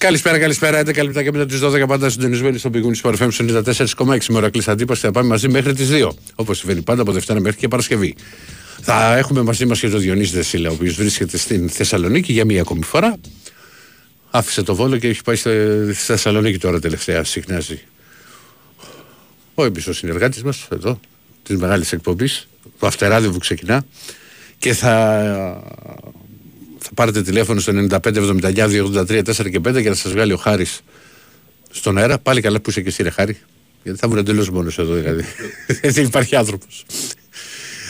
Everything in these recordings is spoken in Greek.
Καλησπέρα, καλησπέρα. 11 λεπτά και μετά τις 12 πάντα συντονισμένοι στο πηγούνι Sport FM 94,6 με ώρα κλειστά αντίπαση. Θα πάμε μαζί μέχρι τις 2. Όπως συμβαίνει πάντα από Δευτέρα μέχρι και Παρασκευή. Θα έχουμε μαζί μας και τον Διονύση Δεσίλα, ο οποίος βρίσκεται στην Θεσσαλονίκη για μία ακόμη φορά. Άφησε το βόλο και έχει πάει στη Θεσσαλονίκη τώρα τελευταία. Συχνάζει ο εμπιστός συνεργάτης μας εδώ, της μεγάλης εκπομπής, το Αυτεράδιο που ξεκινά. Και θα θα πάρετε τηλέφωνο στο 95 79 283 4 και 5 για να σας βγάλει ο Χάρης στον αέρα. Πάλι καλά που είσαι και εσύ, Ρε Χάρη. Γιατί θα ήμουν εντελώς μόνος εδώ, δηλαδή. Δεν υπάρχει άνθρωπος.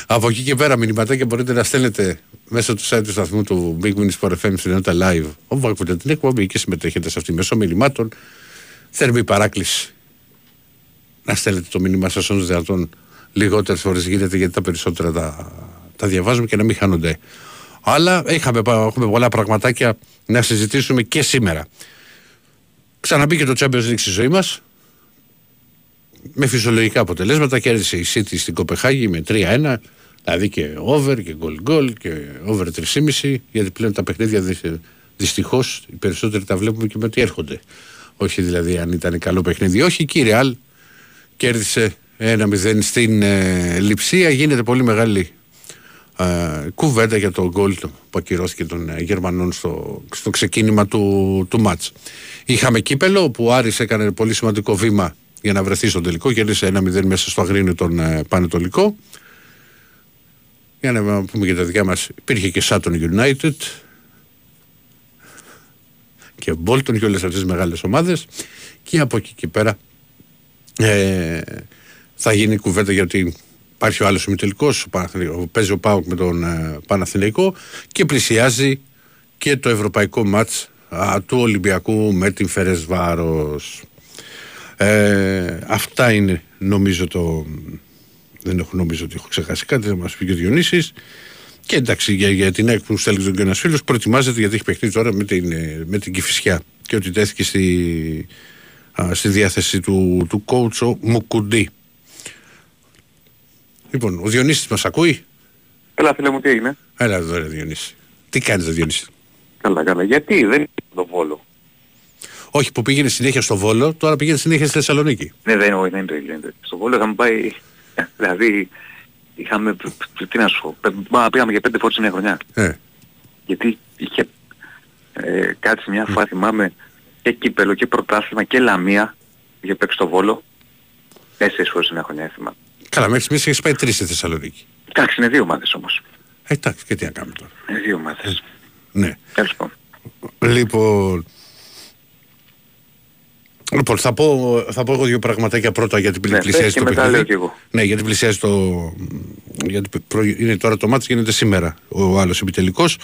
Από εκεί και πέρα, μηνυματάκια μπορείτε να στέλνετε μέσω του site του σταθμού του Big Win Sport FM στην ενότητα live. Όπου ακούτε την εκπομπή και συμμετέχετε σε αυτή μέσω μηνυμάτων. Θερμή παράκληση να στέλνετε το μήνυμά σας όσο δυνατόν λιγότερες φορές γίνεται γιατί τα περισσότερα τα, τα διαβάζουμε και να μην χάνονται αλλά είχαμε, έχουμε πολλά πραγματάκια να συζητήσουμε και σήμερα. Ξαναμπήκε το Champions League στη ζωή μας. Με φυσιολογικά αποτελέσματα. Κέρδισε η City στην Κοπεχάγη με 3-1. Δηλαδή και over και goal goal και over 3,5. Γιατί πλέον τα παιχνίδια δυστυχώς οι περισσότεροι τα βλέπουμε και με τι έρχονται. Όχι δηλαδή αν ήταν καλό παιχνίδι. Όχι, κύριε Αλ κέρδισε 1-0 στην ε, Λιψία. Γίνεται πολύ μεγάλη ε, κουβέντα για το γκολ που ακυρώθηκε των ε, Γερμανών στο, στο ξεκίνημα του, του μάτς. Είχαμε κύπελο που Άρης έκανε πολύ σημαντικό βήμα για να βρεθεί στο τελικό, κέρδισε 1-0 μέσα στο Αγρίνιο τον ε, Πανετολικό. Για να πούμε για τα δικά μας, υπήρχε και Σάτον United και Bolton και όλες αυτές τις μεγάλες ομάδες και από εκεί και πέρα ε, θα γίνει κουβέντα για την Υπάρχει ο άλλος ημιτελικός, παίζει ο Πάουκ με τον ε, Παναθηναϊκό και πλησιάζει και το ευρωπαϊκό μάτς του Ολυμπιακού με την Φερεσβάρος. Ε, αυτά είναι νομίζω το... Δεν έχω νομίζω ότι έχω ξεχάσει κάτι, θα μας πει και ο Διονύσης. Και εντάξει, για, για την έκπληξη που στέλνει τον ένα φίλος, προετοιμάζεται γιατί έχει παιχνίδι τώρα με την, ε, με την Κυφυσιά και ότι τέθηκε στη, στη διάθεση του, του coach Μουκουντή. Λοιπόν, ο Διονύσης μας ακούει; Έλα φίλε μου, τι έγινε; Έλα εδώ ρε Διονύση. Τι κάνεις ρε Διονύση; Καλά, καλά. Γιατί δεν είναι το Βόλο; Όχι, που πήγαινε συνέχεια στο Βόλο, τώρα πήγαινε συνέχεια στη Θεσσαλονίκη. Ναι, δεν, όχι, δεν είναι το ίδιο. Στο Βόλο είχαμε πάει, δηλαδή, είχαμε, τι να σου πω, πήγαμε για πέντε φορές μια χρονιά. Ε. Γιατί είχε ε, κάτσει μια φάση, θυμάμαι, και κύπελο και πρωτάθλημα και λαμία, είχε παίξει στο Βόλο. Τέσσερις φορές μια χρονιά, θυμάμαι. Καλά, μέχρι στιγμής έχεις πάει τρεις στη Θεσσαλονίκη. Εντάξει, είναι δύο ομάδες όμως. Ε, εντάξει, και τι να κάνουμε τώρα. Είναι δύο ομάδες. Ε, ναι. Τέλος πάντων. Λοιπόν, Λοιπόν, θα πω, θα πω εγώ δύο πραγματάκια πρώτα γιατί ναι, πλησιάζει το παιχνίδι. Και εγώ. Ναι, γιατί πλησιάζει το. Γιατί προ... είναι τώρα το μάτι, γίνεται σήμερα ο άλλος επιτελικός.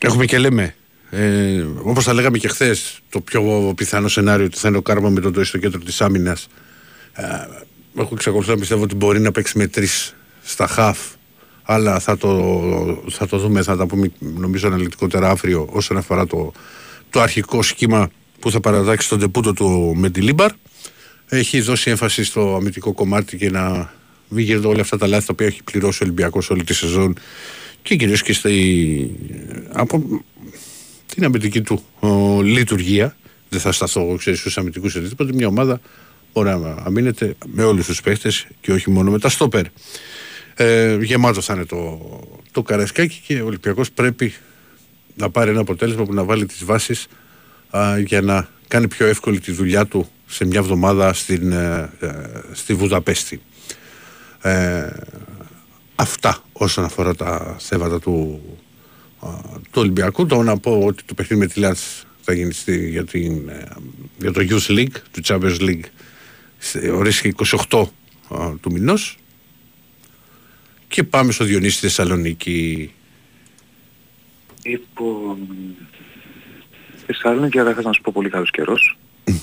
Έχουμε και λέμε, ε, όπως τα λέγαμε και χθες, το πιο πιθανό σενάριο ότι θα είναι ο Κάρμα με τον το στο κέντρο της άμυνας. Ε, έχω εξακολουθεί να πιστεύω ότι μπορεί να παίξει με τρεις στα χαφ αλλά θα το, θα το δούμε, θα τα πούμε νομίζω αναλυτικότερα αύριο όσον αφορά το, το αρχικό σχήμα που θα παρατάξει στο ντεμπούτο του ο Μεντιλίμπαρ. Έχει δώσει έμφαση στο αμυντικό κομμάτι και να μην γίνονται όλα αυτά τα λάθη τα οποία έχει πληρώσει ο Ολυμπιακός όλη τη σεζόν και κυρίως και στη, από την αμυντική του ο, λειτουργία. Δεν θα σταθώ στους αμυντικούς σε τίποτα. Μια ομάδα μπορεί να αμύνεται με όλους τους παίχτες και όχι μόνο με τα στόπερ. Ε, γεμάτο θα είναι το, το καρασκάκι και ο Ολυμπιακός πρέπει να πάρει ένα αποτέλεσμα που να βάλει τις βάσεις για να κάνει πιο εύκολη τη δουλειά του σε μια εβδομάδα στην, ε, ε, στη Βουδαπέστη. Ε, αυτά όσον αφορά τα θέματα του, του Ολυμπιακού. Το να πω ότι το παιχνίδι με τη Λάτς θα γίνει για, την, ε, για το Youth League, του Champions League ορίστηκε 28 του μηνός και πάμε στο Διονύση Θεσσαλονίκη. Λοιπόν, Θεσσαλονίκη θα να σου πω πολύ καλός καιρός.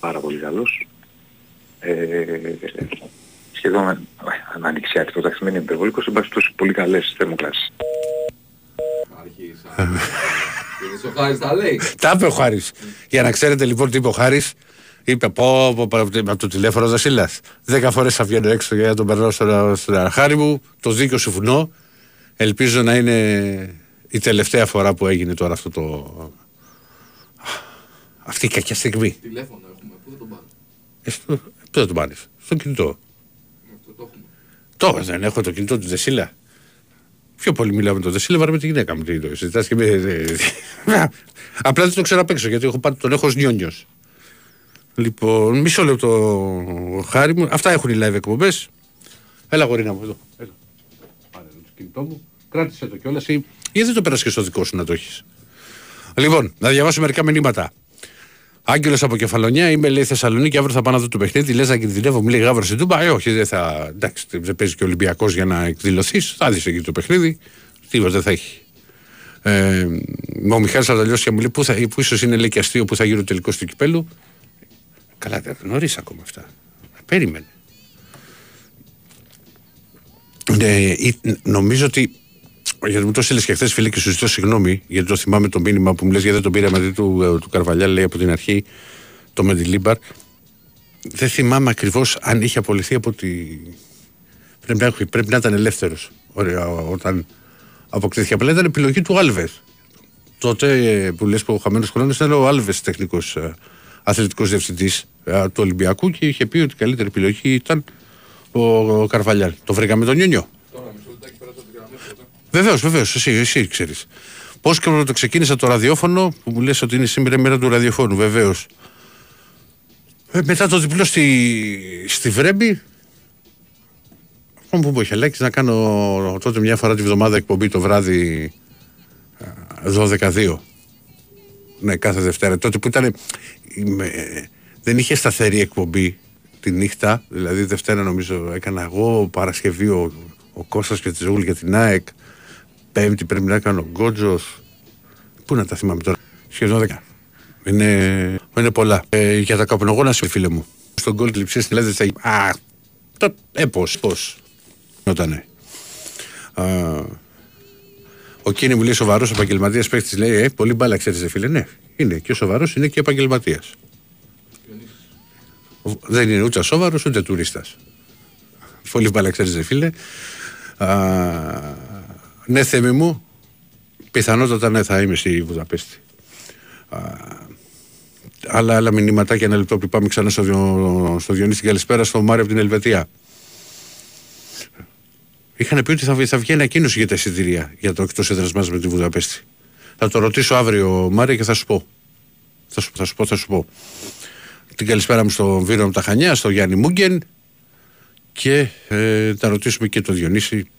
Πάρα πολύ καλός. Ε, σχεδόν ανοιξιάτικο, εντάξει δεν είναι υπερβολικός, εν πάση τόσο πολύ καλές θερμοκράσεις. ο Χάρης τα λέει. Τα είπε ο Χάρης. Για να ξέρετε λοιπόν τι είπε ο Χάρης, Είπε πω, πω, πω από το τηλέφωνο Δασίλα. Δέκα φορές θα βγαίνω έξω για να τον περνάω στον αρχάρι μου. Το δίκιο συμφωνώ. Ελπίζω να είναι η τελευταία φορά που έγινε τώρα αυτό το, Αυτή η κακιά στιγμή. Τηλέφωνο έχουμε, πού δεν τον πάνε. Ε, στο, πού δεν τον πάνε, στο κινητό. Αυτό το έχουμε. Τώρα δεν έχω το κινητό του Δεσίλα. Πιο πολύ μιλάω με τον Δεσίλα παρά με τη γυναίκα μου. Τι το συζητάς και με... Απλά δεν το ξέρω απ' έξω γιατί έχω, πάντα- τον έχω ως νιόνιος. Λοιπόν, μισό λεπτό χάρη μου. Αυτά έχουν οι live εκπομπές. Έλα γορίνα μου εδώ. Έλα. Πάρε εδώ το κινητό μου. Κράτησε το κιόλας. Ή... Γιατί δεν το πέρασε και στο δικό σου να το έχεις. Λοιπόν, να διαβάσω μερικά μηνύματα. Άγγελος από Κεφαλονιά, είμαι λέει Θεσσαλονίκη, αύριο θα πάω να δω το παιχνίδι. Λες να κινδυνεύω, μου λέει γάβρο στην Τούμπα. Ε, όχι, δεν θα. Εντάξει, δεν παίζει και ο Ολυμπιακός για να εκδηλωθείς. Θα δεις εκεί το παιχνίδι. Τίποτα δεν θα έχει. Ε, ο Μιχάλης Αρταλιός και μου λέει που, θα, που ίσως είναι λέει και αστείο που θα γίνει ο τελικός του κυπέλου. Καλά, δεν νωρίς ακόμα αυτά. Περίμενε. Ε, ή- νομίζω ότι γιατί μου το έστειλε και χθες φίλε και σου ζητώ συγγνώμη γιατί το θυμάμαι το μήνυμα που μου λες γιατί δεν τον πήρα μαζί του, ε, του Καρβαλιά λέει από την αρχή το Μεντιλίμπαρ. Δεν θυμάμαι ακριβώς αν είχε απολυθεί από τη. Πρέπει να, έχει- πρέπει να ήταν ελεύθερος όταν αποκτήθηκε. Απλά ήταν επιλογή του Άλβες. Τότε ε, που λες που ο χαμένος χρόνος ήταν ο Άλβες τεχνικός αθλητικός διευθυντής του Ολυμπιακού και είχε πει ότι η καλύτερη επιλογή ήταν ο, ο Καρβαλιάλ. Το βρήκαμε τον Νιόνιο. Τώρα μισό λεπτάκι πέρα από τη γραμμή πρώτα. Βεβαίως, βεβαίως, εσύ, εσύ ξέρεις. Πώς και το ξεκίνησα το ραδιόφωνο, που μου λες ότι είναι σήμερα η μέρα του ραδιοφώνου, βεβαίως. Ε, μετά το διπλό στη, στη Βρέμπη, αυτό που μου είχε λέξει να κάνω τότε μια φορά τη βδομάδα εκπομπή το βράδυ α, 12-2. Ναι, κάθε Δευτέρα. Τότε που ήταν. με- δεν είχε σταθερή εκπομπή τη νύχτα. Δηλαδή Δευτέρα νομίζω έκανα εγώ, Παρασκευή ο, ο Κώστας και τη Ζούλη για την ΑΕΚ. Πέμπτη πρέπει να κάνω ο Γκότζος. Πού να τα θυμάμαι τώρα. Σχεδόν 10. Είναι, είναι πολλά. Ε, για τα καπνογόνα σου, φίλε μου. Στον γκολ τη λειψία στην Ελλάδα θα Α, το, ε, πώς, πώς. Ότανε. Α, ο Κίνη μου λέει σοβαρός επαγγελματίας παίχτης. Λέει, Ε, πολύ μπάλα ξέρεις, φίλε. Ναι, είναι και σοβαρός, είναι και επαγγελματίας. Δεν είναι ούτε σόβαρο ούτε τουρίστας. Πολύ μπάλα ξέρεις, φίλε. Α, ναι, θέμη μου, πιθανότατα ναι, θα είμαι στη Βουδαπέστη. Α, άλλα, άλλα μηνύματάκια, ένα λεπτό που πάμε ξανά στο, Διο- στο Διονύση καλησπέρα στο Μάριο από την Ελβετία. Είχαν πει ότι θα, βγει- θα βγει ανακοίνωση για τα εισιτήρια για το εκτός έδρας μας με τη Βουδαπέστη. Θα το ρωτήσω αύριο, Μάρια, και θα σου πω. Θα σου, θα σου πω, θα σου πω. Την καλησπέρα μου στον Βίρο από τα Χανιά, στον Γιάννη Μούγκεν και ε, θα ρωτήσουμε και τον Διονύση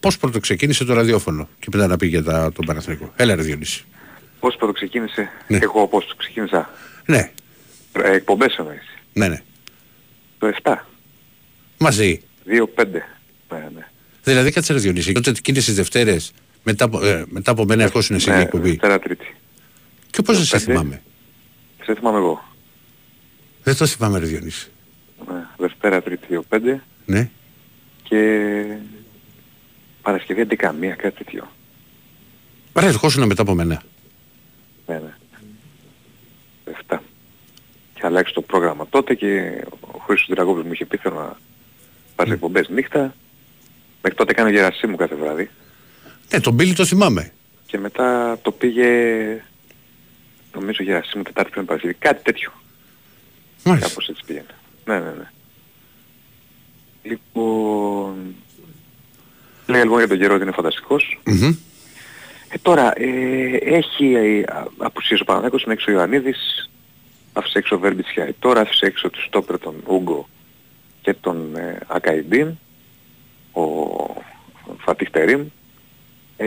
πώς πρώτο ξεκίνησε το ραδιόφωνο και μετά να πει για τα, τον Παναθηναϊκό. Έλα, ρε Διονύση. Πώς το ξεκίνησε, Ναι. εγώ πώς το ξεκίνησα; Ναι, Ε, εκπομπές εννοείς; ναι, ναι. Το 7, Μαζί. 2-5. Ναι, ναι. Δηλαδή, κάτσε ρε Διονύση. Τότε εκείνε τις Δευτέρες μετά, από- ε, μετά από μένα ερχόσουν εσύ η ναι, εκπομπή. Δευτέρα Τρίτη. Και πώς δεν σε πέντε. θυμάμαι; Σε θυμάμαι εγώ. Δεν το θυμάμαι, ρε Διονύση. Ναι. Δευτέρα Τρίτη 2-5 Ναι. και Παρασκευή 11 μία, κάτι τέτοιο. Άρα ερχόσουν μετά από μένα. Ναι, ναι. 7. Και αλλάξει το πρόγραμμα τότε και ο Χρήστος Δραγόπουλος μου είχε πει θέλω να πάρεις Ναι. εκπομπές νύχτα. Μέχρι τότε έκανε γερασί μου κάθε βράδυ. Ναι, τον Μπίλι το θυμάμαι. Και μετά το πήγε νομίζω γερασί μου Τετάρτη πριν Παρασκευή. Κάτι τέτοιο. Μάλιστα. Κάπως έτσι πήγαινε. Ναι, ναι, ναι. Λοιπόν... Λέγα λοιπόν για τον καιρό ότι είναι φανταστικός. Μμμ. Ε, τώρα, ε, έχει ε, α- απουσίες ο Παναθηναϊκός, είναι έξω ο Ιωαννίδης, άφησε έξω ο Βέρμπιτσια, τώρα άφησε έξω του στόπερ τον Ούγκο και τον ε, Ακαϊντίν, ο Φατίχ Τερίμ. Ε,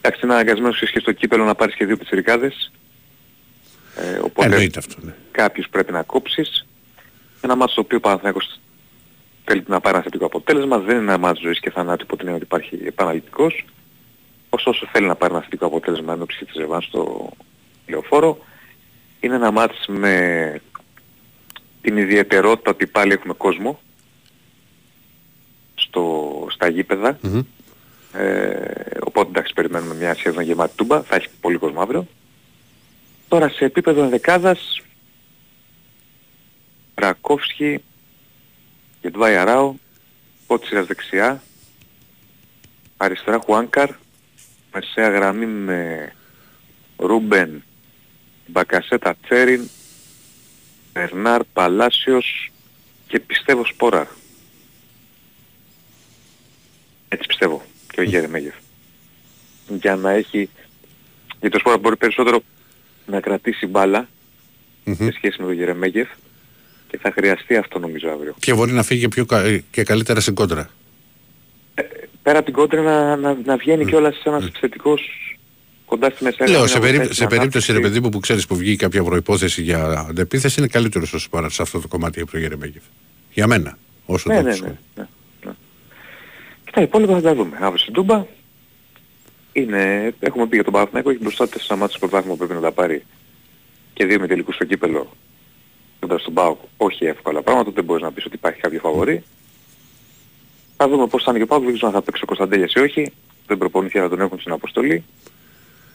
εντάξει, είναι αναγκασμένος και στο κύπελο να πάρεις και δύο πιτσιρικάδες. Ε, οπότε Εννοείται αυτό. Ναι. κάποιους πρέπει να κόψεις. Ένα μάτσο το οποίο ο Παναθηναϊκός θέλει να πάρει ένα θετικό αποτέλεσμα. Δεν είναι ένα μάτσο ζωής και θανάτου που την έννοια ότι υπάρχει επαναληπτικός. Ωστόσο θέλει να πάρει ένα θετικό αποτέλεσμα ενώ ψήφισε Ζεβάν στο λεωφόρο. Είναι ένα μάτς με την ιδιαιτερότητα ότι πάλι έχουμε κόσμο στο, στα γήπεδα. Μμμ. Ε, οπότε εντάξει περιμένουμε μια σχεδόν γεμάτη τούμπα. Θα έχει πολύ κόσμο αύριο. Τώρα σε επίπεδο ενδεκάδας Ρακόφσκι, Γετβάη Αράου, Πότσιρας δεξιά, αριστερά Χουάνκαρ, μεσαία γραμμή με Ρούμπεν, Μπακασέτα Τσέριν, Ερνάρ Παλάσιος και πιστεύω Σπόρα. Έτσι πιστεύω και ο Γερεμέγεφ. Για να έχει... Γιατί το Σπόρα μπορεί περισσότερο να κρατήσει μπάλα σε σχέση με τον Γερεμέγεφ και θα χρειαστεί αυτό νομίζω αύριο. Και μπορεί να φύγει και, πιο κα... και καλύτερα στην κόντρα. Ε, πέρα από την κόντρα να, να, να βγαίνει mm. κιόλας ένας επιθετικός κοντά στη μεσαία. Λέω, σε, περί... σε περίπτωση ρε παιδί μου που ξέρεις που βγει κάποια προϋπόθεση για αντεπίθεση είναι καλύτερος όσο παρά σε αυτό το κομμάτι από τον Γερεμέγεφ. Για μένα. Όσο ναι, το ναι, ναι, ναι, ναι. Και τα υπόλοιπα θα τα δούμε. Αύριο στην Τούμπα είναι, έχουμε πει για τον Παναθηναϊκό, έχει μπροστά τέσσερα μάτια στο πρωτάθλημα που πρέπει να τα πάρει και δύο με τελικούς στο κύπελο κοντά στον ΠΑΟΚ. Όχι εύκολα πράγματα, δεν μπορείς να πεις ότι υπάρχει κάποιο φαβορή. Θα δούμε πώς θα είναι και ο ΠΑΟΚ, δεν ξέρω αν θα παίξει ο Κωνσταντέλιας ή όχι. Δεν προπονηθεί να τον έχουν στην αποστολή.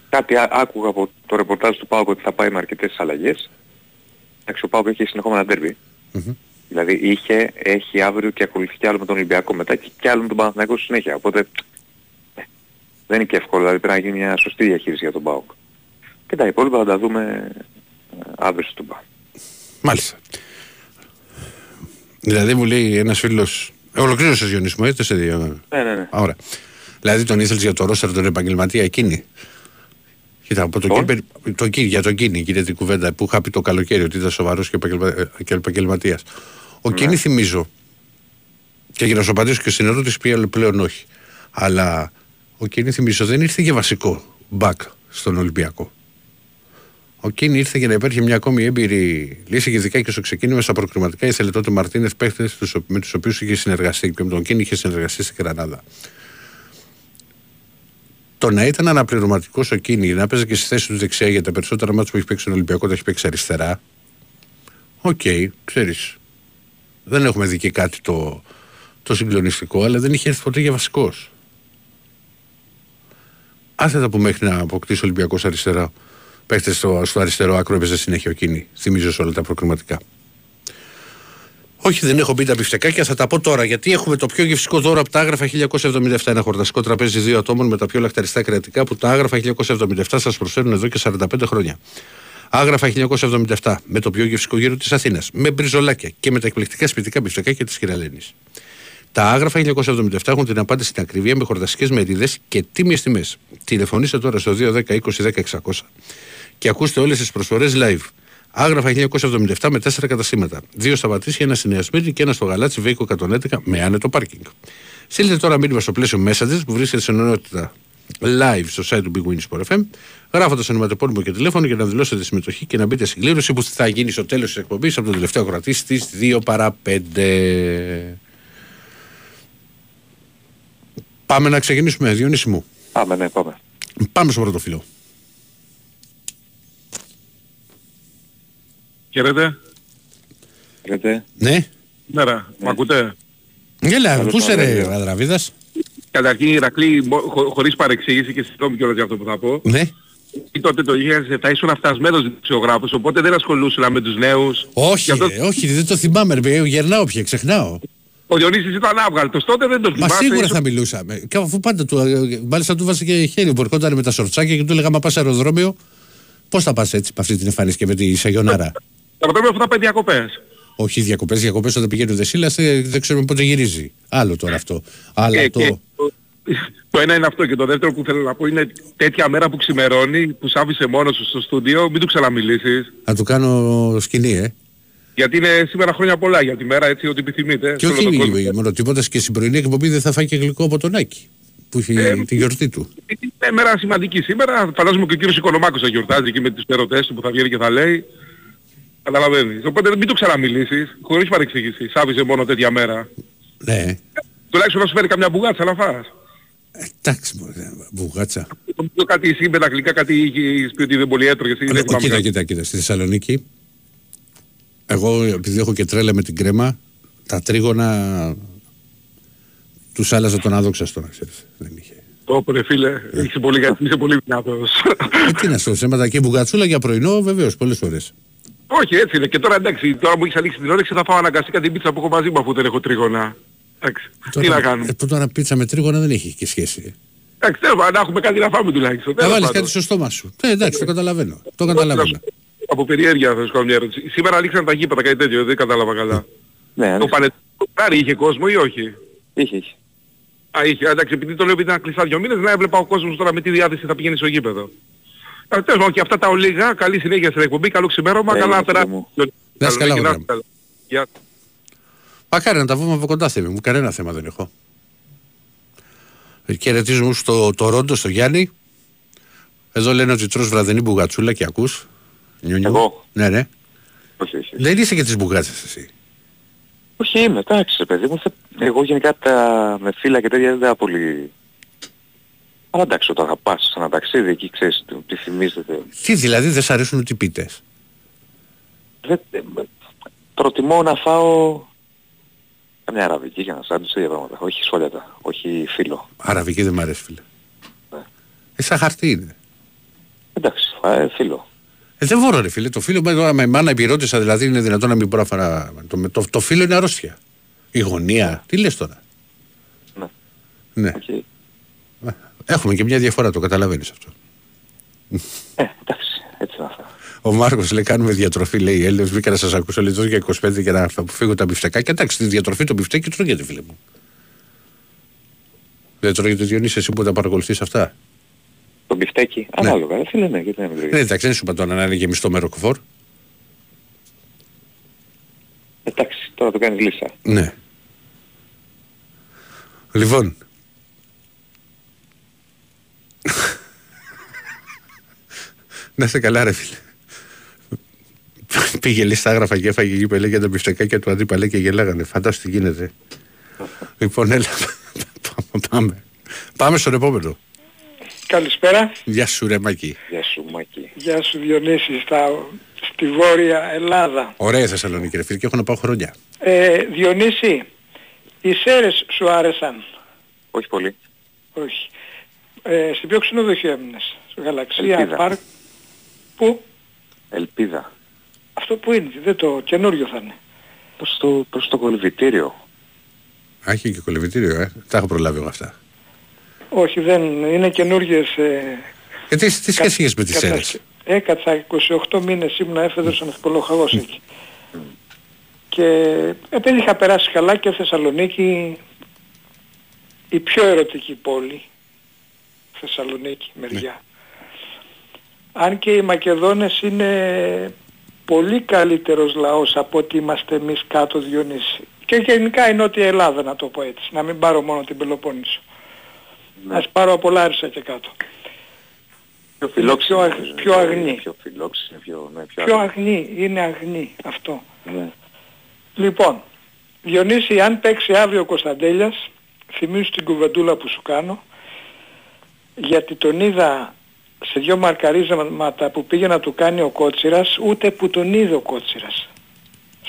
Κάτι άκουγα από το ρεπορτάζ του ΠΑΟΚ ότι θα πάει με αρκετές αλλαγές. Εντάξει, ο ΠΑΟΚ έχει συνεχόμενα ντέρμπι. Mm-hmm. Δηλαδή είχε, έχει αύριο και ακολουθεί κι άλλο με τον Ολυμπιακό μετά και κι άλλο με τον Παναθηναϊκό στη συνέχεια. Οπότε ε, δεν είναι και εύκολο, δηλαδή πρέπει να γίνει μια σωστή διαχείριση για τον ΠΑΟΚ. Και τα υπόλοιπα θα τα δούμε ε, αύριο στον ΠΑΟΚ. Μάλιστα. Δηλαδή μου λέει ένας φίλος, ε, ολοκλήρωσες Γιονίσμο, έτσι σε δύο. Ναι, ναι, ναι. Ωραία. Δηλαδή τον ήθελες για το ρόστερ τον επαγγελματία εκείνη; Κοίτα, από το, κίνη, το κίνη, για τον Κίνη, κύριε την κουβέντα που είχα πει το καλοκαίρι ότι ήταν σοβαρός και, και επαγγελματίας. Ο ναι. Κίνη θυμίζω, και για να σου απαντήσω και στην ερώτηση που πλέον όχι, αλλά ο Κίνη θυμίζω δεν ήρθε για βασικό μπακ στον Ολυμπιακό. Ο Κίνη ήρθε για να υπάρχει μια ακόμη έμπειρη λύση και ειδικά και στο ξεκίνημα στα προκριματικά ήθελε τότε Μαρτίνες παίχτε με τους οποίους είχε συνεργαστεί και με τον Κίνι είχε συνεργαστεί στην Γρανάδα. Το να ήταν αναπληρωματικός ο Κίνι, να παίζει και στη θέση του δεξιά για τα περισσότερα ματς που έχει παίξει στον Ολυμπιακό, τα έχει παίξει αριστερά. Ok, okay, ξέρεις. Δεν έχουμε δει και κάτι το, το συγκλονιστικό, αλλά δεν είχε έρθει ποτέ για βασικός. Άσχετα που μέχρι να αποκτήσει ο Ολυμπιακός αριστερά, παίχτες στο, στο αριστερό άκρο έπαιζε συνέχεια ο Κίνι. Θυμίζω σε όλα τα προκριματικά. Όχι, δεν έχω πει τα πιφτεκάκια, θα τα πω τώρα. Γιατί έχουμε το πιο γευστικό δώρο από τα άγραφα 1977. Ένα χορταστικό τραπέζι δύο ατόμων με τα πιο λαχταριστά κρατικά που τα άγραφα 1977 σα προσφέρουν εδώ και 45 χρόνια. Άγραφα 1977 με το πιο γευστικό γύρο τη Αθήνα. Με μπριζολάκια και με τα εκπληκτικά σπιτικά πιφτεκάκια τη Κυραλένη. Τα άγραφα 1977 έχουν την απάντηση στην ακριβία με χορταστικέ μερίδε και τίμιε τιμέ. Τηλεφωνήστε τώρα στο 210 20 10 600 και ακούστε όλε τι προσφορέ live. Άγραφα 1977 με 4 καταστήματα. Δύο στα Πατήσια, ένα στη Νέα Σμύρνη και ένα στο Γαλάτσι Βέικο 111 με άνετο πάρκινγκ. Στείλτε τώρα μήνυμα στο πλαίσιο Messages που βρίσκεται σε ενότητα live στο site του Big Win Sport FM, γράφοντας ονοματεπώνυμο και τηλέφωνο για να δηλώσετε συμμετοχή και να μπείτε στην κλήρωση που θα γίνει στο τέλος της εκπομπής από τον τελευταίο κρατή στις 2 παρά 5. Πάμε να ξεκινήσουμε, Διονύση μου. Πάμε, ναι, πάμε. Πάμε στο πρώτο φιλό. Χαίρετε. Χαίρετε. Ναι. Μέρα. Ναι. Μ' ακούτε; Έλα, πού είσαι ρε ο Αδραβίδας; Καταρχήν Ηρακλή, χω, χωρίς παρεξήγηση και συγγνώμη κιόλας για αυτό που θα πω. Ναι. Ή τότε το 2007 ήσουν αυτασμένος δημοσιογράφος, οπότε δεν ασχολούσαι με τους νέους. Όχι, αυτό... ρε, όχι, δεν το θυμάμαι ρε, γερνάω πια, ξεχνάω. Ο Διονύσης ήταν άβγαλτος, τότε δεν το θυμάμαι. Μα σίγουρα θα μιλούσαμε. Και αφού πάντα του, μάλιστα του βάζει και χέρι που ερχόταν με τα σορτσάκια και του έλεγα μα πας αεροδρόμιο, πώς θα πας έτσι με αυτή την εμφάνιση και με τη Σαγιονάρα; Θα πρέπει αυτό θα πάει διακοπές. Όχι διακοπές, διακοπές όταν πηγαίνει ο Δεσίλας δεν ξέρουμε πότε γυρίζει. Άλλο τώρα αυτό. Άλλο και, το... Και, το ένα είναι αυτό και το δεύτερο που θέλω να πω είναι τέτοια μέρα που ξημερώνει, που σ' άφησε μόνος σου στο στούντιο, μην του ξαναμιλήσεις. Να του κάνω σκηνή, ε. Γιατί είναι σήμερα χρόνια πολλά για τη μέρα, έτσι, ό,τι επιθυμείτε. Και όχι είναι μόνο τίποτα και στην πρωινή εκπομπή δεν θα φάει και γλυκό από τον Άκη που έχει ε, τη γιορτή του. Είναι μέρα σημαντική σήμερα. Φαντάζομαι και ο κύριος Οικονομάκος θα γιορτάζει εκεί με τις ερωτές του που θα βγαίνει και θα λέει. Καταλαβαίνεις. Οπότε μην το ξαναμιλήσεις, χωρίς παρεξήγηση. Σ' μόνο τέτοια μέρα. Ναι. Τουλάχιστον να σου φέρει καμιά μπουγάτσα να φας. Εντάξει, μπουγάτσα. Το κάτι εσύ με τα αγγλικά κάτι είχες πει ότι δεν πολύ έτρωγες. Κοίτα, κοίτα, κοίτα. Στη Θεσσαλονίκη, εγώ επειδή έχω και τρέλα με την κρέμα, τα τρίγωνα τους άλλαζα τον άδοξα στο να ξέρεις. Δεν είχε. Το ρε φίλε, είσαι πολύ, είσαι πολύ δυνατός. Ε, τι να σου αίματα και μπουγατσούλα για πρωινό βεβαίως πολλές φορές. Όχι έτσι είναι και τώρα εντάξει, τώρα μου έχεις ανοίξει την όρεξη θα φάω αναγκαστικά την πίτσα που έχω μαζί μου αφού δεν έχω τρίγωνα. Εντάξει, τι να κάνουμε; Ε, τώρα πίτσα με τρίγωνα δεν έχει και σχέση. Εντάξει, θέλω να έχουμε κάτι να φάμε τουλάχιστον. Να βάλεις κάτι στο στόμα σου. Ε, εντάξει, το καταλαβαίνω. Το καταλαβαίνω. από περιέργεια θα σου κάνω μια ερώτηση. Σήμερα λήξαν τα γήπεδα κάτι τέτοιο, δεν κατάλαβα καλά. Ναι, Το Πανετολικό είχε κόσμο ή όχι; είχε, είχε. Α, είχε. Εντάξει, επειδή το λέω επειδή ήταν κλειστά δύο μήνες, να έβλεπα ο κόσμος τώρα με τι διάθεση θα πηγαίνει στο γήπεδο. Ε, τέλος πάντων και αυτά τα ολίγα, καλή συνέχεια στην εκπομπή, καλό ξημέρωμα, Ε, καλά φίλε πέρα. μου. Να είσαι καλά, Καλό, βράδυ. καλά. Γεια. Μακάρι να τα βγούμε από κοντά, Θέμη μου. Κανένα θέμα δεν έχω. Ε, Χαιρετίζουμε στο το Ρόντο, στο Γιάννη. Εδώ λένε ότι τρως βραδινή μπουγατσούλα και ακούς. Νιουνιου. Εγώ; Ναι, ναι. Όχι, όχι. Δεν είσαι και τις μπουγάτσες εσύ. Όχι είμαι, εντάξει ρε παιδί μου. θε- Εγώ γενικά τα με φύλλα και τέτοια δεν τα πολύ... Αλλά εντάξει, όταν θα πας σε ένα ταξίδι εκεί ξέρεις τι- τι θυμίζεται. Τι δηλαδή δεν σ' αρέσουν οι πίτες; Δεν, ε, προτιμώ να φάω μια αραβική για να σάντουιτς τέτοια πράγματα. Όχι σχόλια, όχι φύλλο. Αραβική δεν μ' αρέσει φίλε. Ναι. Ε, σαν χαρτί είναι. Εντάξει, φάε φύλλο. Ε, δεν μπορώ ρε φίλε. Το φίλο μου τώρα με μάνα επιρώτησα δηλαδή είναι δυνατόν να μην μπορώ να φάρα. Το, το, το φίλο είναι αρρώστια. Η γωνία. Τι λες τώρα; Ναι. Ναι. Οκ. Έχουμε και μια διαφορά, το καταλαβαίνεις αυτό. Ε, εντάξει, έτσι να φάω. Ο Μάρκος λέει: Κάνουμε διατροφή, λέει οι Έλληνες. Μπήκα να σας ακούσω λέει τόσο για 25 και να αποφύγω τα μπιφτεκάκια. Εντάξει, τη διατροφή το μπιφτέκι τρώγεται, φίλε μου. Δεν τρώγεται Διονύση, εσύ που τα παρακολουθείς αυτά. Το μπιφτέκι, ανάλογα. Ε, φίλε, ναι, γιατί να μην Ναι, τρώγει. εντάξει, δεν σου είπα τώρα να είναι γεμιστό με ροκφόρ. Εντάξει, τώρα το κάνεις λύσσα. Ναι. Λοιπόν. Να είσαι καλά, ρε φίλε. Πήγε λέει στα Άγραφα και έφαγε εκεί που έλεγε τα μπιφτεκάκια του Αντίπα λέει και γελάγανε. Φαντάσου τι γίνεται. λοιπόν, έλα. Πάμε. Πάμε στον επόμενο. Καλησπέρα. Γεια σου, ρε Μάκη. Γεια σου, Μάκη. Γεια σου Διονύση στα, στη Βόρεια Ελλάδα. Ωραία η Θεσσαλονίκη, ρε φίλε, και έχω να πάω χρόνια. Ε, Διονύση, οι Σέρες σου άρεσαν; Όχι πολύ. Όχι. Ε, σε ποιο ξενοδοχείο έμεινες. Στο Γαλαξία, Ελπίδα. Πάρκ. Πού; Ελπίδα. Αυτό που είναι. Δεν το καινούριο θα είναι. Προς το, προς το κολυβητήριο. Α, έχει και κολυβητήριο, ε. Τα έχω προλάβει εγώ αυτά. Όχι, δεν είναι καινούριες... Ε, Ε, τι, τι σχέση έχεις με τις κατασκε- Σέρες. Έκατσα 28 μήνες ήμουν έφεδρος ανθυπολογαγός εκεί. Και επειδή είχα περάσει καλά και Θεσσαλονίκη η πιο ερωτική πόλη Θεσσαλονίκη μεριά. Αν και οι Μακεδόνες είναι πολύ καλύτερος λαός από ότι είμαστε εμείς κάτω Διονύση. Και γενικά η Νότια Ελλάδα να το πω έτσι, να μην πάρω μόνο την Πελοπόννησο. Ας πάρω από Λάρισα και κάτω. Πιο φιλόξενο. πιο αγ- νομίζω. πιο αγνή. Πιο φιλόξενο, πιο, ναι, πιο, Πιο αγνή. αγνή, είναι αγνή αυτό. Ναι. Λοιπόν, Διονύση, αν παίξει αύριο ο Κωνσταντέλιας, θυμίζω την κουβεντούλα που σου κάνω, γιατί τον είδα σε δυο μαρκαρίσματα που πήγε να του κάνει ο Κότσιρας, ούτε που τον είδε ο Κότσιρας.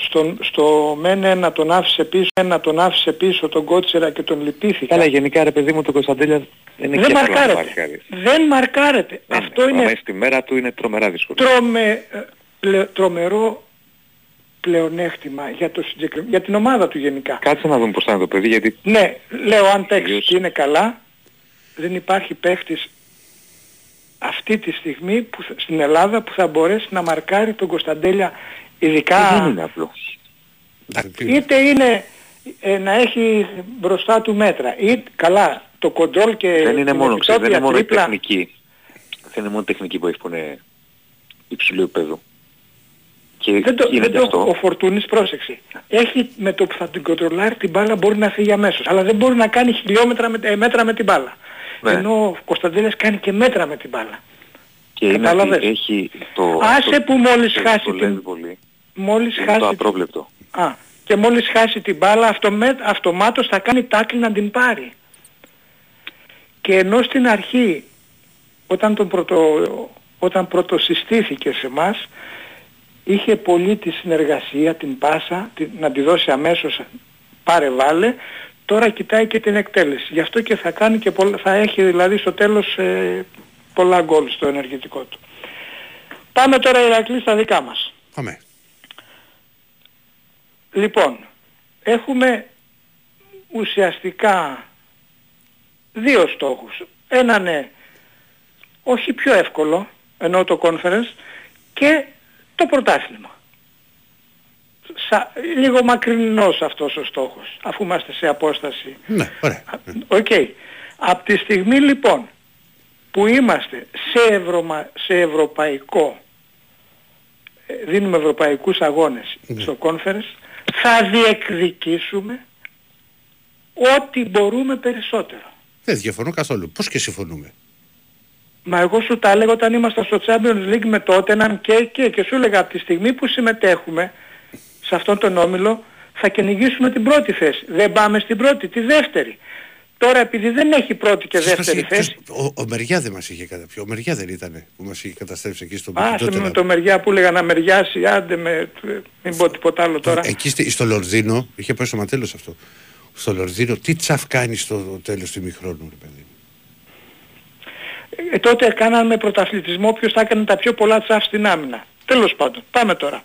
Στον, στο μεν ένα τον άφησε πίσω, ένα τον άφησε πίσω τον Κότσιρα και τον λυπήθηκα. Καλά, γενικά ρε παιδί μου το Κωνσταντέλια δεν είναι Δεν και εύκολο να μαρκάρεται. μαρκάρεις. Δεν μαρκάρεται. Ναι, Αυτό ναι. είναι Άμα στη μέρα του είναι τρομερά δύσκολο. τρομε, ε, πλε- τρομερό πλεονέκτημα για, το συγκεκρι... για την ομάδα του γενικά. Κάτσε να δούμε πώς θα είναι το παιδί γιατί Ναι, λέω αν παίξει Τελείωσε. και είναι καλά, δεν υπάρχει παίχτης αυτή τη στιγμή που, θα- στην Ελλάδα που θα μπορέσει να μαρκάρει τον Κωνσταντέλια ειδικά δεν είναι απλό. είτε είναι ε, να έχει μπροστά του μέτρα ή καλά το κοντρόλ και δεν είναι την μόνο, ξέρεις, δεν είναι επιτόπια μόνο η τρίπλα. τεχνική. Δεν είναι μόνο η τεχνική που έχει που είναι υψηλού επίπεδου. Και Δεν το, είναι δεν και το, αυτό. ο Φορτούνης πρόσεξε. Έχει με το που θα την κοντρολάρει την μπάλα μπορεί να φύγει αμέσως. Αλλά δεν μπορεί να κάνει χιλιόμετρα με, ε, μέτρα με την μπάλα. Ναι. Ενώ ο Κωνσταντέλιας κάνει και μέτρα με την μπάλα. Και είναι Κατάλαβες. ότι έχει το... Άσε το- που μόλις το χάσει δυσκολεύει την- πολύ. Μόλις Είναι χάσει... το απρόβλεπτο. Α, και μόλις χάσει την μπάλα αυτομέ... αυτομάτως θα κάνει τάκλι να την πάρει. Και ενώ στην αρχή όταν, τον πρωτο... όταν πρωτοσυστήθηκε σε μας είχε πολύ τη συνεργασία, την πάσα, την... να τη δώσει αμέσως πάρε βάλε, τώρα κοιτάει και την εκτέλεση. Γι' αυτό και θα, κάνει και πολλά... θα έχει δηλαδή στο τέλος ε, πολλά γκολ στο ενεργητικό του. Πάμε τώρα Ηρακλής στα δικά μας. Πάμε. Λοιπόν, έχουμε ουσιαστικά δύο στόχους. Έναν ναι, όχι πιο εύκολο, ενώ το conference, και το πρωτάθλημα. Σα, λίγο μακρινός αυτός ο στόχος, αφού είμαστε σε απόσταση. Ναι, ωραία. Ok. Okay. Από τη στιγμή λοιπόν που είμαστε σε, ευρωμα, σε ευρωπαϊκό, ε, δίνουμε ευρωπαϊκούς αγώνες ναι. στο conference, θα διεκδικήσουμε ό,τι μπορούμε περισσότερο. Δεν διαφωνώ καθόλου. Πώς και συμφωνούμε; Μα εγώ σου τα έλεγα όταν ήμασταν στο Champions League με το Tottenham και, και, και σου έλεγα από τη στιγμή που συμμετέχουμε σε αυτόν τον όμιλο θα κυνηγήσουμε την πρώτη θέση. Δεν πάμε στην πρώτη, τη δεύτερη. Τώρα επειδή δεν έχει πρώτη και δεύτερη θέση... Ο, ο Μεριά δεν μας είχε καταπιεί. Ο Μεριά δεν ήταν που μας είχε καταστρέψει εκεί στο Άσε με το Μεριά που έλεγα να μεριάσει, άντε με... μην πω τίποτα άλλο τώρα. Εκεί στο Λορδίνο, είχε πάει στο ματέλος αυτό. Στο Λορδίνο, τι τσαφ κάνει στο τέλος του ημιχρόνου, ρε παιδί. Ε, τότε κάναμε πρωταθλητισμό ποιος θα έκανε τα πιο πολλά τσαφ στην άμυνα. Τέλος πάντων, πάμε τώρα.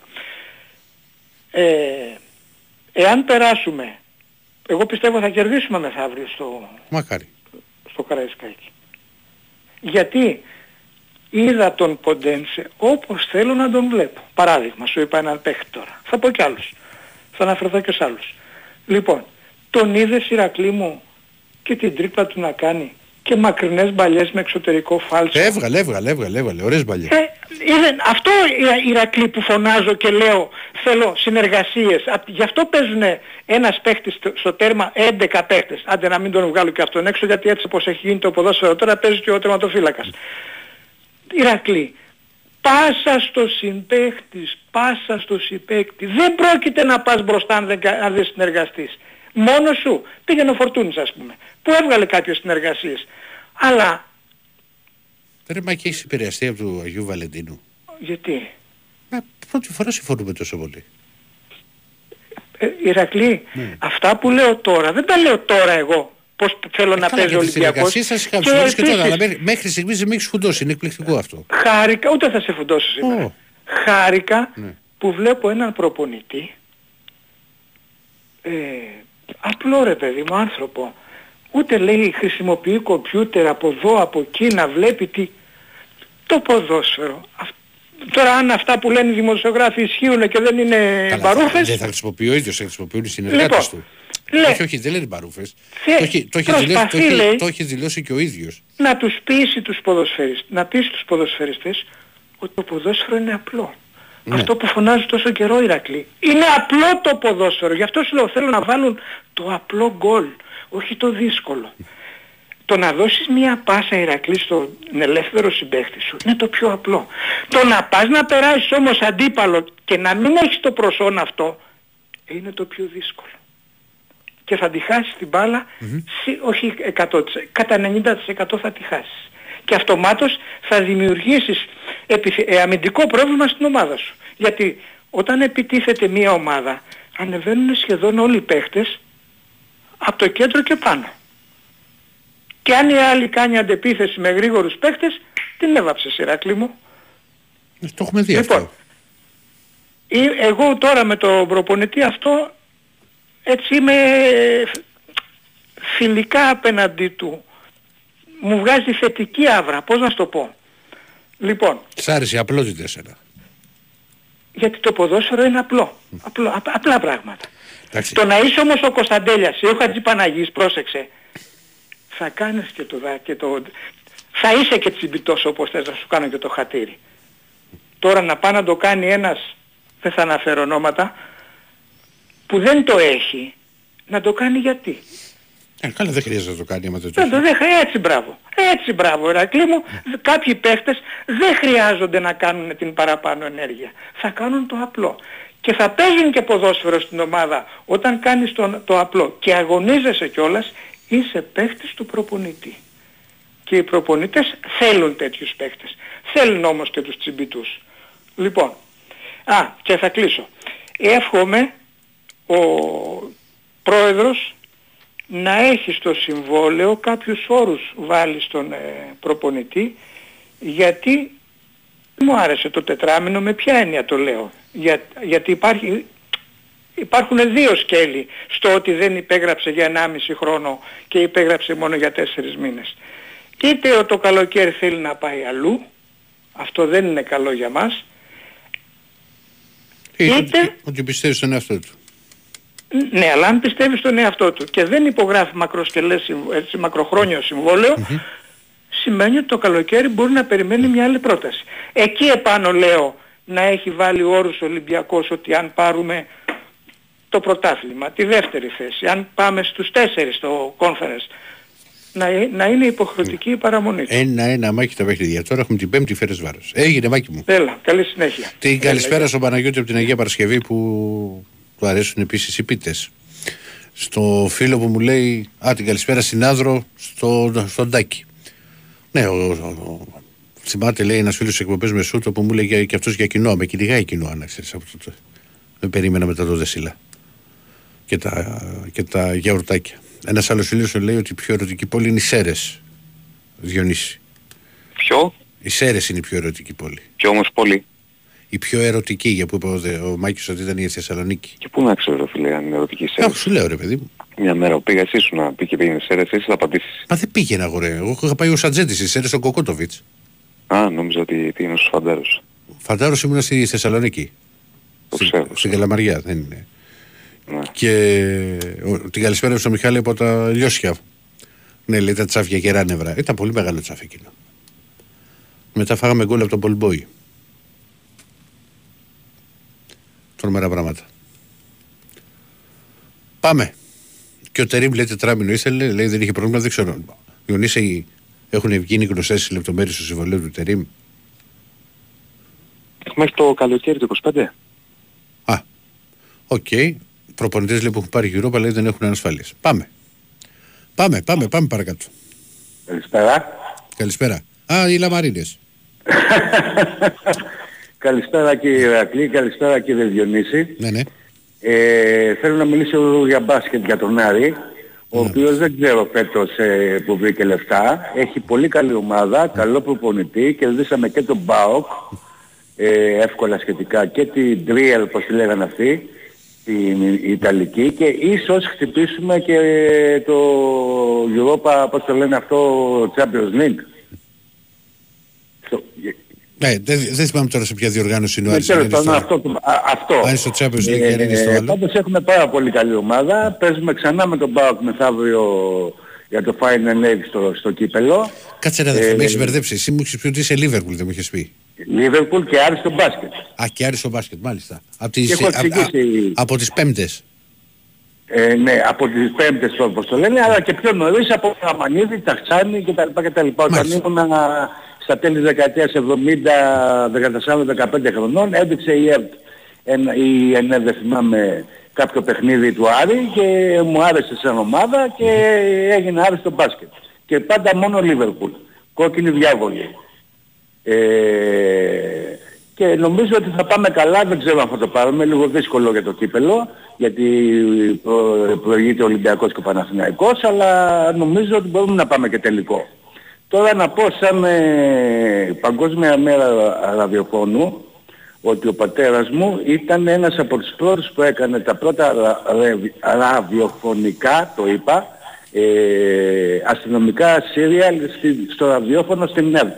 Ε, εάν περάσουμε εγώ πιστεύω θα κερδίσουμε μεθαύριο στο, Μακάρι. στο Καραϊσκάκι. Γιατί είδα τον Ποντένσε όπως θέλω να τον βλέπω. Παράδειγμα, σου είπα έναν παίχτη τώρα. Θα πω κι άλλους. Θα αναφερθώ και σε άλλους. Λοιπόν, τον είδες Ηρακλή μου και την τρύπα του να κάνει και μακρινές μπαλιές με εξωτερικό φάλσο. Έβγαλε, έβγαλε, έβγαλε, έβγαλε, ωραίες μπαλιές. Ε, είδε, αυτό η Ηρακλή που φωνάζω και λέω θέλω συνεργασίες. Γι' αυτό παίζουν ένας παίχτης στο, τέρμα 11 παίχτες. Άντε να μην τον βγάλω και αυτόν έξω γιατί έτσι όπως έχει γίνει το ποδόσφαιρο τώρα παίζει και ο τερματοφύλακας. Ηρακλή, πάσα στο συμπαίχτης, πάσα στο συμπαίχτη. Δεν πρόκειται να πας μπροστά αν δεν, αν δεν συνεργαστείς. Μόνος σου. Πήγαινε ο Φορτούνης ας πούμε. Που έβγαλε κάποιες συνεργασίες. Αλλά... Ρε μα και έχεις επηρεαστεί από του Αγίου Βαλεντίνου. Γιατί; Μα πρώτη φορά συμφωνούμε τόσο πολύ. Ε, Ηρακλή, ναι. αυτά που λέω τώρα, δεν τα λέω τώρα εγώ. Πώς θέλω ε, να παίζει ο Ολυμπιακός. Και σας είχα και τότε, αλλά μέχρι στιγμής δεν με έχεις φουντώσει, είναι εκπληκτικό αυτό. Χάρηκα, ούτε θα σε φουντώσω σήμερα. Oh. Χάρηκα ναι. που βλέπω έναν προπονητή, ε, απλό ρε παιδί μου άνθρωπο, ούτε λέει χρησιμοποιεί κομπιούτερ από εδώ, από εκεί να βλέπει τι... Το ποδόσφαιρο. Τώρα αν αυτά που λένε οι δημοσιογράφοι ισχύουν και δεν είναι Καλά, μπαρούφες... Δεν θα χρησιμοποιεί ο ίδιος, θα χρησιμοποιούν οι συνεργάτες λοιπόν, του. Λέ, όχι, όχι, δεν λένε μπαρούφες. το, έχει, το, έχει δηλώσει, το, έχει, το έχει δηλώσει και ο ίδιος. Να τους πείσει τους ποδοσφαιριστές, να πείσει τους ποδοσφαιριστές ότι το ποδόσφαιρο είναι απλό. Ναι. Αυτό που φωνάζει τόσο καιρό Ηρακλή. Είναι απλό το ποδόσφαιρο. Γι' αυτό σου λέω θέλω να βάλουν το απλό γκολ. Όχι το δύσκολο. Το να δώσεις μία πάσα Ηρακλή στον ελεύθερο συμπαίχτη σου είναι το πιο απλό. Το να πας να περάσεις όμως αντίπαλο και να μην έχεις το προσόν αυτό είναι το πιο δύσκολο. Και θα τη χάσεις την μπάλα, mm-hmm. όχι 100%, κατά 90% θα τη χάσεις. Και αυτομάτως θα δημιουργήσεις ε, αμυντικό πρόβλημα στην ομάδα σου. Γιατί όταν επιτίθεται μία ομάδα ανεβαίνουν σχεδόν όλοι οι παίχτες από το κέντρο και πάνω. Και αν η άλλη κάνει αντεπίθεση με γρήγορους παίχτες, την έβαψε Ηρακλή μου. Ε, το έχουμε δει λοιπόν, αυτό. Εγώ τώρα με το προπονητή αυτό έτσι είμαι φιλικά απέναντί του. Μου βγάζει θετική άβρα, πώς να σου το πω. Λοιπόν. Σ' άρεσε η απλότητα εσένα. Γιατί το ποδόσφαιρο είναι απλό. απλό απλά πράγματα. Εντάξει. Το να είσαι όμως ο Κωνσταντέλιας ή ο Χατζηπαναγής, πρόσεξε, θα κάνεις και το, και το... Θα είσαι και τσιμπητός όπως θες να σου κάνω και το χατήρι. Τώρα να πάει να το κάνει ένας, δεν θα αναφέρω ονόματα, που δεν το έχει, να το κάνει γιατί. Ε, καλά δεν χρειάζεται να το κάνει άμα το Δεν το έτσι μπράβο. Έτσι μπράβο Ερακλή μου. Κάποιοι παίχτες δεν χρειάζονται να κάνουν την παραπάνω ενέργεια. Θα κάνουν το απλό. Και θα παίζουν και ποδόσφαιρο στην ομάδα όταν κάνεις το, το απλό και αγωνίζεσαι κιόλας είσαι παίχτης του προπονητή. Και οι προπονητές θέλουν τέτοιους παίχτες. Θέλουν όμως και τους τσιμπητούς. Λοιπόν, α, και θα κλείσω. Εύχομαι ο πρόεδρος να έχει στο συμβόλαιο κάποιους όρους βάλει στον ε, προπονητή γιατί μου άρεσε το τετράμινο με ποια έννοια το λέω. Για, γιατί υπάρχει, υπάρχουν δύο σκέλη στο ότι δεν υπέγραψε για 1,5 χρόνο και υπέγραψε μόνο για 4 μήνες. Είτε το καλοκαίρι θέλει να πάει αλλού, αυτό δεν είναι καλό για μας, Είτε... Ότι πιστεύεις στον εαυτό του. Ναι, αλλά αν πιστεύεις στον εαυτό του και δεν υπογράφει μακροσκελές, έτσι, μακροχρόνιο σημαίνει ότι το καλοκαίρι μπορεί να περιμένει μια άλλη πρόταση. Εκεί επάνω λέω να έχει βάλει όρους ο Ολυμπιακός ότι αν πάρουμε το πρωτάθλημα, τη δεύτερη θέση, αν πάμε στους τέσσερις στο conference, να, να είναι υποχρεωτική η παραμονή Ένα-ένα μάχη τα παιχνίδια. Τώρα έχουμε την πέμπτη φέρες βάρος. Έγινε μάχη μου. Έλα, καλή συνέχεια. Την καλησπέρα στον Παναγιώτη από την Αγία Παρασκευή που του αρέσουν επίσης οι πίτες. Στο φίλο που μου λέει, α την καλησπέρα συνάδρο στο, στον Τάκη. Ναι, ο, ο, ο, θυμάται λέει ένας φίλος εκπομπέ με σούτο που μου λέει και αυτός για κοινό. Με κυνηγάει κοινό, αν ξέρεις από το. Δεν περίμενα μετά το Δεσίλα. Και τα, και τα γιαουρτάκια. Ένας άλλος φίλος λέει ότι η πιο ερωτική πόλη είναι οι Σέρες. Διονύση. Ποιο; Οι Σέρες είναι η πιο ερωτική πόλη. Ποιο όμως πόλη; Η πιο ερωτική, για που είπε ο, ο Μάκης ότι ήταν η Θεσσαλονίκη. Και πού να ξέρω, φίλε, αν είναι ερωτική Σέρε. σου λέω, ρε παιδί μου. Μια μέρα πήγα εσύ σου να πει και πήγαινε Σέρε, εσύ θα απαντήσεις. Μα δεν πήγαινε αγορέ. Εγώ είχα πάει ο Σατζέτη στι Σέρε στον Κοκότοβιτς. Α, νόμιζα ότι πήγαινε στους Φαντάρους. Φαντάρους ήμουν στη Θεσσαλονίκη. Το ξέρω. Στην Καλαμαριά, δεν είναι. Ναι. Και ο, την καλησπέρα στον Μιχάλη από τα Λιώσια. Ναι, λέει τα τσάφια κερά νεύρα. Ήταν πολύ μεγάλο τσάφι εκείνο. Μετά φάγαμε γκολ από τον Πολμπόη. Τρομερά πράγματα. Πάμε. Και ο Τερίμ λέει τετράμηνο ήθελε, λέει δεν είχε πρόβλημα, δεν ξέρω. Διονύση έχουν βγει γνωστές οι λεπτομέρειες του συμβολαίου του Τερίμ; Μέχρι το καλοκαίρι του 25. Α, ok. Okay. Προπονητές λέει που έχουν πάρει γύρω, λέει δεν έχουν ανασφάλειες. Πάμε. Πάμε, πάμε, πάμε παρακάτω. Καλησπέρα. Καλησπέρα. Α, οι Λαμαρίνες. καλησπέρα κύριε Ρακλή, καλησπέρα κύριε Διονύση. Ναι, ναι. Ε, θέλω να μιλήσω για μπάσκετ για τον Άρη, ο ναι. οποίος δεν ξέρω φέτος ε, που βρήκε λεφτά. Έχει πολύ καλή ομάδα, καλό προπονητή, κερδίσαμε και τον ΜΠΑΟΚ, ε, εύκολα σχετικά, και την Τρίελ, όπως τη λέγανε αυτοί την Ιταλική και ίσως χτυπήσουμε και το Europa, πώς το λένε αυτό, Champions League. Ναι, δεν, δεν θυμάμαι τώρα σε ποια διοργάνωση είναι ο Άρης. αυτό. αυτό. Αν στο Champions League, ε, είναι στο άλλο. Πάντως έχουμε πάρα πολύ καλή ομάδα. Παίζουμε ξανά με τον Πάοκ μεθαύριο για το Final Eight στο, στο κύπελο. Κάτσε να ε, με έχεις μπερδέψει. Εσύ μου έχεις πει ότι είσαι Liverpool, δεν μου έχεις πει. Λίβερπουλ και Άρη στο μπάσκετ. Α, και Άρη στο μπάσκετ, μάλιστα. Από τις, α, α, από τις πέμπτες. Ε, ναι, από τις πέμπτες όπως το λένε, αλλά και πιο νωρίς από Ραμανίδη, Ταξάνη κτλ. κτλ. Όταν ήμουν στα τέλη της δεκαετίας 70, 14-15 χρονών, έδειξε η ΕΡΤ η ΕΝΕ, δεν θυμάμαι, κάποιο παιχνίδι του Άρη και μου άρεσε σαν ομάδα και έγινε Άρη στο μπάσκετ. Και πάντα μόνο Λίβερπουλ. Κόκκινη διάβολη. Ε, και νομίζω ότι θα πάμε καλά, δεν ξέρω αν θα το πάρουμε, λίγο δύσκολο για το κύπελο, γιατί προ, προηγείται ο Ολυμπιακός και ο Παναθηναϊκός, αλλά νομίζω ότι μπορούμε να πάμε και τελικό. Τώρα να πω σαν ε, Παγκόσμια Μέρα Ραδιοφώνου, ότι ο πατέρας μου ήταν ένας από τους πρώτους που έκανε τα πρώτα ραδιοφωνικά, το είπα, ε, αστυνομικά σύριαλ στο ραδιόφωνο στην ΕΡΤ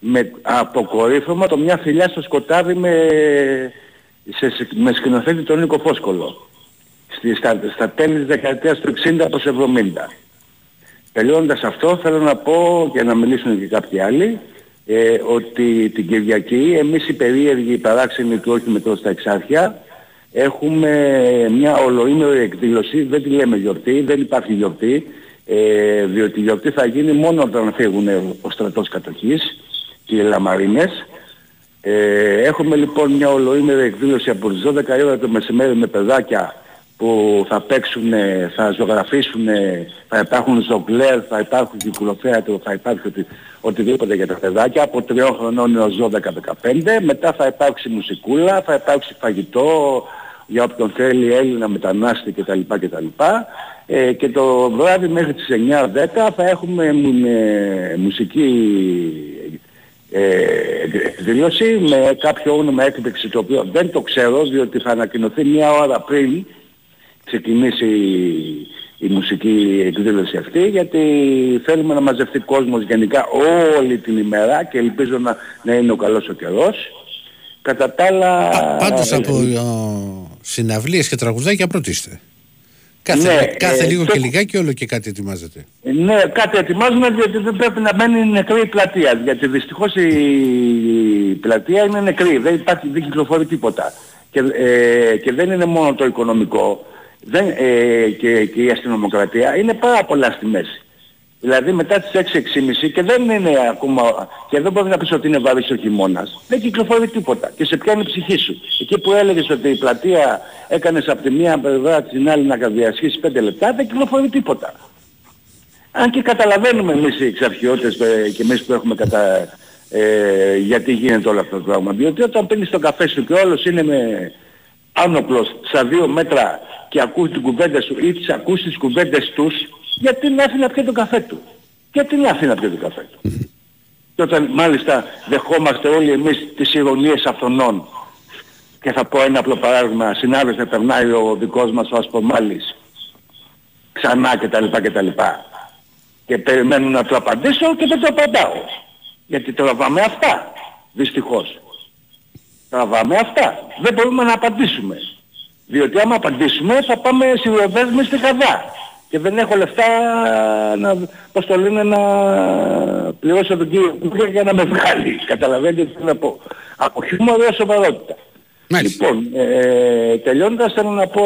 με αποκορύφωμα το μια φιλιά στο σκοτάδι με, σε, με σκηνοθέτη τον Νίκο Φόσκολο. Στη, στα, στα τέλη της δεκαετίας του 60 προς 70. Τελειώνοντας αυτό θέλω να πω και να μιλήσουν και κάποιοι άλλοι ε, ότι την Κυριακή εμείς οι περίεργοι, οι παράξενοι του όχι μετρό στα εξάρχεια έχουμε μια ολοήμερη εκδήλωση, δεν τη λέμε γιορτή, δεν υπάρχει γιορτή, ε, διότι η γιορτή θα γίνει μόνο όταν φύγουν ο στρατός κατοχής οι Λαμαρίνες. Ε, έχουμε λοιπόν μια ολοήμερη εκδήλωση από τις 12 ώρα το μεσημέρι με παιδάκια που θα παίξουν, θα ζωγραφίσουν, θα υπάρχουν ζωγκλέρ, θα υπάρχουν κυκλοθέατρο, θα υπάρχει οτι, οτιδήποτε για τα παιδάκια από 3 χρονών έως 12-15. Μετά θα υπάρξει μουσικούλα, θα υπάρξει φαγητό για όποιον θέλει Έλληνα μετανάστη κτλ. κτλ. Ε, και το βράδυ μέχρι τις 9-10 θα έχουμε ε, μουσική εκδήλωση με κάποιο όνομα έκπληξη το οποίο δεν το ξέρω διότι θα ανακοινωθεί μια ώρα πριν ξεκινήσει η, μουσική εκδήλωση αυτή γιατί θέλουμε να μαζευτεί κόσμος γενικά όλη την ημέρα και ελπίζω να, να είναι ο καλός ο καιρός Κατά τα άλλα... Πάντως από ε, συναυλίες και τραγουδάκια πρώτη είστε. Κάθε, ναι, κάθε ε, λίγο το... και λιγάκι όλο και κάτι ετοιμάζεται. Ναι, κάτι ετοιμάζουμε γιατί δεν πρέπει να μένει νεκρή η πλατεία. Γιατί δυστυχώς η πλατεία είναι νεκρή. Δεν υπάρχει, δεν κυκλοφορεί τίποτα. Και, ε, και δεν είναι μόνο το οικονομικό δεν, ε, και, και η αστυνομοκρατία. Είναι πάρα πολλά στη μέση. Δηλαδή μετά τις 6-6.30 και δεν είναι ακόμα, και δεν μπορεί να πεις ότι είναι βαρύς ο χειμώνας, δεν κυκλοφορεί τίποτα και σε πιάνει η ψυχή σου. Εκεί που έλεγες ότι η πλατεία έκανες από τη μία πλευρά την άλλη να διασχίσεις 5 λεπτά, δεν κυκλοφορεί τίποτα. Αν και καταλαβαίνουμε εμείς οι εξαρχιώτες ε, και εμείς που έχουμε κατα... Ε, γιατί γίνεται όλο αυτό το πράγμα. Διότι όταν πίνεις το καφέ σου και όλος είναι με άνοπλος στα δύο μέτρα και ακούς την κουβέντα σου ή τις ακούς τις κουβέντες τους, γιατί να έρθει να πιει τον καφέ του. Γιατί να έρθει να πιει τον καφέ του. και όταν μάλιστα δεχόμαστε όλοι εμείς τις ηρωνίες αυτονών. Και θα πω ένα απλό παράδειγμα, συνάδελφε περνάει ο δικός μας ο Ασπομάλης ξανά κτλ. κτλ. Και περιμένουν να του απαντήσω και δεν το απαντάω. Γιατί τραβάμε αυτά, δυστυχώς. Τραβάμε αυτά. Δεν μπορούμε να απαντήσουμε. Διότι άμα απαντήσουμε θα πάμε σιγουροδέσμες στη Χαδά και δεν έχω λεφτά να, πώς το λένε, να πληρώσω τον κύριο Κούγκα για να με βγάλει. Καταλαβαίνετε τι να πω. Από χιούμορ έως σοβαρότητα. Λοιπόν, ε, τελειώντας θέλω να πω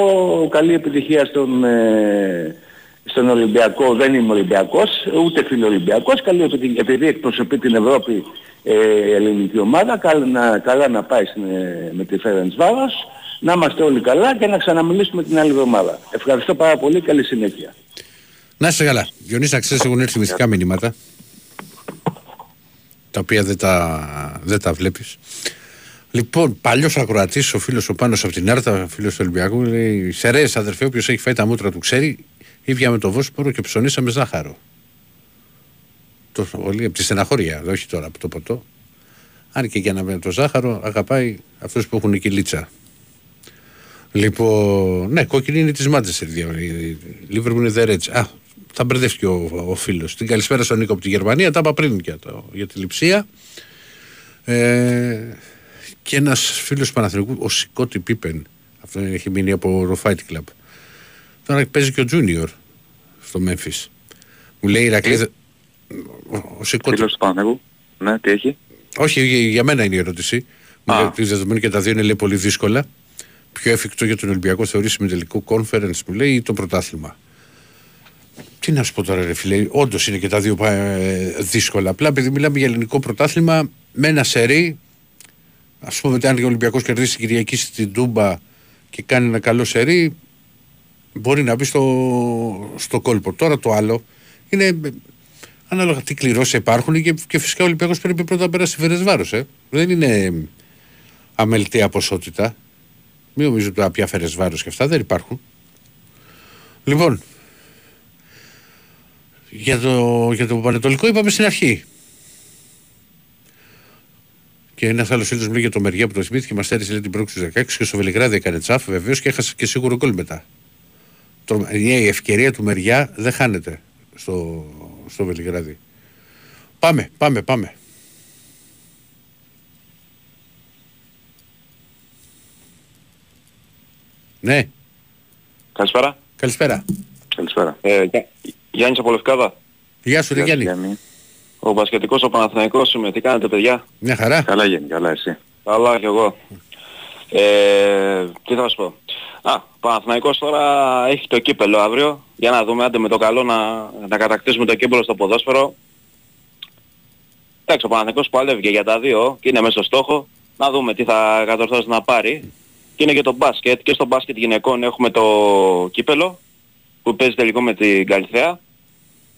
καλή επιτυχία στον, ε, στον Ολυμπιακό. Δεν είμαι Ολυμπιακός, ούτε φιλοολυμπιακός. Καλή επιτυχία, επειδή εκπροσωπεί την Ευρώπη ε, ελληνική ομάδα. Καλά να, καλά να πάει στην, ε, με τη Φέρεντς Βάρος να είμαστε όλοι καλά και να ξαναμιλήσουμε την άλλη εβδομάδα. Ευχαριστώ πάρα πολύ. Καλή συνέχεια. Να είσαι καλά. Διονύση, να ξέρεις, έχουν έρθει μυστικά μηνύματα τα οποία δεν τα, δεν τα βλέπεις. Λοιπόν, παλιός ακροατής, ο φίλος ο πάνω από την Άρτα, φίλος του Ολυμπιακού, λέει: Σερέ, αδερφέ, όποιος έχει φάει τα μούτρα του ξέρει, ήβια με το Βόσπορο και ψωνίσαμε ζάχαρο. Τόσο πολύ, από τη στεναχώρια, όχι τώρα από το ποτό. Αν και για να με το ζάχαρο, αγαπάει αυτού που έχουν κυλίτσα. Λοιπόν, ναι, κόκκινη είναι της Μάντσεστερ. Η Λίβερπουλ είναι δερέτς. Α, θα μπερδεύτηκε ο, ο φίλος. Την καλησπέρα στον Νίκο από τη Γερμανία. Τα είπα πριν για, το, για τη λειψία. Ε, και ένας φίλος Παναθηνικού, ο Σικότη Πίπεν. Αυτό έχει μείνει από το Fight Club. Τώρα παίζει και ο Τζούνιορ στο Memphis. Μου λέει η Ρακλή. Ο Σικότη. Φίλος του Παναθηνικού. Ναι, τι έχει; Όχι, για μένα είναι η ερώτηση. Μου λέει ότι δεδομένου και τα δύο είναι λέει, πολύ δύσκολα πιο εφικτό για τον Ολυμπιακό θεωρήσει με τελικό conference μου λέει ή το πρωτάθλημα; Τι να σου πω τώρα, ρε φίλε, όντως είναι και τα δύο ε, δύσκολα. Απλά επειδή μιλάμε για ελληνικό πρωτάθλημα με ένα σερί, ας πούμε, αν ο Ολυμπιακός κερδίσει την Κυριακή στην Τούμπα και κάνει ένα καλό σερί, μπορεί να μπει στο, στο κόλπο. Τώρα το άλλο είναι ανάλογα τι κληρώσεις υπάρχουν και, και φυσικά ο Ολυμπιακός πρέπει πρώτα να περάσει βάρος. Ε. Δεν είναι αμελταία ποσότητα. Μην νομίζω ότι πια φέρες βάρος και αυτά δεν υπάρχουν. Λοιπόν, για το, για το Πανετολικό είπαμε στην αρχή. Και ένας άλλος φίλος μου λέει για το μεριά που το θυμήθηκε, μας έρισε την πρόκληση 16 και στο Βελιγράδι έκανε τσάφ βεβαίως και έχασε και σίγουρο γκολ μετά. Η ευκαιρία του μεριά δεν χάνεται στο, στο Βελιγράδι. Πάμε, πάμε, πάμε. Ναι. Καλησπέρα. Καλησπέρα. Καλησπέρα. Ε, Γιάννης από Λευκάδα. Γεια σου, Γεια Γιάννη. Ο Μπασκετικός, ο Παναθηναϊκός είμαι. Τι κάνετε, παιδιά; Μια χαρά. Καλά Γιάννη, καλά εσύ. Καλά και εγώ. Ε, τι θα σας πω. Α, ο Παναθηναϊκός τώρα έχει το κύπελο αύριο. Για να δούμε, άντε με το καλό να, να κατακτήσουμε το κύπελο στο ποδόσφαιρο. Εντάξει, ο Παναθηναϊκός παλεύει για τα δύο και είναι μέσα στο στόχο. Να δούμε τι θα κατορθώσει να πάρει και είναι και το μπάσκετ. Και στο μπάσκετ γυναικών έχουμε το κύπελο που παίζει τελικό με την Καλυθέα.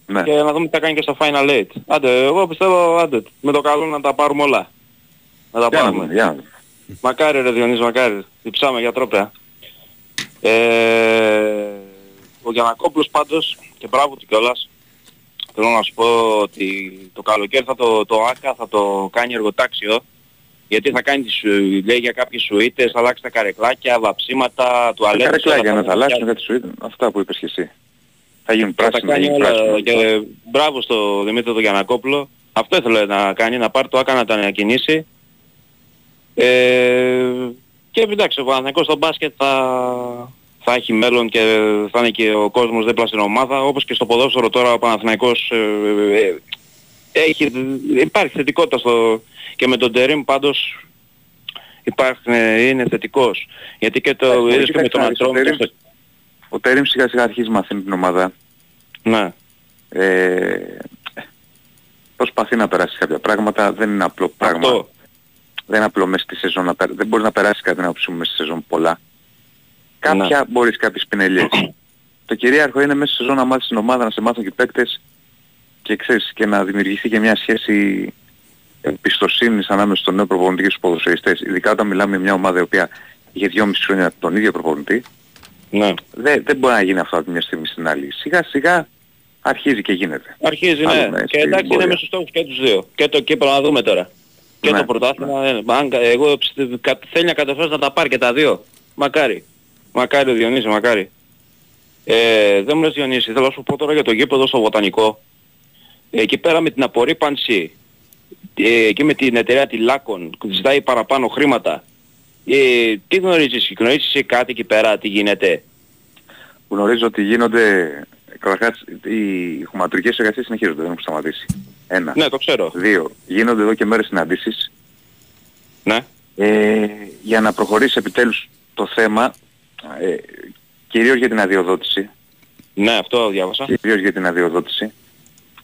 Ναι. Και να δούμε τι θα κάνει και στο Final Eight. Άντε, εγώ πιστεύω, άντε, με το καλό να τα πάρουμε όλα. Να τα πάρουμε. Για. Μακάρι ρε Διονύς, μακάρι. Διψάμε για τρόπια. Ε, ο Γιανακόπουλος πάντως, και μπράβο του κιόλας, θέλω να σου πω ότι το καλοκαίρι θα το, το ΆΚΑ θα το κάνει εργοτάξιο γιατί θα κάνεις τις, λέει για κάποιες σουίτες, αλλάξεις τα καρεκλάκια, βαψίματα, τουαλέτες. Τα καρεκλάκια να τα αλλάξεις με τις σουίτες, αυτά που είπες και εσύ. Θα γίνουν πράσινο, θα γίνει πράσινο. Και μπράβο στο Δημήτρη τον Γιανακόπουλο. Αυτό ήθελε να κάνει, να πάρει το άκα να τα ανακοινήσει. Ε, και εντάξει, ο Παναθηναϊκός στο μπάσκετ θα, θα έχει μέλλον και θα είναι και ο κόσμος δίπλα στην ομάδα, όπως και στο ποδόσφαιρο τώρα ο Παναθηναϊκός ε, ε, έχει, υπάρχει θετικότητα στο, και με τον Τερίμ πάντως υπάρχει, είναι θετικός. Γιατί και το είδες και με τον Αντρόμ. Ο Τερίμ σιγά σιγά αρχίζει να μαθαίνει την ομάδα. Ναι. Ε, προσπαθεί να περάσει κάποια πράγματα, δεν είναι απλό πράγμα. Αυτό. Δεν είναι απλό μέσα στη σεζόν να περάσει, δεν μπορείς να περάσεις κάτι να ψούμε μέσα στη σεζόν πολλά. Κάποια μπορείς κάποιες πινελιές. το κυρίαρχο είναι μέσα στη σεζόν να μάθεις την ομάδα, να σε μάθουν και οι παίκτες και ξέρεις και να δημιουργηθεί και μια σχέση εμπιστοσύνης ανάμεσα στον νέο προπονητή και στους ποδοσφαιριστές. Ειδικά όταν μιλάμε για μια ομάδα η οποία είχε δυόμιση χρόνια τον ίδιο προπονητή. Ναι. Δεν, δεν μπορεί να γίνει αυτό από μια στιγμή στην άλλη. Σιγά σιγά αρχίζει και γίνεται. Αρχίζει, ναι. Άλλουμε, Και στην εντάξει είναι πορεία. μέσα στους στόχους και τους δύο. Και το κύπρο να δούμε τώρα. Και Ναι. το πρωτάθλημα. ε, αν- Εγώ ψ- κα- θέλει να καταφέρει να τα πάρει και τα δύο. Μακάρι. Μακάρι ο Διονύσης, μακάρι. Ε, δεν μου λες Διονύση, θέλω να σου πω τώρα για το γήπεδο στο Βοτανικό. Ε, εκεί πέρα με την απορρίπανση ε, και με την εταιρεία τη Λάκων που ζητάει παραπάνω χρήματα. Ε, τι γνωρίζεις, γνωρίζεις εσύ κάτι εκεί πέρα, τι γίνεται; Γνωρίζω ότι γίνονται, καταρχάς οι χωματουργικές εργασίες συνεχίζονται, δεν έχουν σταματήσει. Ένα. Ναι, το ξέρω. Δύο. Γίνονται εδώ και μέρες συναντήσεις Ναι. ε, για να προχωρήσει επιτέλους το θέμα ε, κυρίως για την αδειοδότηση. Ναι, αυτό διάβασα. Κυρίως για την αδειοδότηση. Ναι.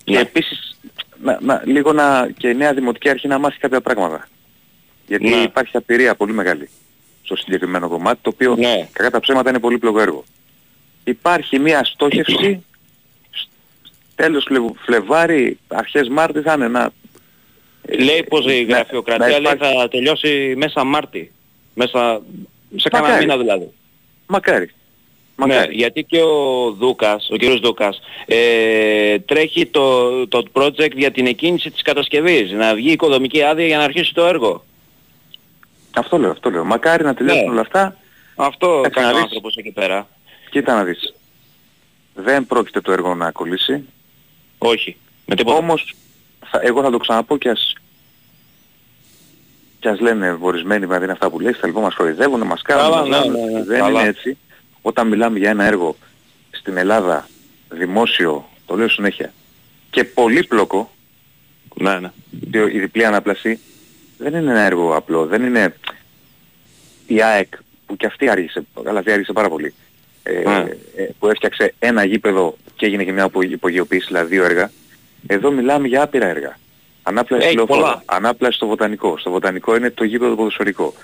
Και επίσης να, να, λίγο να, και η νέα Δημοτική Αρχή να μάθει κάποια πράγματα. Γιατί Ναι. υπάρχει απειρία πολύ μεγάλη στο συγκεκριμένο κομμάτι, το οποίο Ναι. κατά τα ψέματα είναι πολύ έργο. Υπάρχει μια στόχευση σ- τέλος Φλεβ- Φλεβάρι, αρχές Μάρτης θα είναι να... Λέει πως η να- γραφειοκρατία να λέει υπάρχει- θα τελειώσει μέσα Μάρτι. Μέσα σε κανένα Μακάρι. μήνα δηλαδή. Μακάρι. Ναι, Μακάρι. γιατί και ο Δούκας, ο κύριος Δούκας, ε, τρέχει το, το project για την εκκίνηση της κατασκευής. Να βγει οικοδομική άδεια για να αρχίσει το έργο. Αυτό λέω, αυτό λέω. Μακάρι να τελειώσουν Ναι. όλα αυτά. Αυτό Έτσι κάνει να ο δεις. άνθρωπος εκεί πέρα. Κοίτα να δεις. Δεν πρόκειται το έργο να κολλήσει. Όχι. Με τίποτα. Όμως, θα, εγώ θα το ξαναπώ και ας, και ας λένε ορισμένοι δηλαδή είναι αυτά που λέει, θα λοιπόν μας χοριζεύουν, μας κάνουν, Καλά, μας ναι, κάνουν. ναι, ναι, δεν καλά. είναι έτσι. Όταν μιλάμε για ένα έργο στην Ελλάδα, δημόσιο, το λέω συνέχεια, και πολύπλοκο, Ναι, ναι. διό- η διπλή ανάπλαση, δεν είναι ένα έργο απλό, δεν είναι η ΑΕΚ που και αυτή άργησε, αλλά αυτή άργησε πάρα πολύ. Ε, Ναι. ε, που έφτιαξε ένα γήπεδο και έγινε και μια απο- υπογειοποίηση, δηλαδή δύο έργα. Εδώ μιλάμε για άπειρα έργα. Ανάπλαση Έχει λεωφόρου, πολλά. ανάπλαση στο βοτανικό. Στο βοτανικό είναι το γήπεδο ποδοσφαιρικό.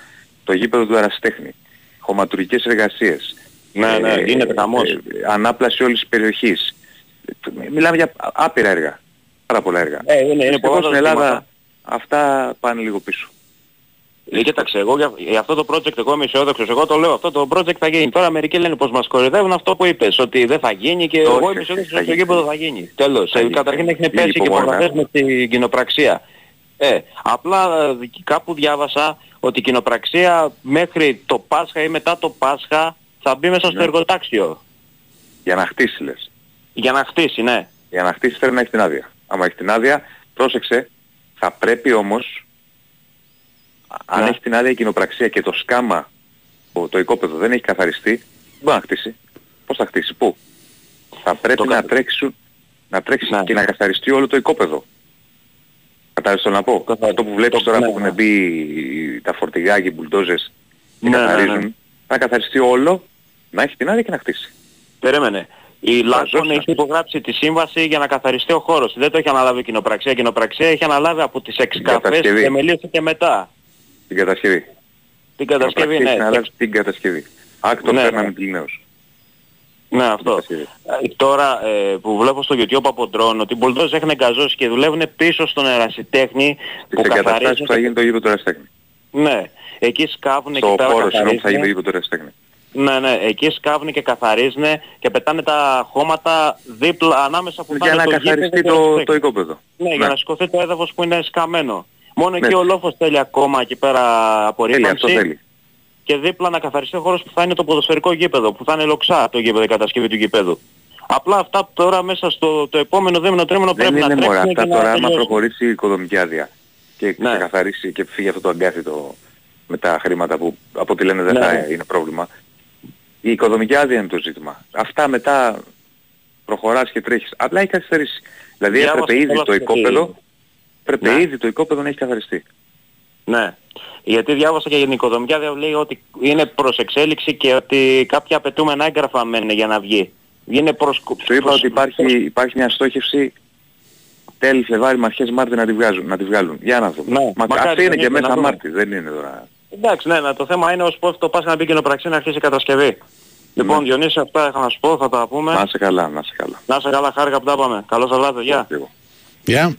Το γήπεδο του Αραστέχνη. Χωματουργικές εργασίες. Ναι, ναι, γίνεται χαμός. ανάπλαση όλης της περιοχής. Ε, Μιλάμε για άπειρα έργα. Πάρα πολλά έργα. Ε, είναι, είναι Δυστυχώς πολλά στην τα Ελλάδα ζητήματα. αυτά πάνε λίγο πίσω. Ε, κοίταξε, εγώ για, για αυτό το project εγώ είμαι αισιόδοξος. Εγώ το λέω, αυτό το project θα γίνει. Τώρα μερικοί λένε πως μας κορυδεύουν αυτό που είπες, ότι δεν θα γίνει και Όχι, εγώ όχι, είμαι αισιόδοξος θα ότι το γίνει. γήπεδο θα γίνει. Τέλος. Θα Ε, γίνει. καταρχήν έχουν Λίγη πέσει και υπομονή. υπογραφές με την κοινοπραξία. Ε, απλά ε, κάπου διάβασα ότι η κοινοπραξία μέχρι το Πάσχα ή μετά το Πάσχα θα μπει μέσα στο Ναι. εργοτάξιο. Για να χτίσει λες. Για να χτίσει, ναι. Για να χτίσει πρέπει να έχει την άδεια. Άμα έχει την άδεια, πρόσεξε, θα πρέπει όμως, α- αν Ναι. έχει την άδεια η κοινοπραξία και το σκάμα, το, το οικόπεδο δεν έχει καθαριστεί, δεν μπορεί να χτίσει. Πώς θα χτίσει, πού; Θα πρέπει Το να κα- τρέξουν, να τρέξει Ναι. και να καθαριστεί όλο το οικόπεδο. Κατάλαβες το να πω; Καθα- Αυτό που βλέπεις το- τώρα ναι, που ναι. έχουν μπει τα φορτηγά και οι μπουλντόζες και Ναι, ναι, ναι. καθαρίζουν, να καθαριστεί όλο, να έχει την άδεια και να χτίσει. Περίμενε. Η Λάκων ζώστα. έχει υπογράψει τη σύμβαση για να καθαριστεί ο χώρος. Δεν το έχει αναλάβει η κοινοπραξία. Η κοινοπραξία έχει αναλάβει από τις εξκαφές κατασκευή. και μελίωσε και μετά. Την κατασκευή. Την κατασκευή, Έχει ναι. να αλλάξει την κατασκευή. Άκτο Ναι, φέρναμε ναι. πληνέως. Ναι, αυτό. κατασκευή. Ε, Τώρα ε, που βλέπω στο YouTube από drone ότι οι μπουλντόζες έχουν εγκαζώσει και δουλεύουν πίσω στον ερασιτέχνη Τις που εγκαταστάσεις καθαρίζουν. που θα γίνει το γήπεδο του Εραστέχνη. Ναι. Εκεί σκάβουν εκεί Στο πέρα χώρο συγγνώμη που θα γίνει το καθαρίζουν. γήπεδο του Εραστέχνη. Ναι, ναι. Εκεί σκάβουν και καθαρίζουν και πετάνε τα χώματα δίπλα ανάμεσα που θα Για είναι να το καθαριστεί γήπεδο και το, Ερασιτέχνη. το οικόπεδο. Ναι, για να σηκωθεί το έδαφος που είναι σκαμμένο. Μόνο εκεί Ναι. ο λόφος θέλει ακόμα εκεί πέρα Θέλει, αυτό απορρίπανση θέλει. και δίπλα να καθαριστεί ο χώρος που θα είναι το ποδοσφαιρικό γήπεδο, που θα είναι λοξά το γήπεδο, η κατασκευή του γήπεδου. Απλά αυτά τώρα μέσα στο το επόμενο δίμηνο τρίμηνο Δεν πρέπει να είναι μωρά. τρέξουν Αυτά και να τώρα άμα τελειώσουν. προχωρήσει η οικοδομική άδεια και Ναι. ξεκαθαρίσει και φύγει αυτό το αγκάθι το, με τα χρήματα που από ό,τι λένε δεν Ναι. θα είναι πρόβλημα. Η οικοδομική άδεια είναι το ζήτημα. Αυτά μετά προχωράς και τρέχεις. Απλά έχει καθυστερήσει. Δηλαδή Διάβασα έπρεπε ήδη κιόλας το ότι- οικόπεδο, έπρεπε Ναι. ήδη το οικόπεδο να έχει καθαριστεί. Ναι. Γιατί διάβασα και για την οικοδομική άδεια λέει ότι είναι προς εξέλιξη και ότι κάποια απαιτούμενα έγγραφα μένουν για να βγει. Είναι προς... Σου είπα ότι υπάρχει, υπάρχει μια στόχευση τέλη Φλεβάρι με αρχές Μάρτη να τη βγάζουν. Να τη βγάλουν. Για να δούμε. Ναι, Μα, μακάρι αυτή είναι να και είναι, μέσα να δούμε. Μάρτη, δεν είναι τώρα. Εντάξει, ναι, ναι, το θέμα είναι ως πότε το πας να μπει κοινοπραξία να αρχίσει η κατασκευή. Λοιπόν, Διονύσης, αυτά είχα να σου πω, θα τα πούμε. Να είσαι καλά, να είσαι καλά. Να είσαι καλά, χάρηκα που τα πάμε. Καλό σας βράδυ, γεια. Και εγώ. Γεια.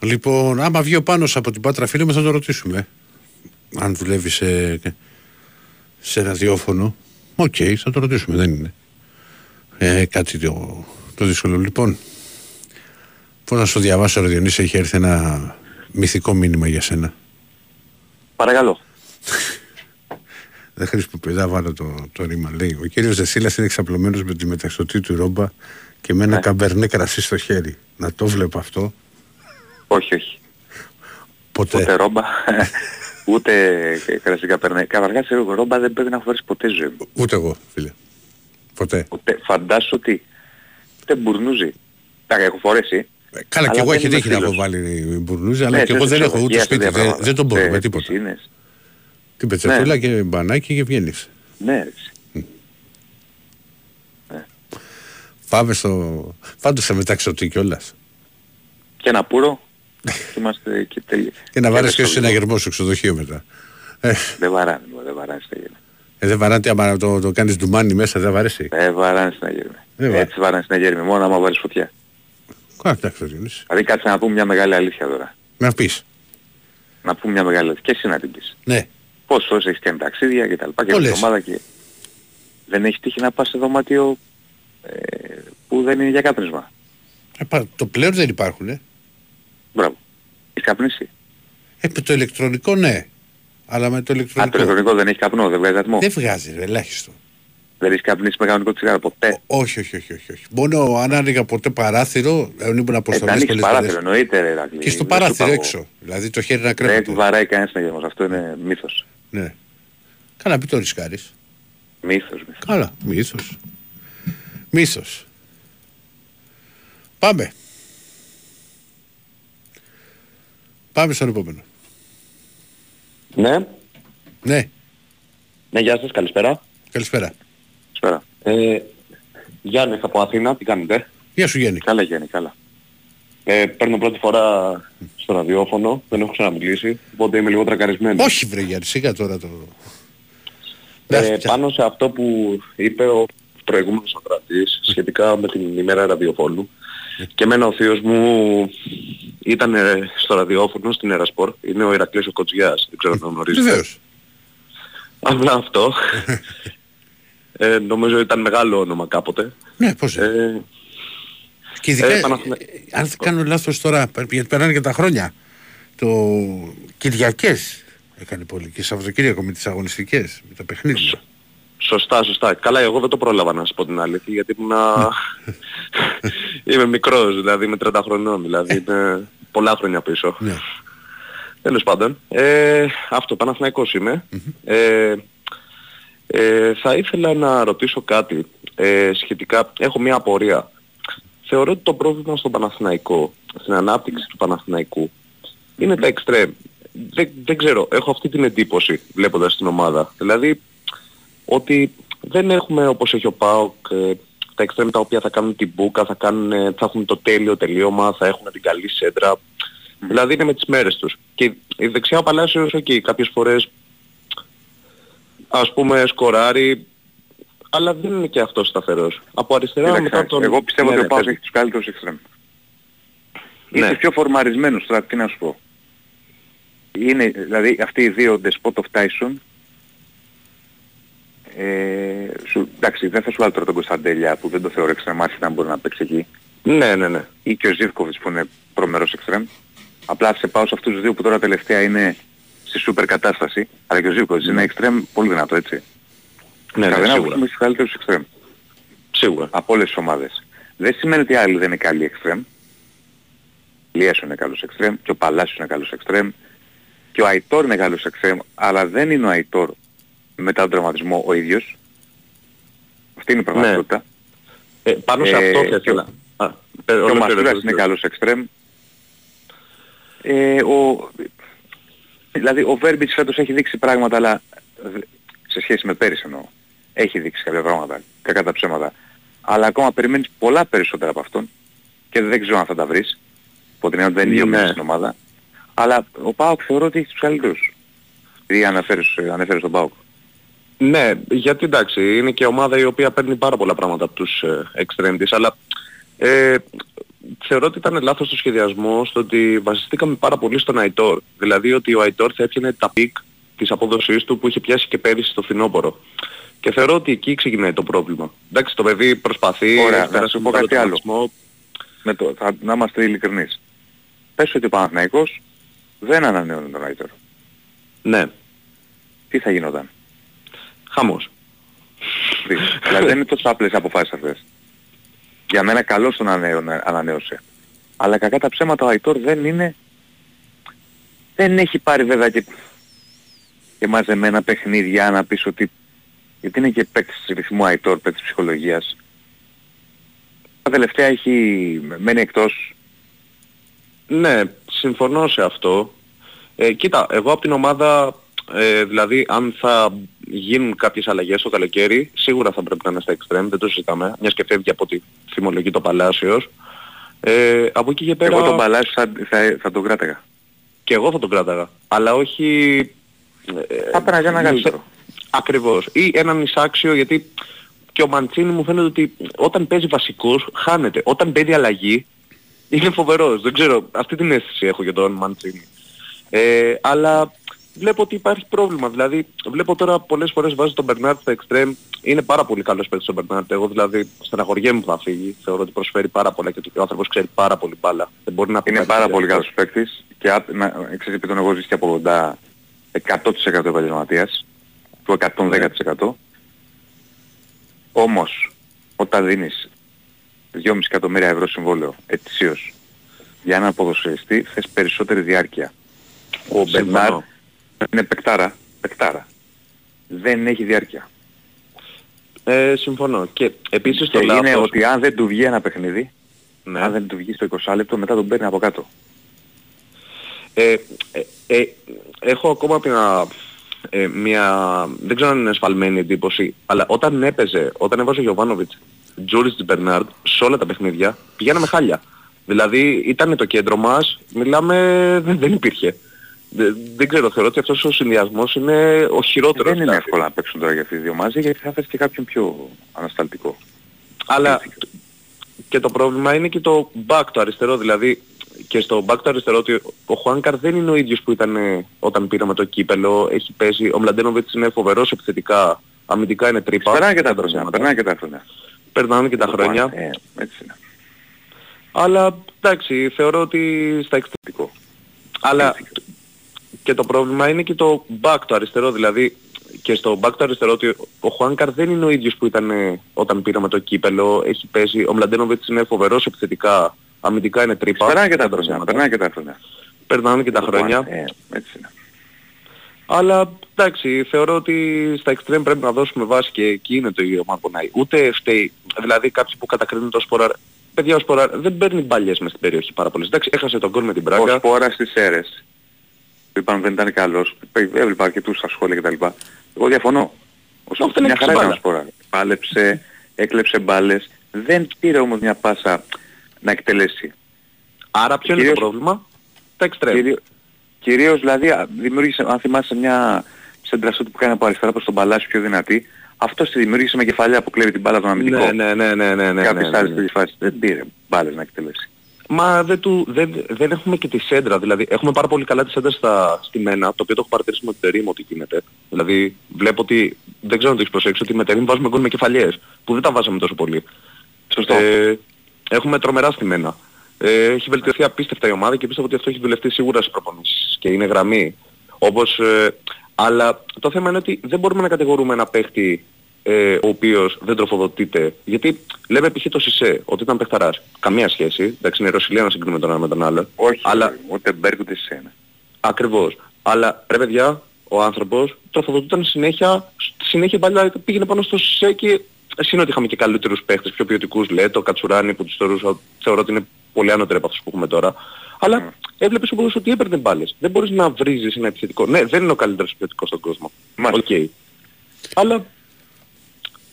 Λοιπόν, άμα βγει ο Πάνος από την Πάτρα φίλε μου θα το ρωτήσουμε. Αν δουλεύει σε, σε ραδιόφωνο. Οκ, θα το ρωτήσουμε, δεν είναι. Ε, κάτι το, το δύσκολο. Λοιπόν, πώς να σου διαβάσω, ρε Διονύση, έχει έρθει ένα μυθικό μήνυμα για σένα. Παρακαλώ. Δεν χρησιμοποιώ, δεν βάλω το, το ρήμα. Λέει, ο κύριος Δεσίλας είναι εξαπλωμένος με τη μεταξωτή του ρόμπα και με ένα Ναι. καμπερνέ κρασί στο χέρι. Να το βλέπω αυτό. Όχι, όχι. Ποτέ. Ούτε ρόμπα, ούτε κρασικά περνάει. Καταρχάς εγώ ρόμπα δεν πρέπει να φορές ποτέ ζωή μου. Ούτε εγώ, φίλε. Ποτέ. Ούτε, φαντάσου ότι ούτε μπουρνούζει. Τα έχω φορέσει. Ε, Καλά, και Αλλά εγώ δεν έχει είμαι τύχει να έχω φίλος. βάλει μπουρνούζι, αλλά Ναι, και εγώ σε δεν έχω ούτε ξενοδοχεία, σε σπίτι. Δεν, διαπράγματα, δεν τον μπορώ σε με τίποτα. πισίνες. Την πετσετούλα και μπανάκι και βγαίνεις. Ναι, έτσι. Πάμε στο. Πάντως θα μεταξωτή κιόλας. Και ένα πουρο. και είμαστε και τέλει. Και να βάλει και δεν εσύ ένα γερμό στο ξενοδοχείο μετά. Ε, Δεν βαράνε, μου, δεν βαράνε στα γέρμα. ε, δεν βαράτε άμα το, το κάνεις ντουμάνι μέσα, δεν βαρέσει. Δεν βαράνε στα γέρμα. Δεν βα- Έτσι βαράνε στα γέρμα, μόνο άμα βάλεις φωτιά. Α, εντάξει, το δίνεις. Δηλαδή κάτσε να πούμε μια μεγάλη αλήθεια τώρα. Να πεις. Να πούμε μια μεγάλη αλήθεια. Και εσύ να την πεις. Ναι. Πόσες ώρες έχεις κάνει ταξίδια και τα λοιπά και Το την λες. ομάδα και... Δεν έχει τύχει να πας σε δωμάτιο ε, που δεν είναι για κάπνισμα. Ε, πα- το πλέον δεν υπάρχουν. Ε. Μπράβο. Έχεις καπνίσει. Ε, το ηλεκτρονικό ναι. Αλλά με το Α, το ηλεκτρονικό. ηλεκτρονικό δεν έχει καπνό, δεν βγάζει ατμό. Δεν βγάζει, ρε, ελάχιστο. Δεν έχεις καπνίσει με κανονικό τσιγάρο ποτέ. Όχι, όχι, όχι, όχι, όχι. Μόνο αν άνοιγα ποτέ παράθυρο, αν ήμουν Ε, τα αποστολές ανοίξεις πολλές παράθυρο, φορές. εννοείται ρε Ηρακλή. Και στο Δεν σου παράθυρο είπα έξω. Δηλαδή το χέρι να εγώ. Δεν κρέμεται. βαράει κανένας να γεμός. Αυτό είναι μύθος. Ναι. Καλά, μην το ρισκάρεις. Μύθος, μύθος. Καλά, μύθος. Μύθος. Πάμε. Πάμε στον επόμενο. Ναι, Ναι, ναι, γεια σας, καλησπέρα. καλησπέρα. Σπέρα. Ε, Γιάννης από Αθήνα, τι κάνετε; Γεια σου Γιάννη. Καλά Γιάννη, καλά. Ε, παίρνω πρώτη φορά στο ραδιόφωνο, δεν έχω ξαναμιλήσει, οπότε είμαι λίγο τρακαρισμένος. Όχι βρε Γιάννη, σιγά τώρα το... Ε, Εντάξει, πάνω σε αυτό που είπε ο προηγούμενος ακροατής σχετικά με την ημέρα ραδιοφώνου και εμένα ο θείος μου ήταν ε, στο ραδιόφωνο στην Ερασπορ, είναι ο Ηρακλής ο Κοτζιάς, δεν ξέρω αν τον γνωρίζετε. Βεβαίως. Απλά αυτό. ε, νομίζω ήταν μεγάλο όνομα κάποτε. Ναι, πώς είναι. Ε, Και ειδικά, ε, Παναθηνα- ε, αν δεν κάνω λάθος τώρα, γιατί περνάνε και τα χρόνια, το Κυριακές έκανε πολύ και Σαββατοκύριακο με τις αγωνιστικές, με τα παιχνίδια. Σωστά, σωστά. Καλά, εγώ δεν το πρόλαβα να σου πω την αλήθεια, γιατί ήμουνα... είμαι μικρός, δηλαδή είμαι 30 χρονών, δηλαδή είναι πολλά χρόνια πίσω. Ναι. Τέλος πάντων, ε, αυτό, Παναθηναϊκός είμαι. Ε, ε, θα ήθελα να ρωτήσω κάτι ε, σχετικά, έχω μια απορία. Θεωρώ ότι το πρόβλημα στον Παναθηναϊκό, στην ανάπτυξη του Παναθηναϊκού, είναι τα εξτρέμ. Δεν, δεν ξέρω, έχω αυτή την εντύπωση βλέποντας την ομάδα. Δηλαδή, ότι δεν έχουμε όπως έχει ο ΠΑΟΚ ε, τα εξτρέμ τα οποία θα κάνουν την μπούκα, θα, κάνουν, ε, θα έχουν το τέλειο τελείωμα, θα έχουν την καλή σέντρα. Δηλαδή είναι με τις μέρες τους. Και η δεξιά ο Παλάσιος, ok, κάποιες φορές ας πούμε σκοράρει, αλλά δεν είναι και αυτός σταθερός. Από αριστερά Κοίταξε, μετά τον... Εγώ πιστεύω Ναι, ότι ο ναι, Πάος πες έχει τους καλύτερους εξτρέμ. Ναι. Είναι πιο φορμαρισμένος τώρα, τι να σου πω. Είναι, δηλαδή αυτοί οι δύο Despot of Tyson ε, σου, εντάξει, δεν θα σου βάλω τώρα τον Κωνσταντέλια που δεν το θεωρώ εξτρέμ, άσχετα αν μπορεί να παίξει εκεί. μου. Ναι, ναι, ναι. Ή και ο Ζίβκοβιτς που είναι προμερός εξτρέμ. Απλά σε πάω σε αυτούς τους δύο που τώρα τελευταία είναι στη σούπερ κατάσταση. Αλλά και ο Ζίβκοβιτς είναι εξτρέμ πολύ δυνατό έτσι. Ναι, Κατά ναι, την άποψή σίγουρα. μου έχει τους καλύτερους εξτρέμ Σίγουρα. από όλες τις ομάδες. Δεν σημαίνει ότι οι άλλοι δεν είναι καλοί εξτρέμ. Λίασο είναι καλός εξτρέμ και ο Παλάσιος είναι καλός εξτρέμ και ο Αϊτόρ είναι καλός εξτρέμ, αλλά δεν είναι ο Αϊτόρ μετά τον τραυματισμό ο ίδιος. Αυτή είναι η πραγματικότητα. Ε, πάνω σε Ε, αυτό θα και ο- ήθελα. Α, Και ο ολόκληρο, Μασούρας ολόκληρο. είναι καλός εξτρέμ. Ε, ο, δηλαδή ο Βέρμπιτς φέτος έχει δείξει πράγματα, αλλά ε, σε σχέση με πέρυσι εννοώ. Έχει δείξει κάποια πράγματα, κακά τα ψέματα. Αλλά ακόμα περιμένεις πολλά περισσότερα από αυτόν και δεν ξέρω αν θα τα βρεις. Από την έννοια ότι δεν είναι δύο Ναι. μήνες στην ομάδα. Αλλά ο ΠΑΟΚ θεωρώ ότι έχει τους καλύτερους. Ή αναφέρεις, αναφέρεις τον ΠΑΟΚ; Ναι, γιατί εντάξει, είναι και ομάδα η οποία παίρνει πάρα πολλά πράγματα από τους ε, εξτρέμ της, αλλά ε, θεωρώ ότι ήταν λάθος το σχεδιασμό στο ότι βασιστήκαμε πάρα πολύ στον Αϊτόρ. Δηλαδή ότι ο Αϊτόρ θα έπιανε τα peak της απόδοσής του που είχε πιάσει και πέρυσι στο φθινόπωρο. Και θεωρώ ότι εκεί ξεκινάει το πρόβλημα. Εντάξει, το παιδί προσπαθεί, Ωραία, έχει να περάσει σου πω μεγάλο κάτι άλλο. τραυματισμό. Με το, θα, να είμαστε ειλικρινείς. Πες ότι ο Παναθηναϊκός δεν ανανεώνει τον Αϊτόρ. Ναι, Τι θα γινόταν; χαμός. Δεις. δηλαδή δεν είναι τόσο απλές οι αποφάσεις αυτές. Για μένα καλώς τον ανανέω- ανανέωσε. Αλλά κακά τα ψέματα ο Αϊτόρ δεν είναι... Δεν έχει πάρει βέβαια και, και μαζεμένα παιχνίδια να πεις ότι... Γιατί είναι και παίκτης ρυθμού Αϊτόρ, παίκτης ψυχολογίας. Τα τελευταία έχει μένει εκτός. Ναι, συμφωνώ σε αυτό. Ε, κοίτα, εγώ από την ομάδα, ε, δηλαδή αν θα γίνουν κάποιες αλλαγές το καλοκαίρι, σίγουρα θα πρέπει να είναι στα extreme, δεν το συζητάμε, μιας και φεύγει από τη θυμολογή το Παλάσιος. Ε, από εκεί και πέρα... Εγώ τον Παλάσιο θα, θα, θα τον κράταγα. Και εγώ θα τον κράταγα. Αλλά όχι... ε, Θα έπαιρνα για ένα νησα- καλύτερο. Ακριβώς. Ή έναν εισάξιο γιατί και ο Μαντσίνη μου φαίνεται ότι όταν παίζει βασικός χάνεται. Όταν παίζει αλλαγή είναι φοβερός. Δεν ξέρω, αυτή την αίσθηση έχω για τον Μαντσίνη. Ε, αλλά βλέπω ότι υπάρχει πρόβλημα. Δηλαδή βλέπω τώρα πολλές φορές βάζει τον Μπερνάρτ στα extreme. Είναι πάρα πολύ καλός παίκτης ο Μπερνάρτ. Εγώ δηλαδή στεναχωριέμαι που θα φύγει. Θεωρώ ότι προσφέρει πάρα πολλά και ο άνθρωπος ξέρει πάρα πολύ μπάλα. Δεν μπορεί να πει Είναι κάτι πάρα τέτοιο. πολύ καλός παίκτης και α- να, ξέρεις επειδή τον εγώ ζήσει και από 80 100% επαγγελματίας του 110%. Όμως όταν δίνεις 2,5 εκατομμύρια ευρώ συμβόλαιο ετησίως για έναν ποδοσφαιριστή θες περισσότερη διάρκεια. Ο Μπερνάρ Συμφωνώ. είναι παικτάρα, παικτάρα. Δεν έχει διάρκεια. Ε, συμφωνώ. Και επίσης Και το είναι λάθος... ότι αν δεν του βγει ένα παιχνίδι, Ναι. αν δεν του βγει στο 20 λεπτό μετά τον παίρνει από κάτω. Ε, ε, ε, έχω ακόμα μια, ε, μια, δεν ξέρω αν είναι εσφαλμένη εντύπωση, αλλά όταν έπαιζε, όταν έβαζε ο Γιωβάνοβιτς, Τζούρις Μπερνάρντ, σε όλα τα παιχνίδια, πηγαίναμε χάλια. Δηλαδή ήταν το κέντρο μας, μιλάμε, δεν, δεν υπήρχε. Δεν, δεν ξέρω, θεωρώ ότι αυτός ο συνδυασμός είναι ο χειρότερος. Δεν είναι δηλαδή. εύκολο να παίξουν τώρα για αυτοί οι δύο μαζί γιατί θα θες και κάποιον πιο ανασταλτικό. Αλλά και το πρόβλημα είναι και το back το αριστερό, δηλαδή και στο back το αριστερό ότι ο Χουάνκαρ δεν είναι ο ίδιος που ήταν ε, όταν πήραμε το κύπελο, έχει παίζει, ο Μλαντένοβιτς είναι φοβερός επιθετικά, αμυντικά είναι τρύπα. Περνάνε και τα Δεν χρόνια. ψέματα. Περνάνε και τα χρόνια. Περνάνε και τα χρόνια. Ε, έτσι είναι. Αλλά εντάξει, θεωρώ ότι στα εξτρεμικό. Αλλά και το πρόβλημα είναι και το back το αριστερό, δηλαδή και στο back το αριστερό ότι ο Χουάνκαρ δεν είναι ο ίδιος που ήταν ε, όταν πήραμε το κύπελο, έχει παίζει, ο Μλαντένοβιτς είναι φοβερός επιθετικά, αμυντικά είναι τρύπα. Περνάνε και τα Δεν χρόνια. ψέματα. Περνάνε και τα χρόνια. Περνάνε και τα χρόνια. Ε, έτσι είναι. Αλλά εντάξει, θεωρώ ότι στα extreme πρέπει να δώσουμε βάση και εκεί είναι το ίδιο Μαρκονάη. Ούτε φταίει, δηλαδή κάποιοι που κατακρίνουν το Σποράρ. Παιδιά, ο Σποράρ δεν παίρνει μπαλιές μες στην περιοχή πάρα πολλές. Εντάξει, έχασε τον γκολ με την Ο Πράγκα. Σπόρας στις αίρες. Που είπαν δεν ήταν καλός. Έβλεπα αρκετούς στα σχόλια κτλ. Εγώ διαφωνώ. Ο αυτό Σπόρας είναι μια χαρά μπάλα. ήταν ο Σπόρας. Πάλεψε, έκλεψε μπάλες. Δεν πήρε όμως μια πάσα να εκτελέσει. Άρα ποιο είναι το Κυρίως- πρόβλημα; Τα extreme. Κυρίω- κυρίως δηλαδή α, δημιούργησε, αν θυμάσαι μια σέντρασούτ που κάνει από αριστερά προς τον Παλάσιο πιο δυνατή, αυτό τη δημιούργησε με κεφαλιά που κλέβει την μπάλα τον αμυντικό. Ναι, ναι, ναι, ναι, ναι, ναι, Κάποιες ναι, άλλες ναι. τέτοιες φάσεις. Δεν πήρε μπάλες να εκτελέσει. Μα δεν, του, δεν, δεν έχουμε και τη σέντρα. Δηλαδή έχουμε πάρα πολύ καλά τη σέντρα στα, στη Μένα, το οποίο το έχω παρατηρήσει με την Τερίμ ότι γίνεται. Δηλαδή βλέπω ότι, δεν ξέρω αν το έχεις προσέξει, ότι με Τερίμ βάζουμε γκολ με κεφαλιές, που δεν τα βάζαμε τόσο πολύ. Σωστό. Ε, έχουμε τρομερά στη Μένα. Ε, έχει βελτιωθεί απίστευτα η ομάδα και πιστεύω ότι αυτό έχει δουλευτεί σίγουρα στις προπονήσεις και είναι γραμμή. Όπως, ε, αλλά το θέμα είναι ότι δεν μπορούμε να κατηγορούμε ένα παίχτη ε, ο οποίος δεν τροφοδοτείται. Γιατί λέμε π.χ. το Σισε ότι ήταν παιχταράς. Καμία σχέση. Εντάξει είναι Ρωσιλία να συγκρίνουμε τον ένα με τον άλλο. Όχι, Αλλά ούτε Μπέρκ ούτε Σένα. ακριβώς. Αλλά ρε παιδιά, ο άνθρωπος τροφοδοτούταν συνέχεια, συνέχεια παλιά πήγαινε πάνω στο ΣΕΚΙ εσύ είναι ότι είχαμε και καλύτερους παίχτες, πιο ποιοτικούς, λέει, το Κατσουράνι που τους θεωρούσα, θεωρώ ότι είναι πολύ ανώτερο από αυτούς που έχουμε τώρα. Αλλά mm. έβλεπες ο ότι έπαιρνε μπάλες. Δεν μπορείς να βρίζεις ένα επιθετικό. Ναι, δεν είναι ο καλύτερος επιθετικός στον κόσμο. OK. Okay. Αλλά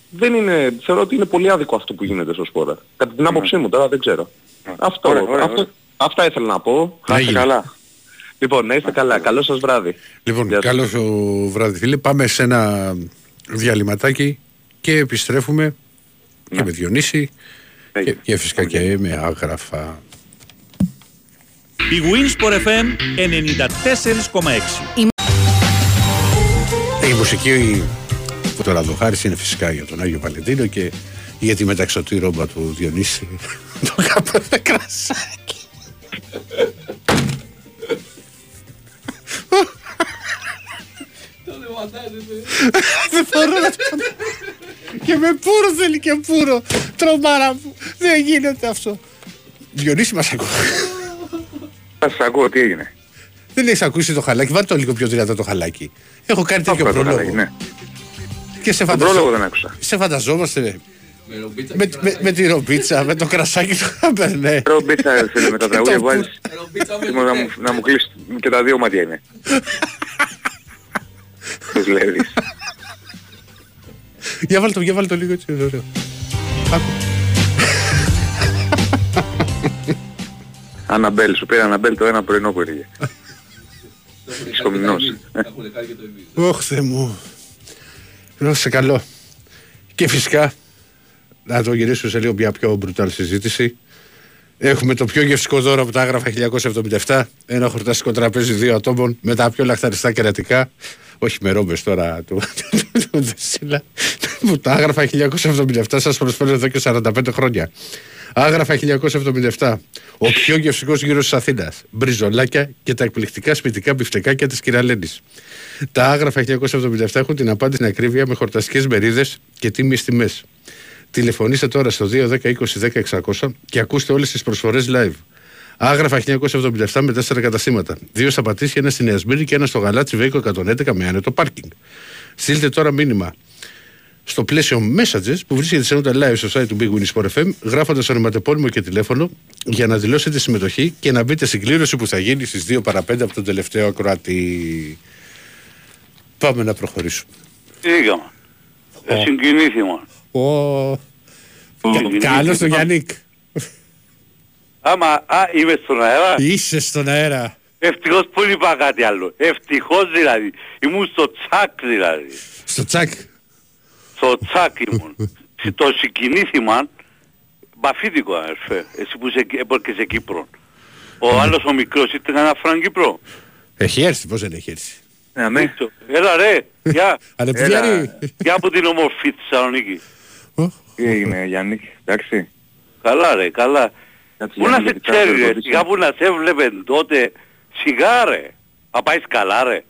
δεν είναι, θεωρώ ότι είναι πολύ άδικο αυτό που γίνεται στο Σπόραρ. Κατά την άποψή μου τώρα δεν ξέρω. Αυτό, ωραία, ωραία, αυτό, αυτά ήθελα να πω. Να είστε καλά. Λοιπόν, να είστε καλά. Καλό σας βράδυ. Λοιπόν, καλό βράδυ φίλε. Πάμε σε ένα διαλυματάκι και επιστρέφουμε και ναι. με Διονύση και, και φυσικά και με άγραφα. bwin Sport FM 94,6 Η μουσική που τώρα το χάρης είναι φυσικά για τον Άγιο Βαλεντίνο και για τη μεταξωτή ρόμπα του Διονύση το κάποτε κρασάκι. Δεν μπορώ να το Και με πούρο θέλει και πούρο. Τρομάρα μου. Δεν γίνεται αυτό. Διονύση μας ακούω. Σας ακούω, τι έγινε; Δεν έχεις ακούσει το χαλάκι. Βάλτε το λίγο πιο δυνατό το χαλάκι. Έχω κάνει τέτοιο πρόλογο. Ναι. Και σε φανταζόμαστε. δεν άκουσα. Σε φανταζόμαστε. Με, με, με, τη ρομπίτσα, με το κρασάκι του Καμπερνέ. Ρομπίτσα, φίλε, με τα τραγούδια που βάζεις. Να μου κλείσει και τα δύο μάτια είναι. Πώς λέεις. Για βάλτε το, για βάλτε το λίγο έτσι, ωραίο. Άκου. Αναμπέλ, σου πήρε Αναμπέλ το ένα πρωινό που έρχεται. Ισχομινός. Ωχ, Θεέ μου. σε καλό. Και φυσικά, να το γυρίσουμε σε λίγο μια πιο μπρουτάλ συζήτηση. Έχουμε το πιο γευστικό δώρο από τα άγραφα 1977. Ένα χορταστικό τραπέζι δύο ατόμων με τα πιο λαχταριστά κερατικά όχι με ρόμπες τώρα του Δεσίλα, που τα άγραφα 1977 σας προσφέρω εδώ και 45 χρόνια. Άγραφα 1977. Ο πιο γευστικός γύρος της Αθήνας. Μπριζολάκια και τα εκπληκτικά σπιτικά μπιφτεκάκια της κυρα-Λένης. Τα άγραφα 1977 έχουν την απάντηση στην ακρίβεια με χορταστικές μερίδες και τίμιες τιμές. Τηλεφωνήστε τώρα στο 210 20 600 και ακούστε όλες τις προσφορές live. Άγραφα 1977 με τέσσερα καταστήματα. Δύο στα Πατήσια, ένα στη Νέα Σμύρνη και ένα στο Γαλάτσι Βέικο 111 με άνετο πάρκινγκ. Στείλτε τώρα μήνυμα στο πλαίσιο Messages που βρίσκεται σε live στο site του Big Win Sport FM, γράφοντας ονοματεπώνυμο και τηλέφωνο για να δηλώσετε συμμετοχή και να μπείτε στην κλήρωση που θα γίνει στις 2 παρα 5 από τον τελευταίο ακροατή. Πάμε να προχωρήσουμε. Τι έκανα. Oh. Συγκινήθηκα. Καλώς το Γιάννικ. Άμα, α, είμαι στον αέρα. Είσαι στον αέρα. Ευτυχώς που είπα κάτι άλλο. Ευτυχώς δηλαδή. Ήμουν στο τσάκ δηλαδή. Στο τσάκ. Στο τσάκ ήμουν. το συγκινήθημα, μπαφίδικο αδερφέ. Εσύ που είσαι, σε Κύπρο. Ο ναι. άλλος ο μικρός ήταν ένα φραν Κύπρο. Έχει έρθει, πώς δεν έχει έρθει; Ναι, ναι. Έλα ρε, γεια. Γεια από την ομορφή της Θεσσαλονίκη. Τι έγινε Γιάννη, εντάξει. Καλά ρε, καλά. Πού να σε ξέρεις ρε, σιγά που να σε έβλεπε τότε, σιγά ρε, να πάεις καλά ρε.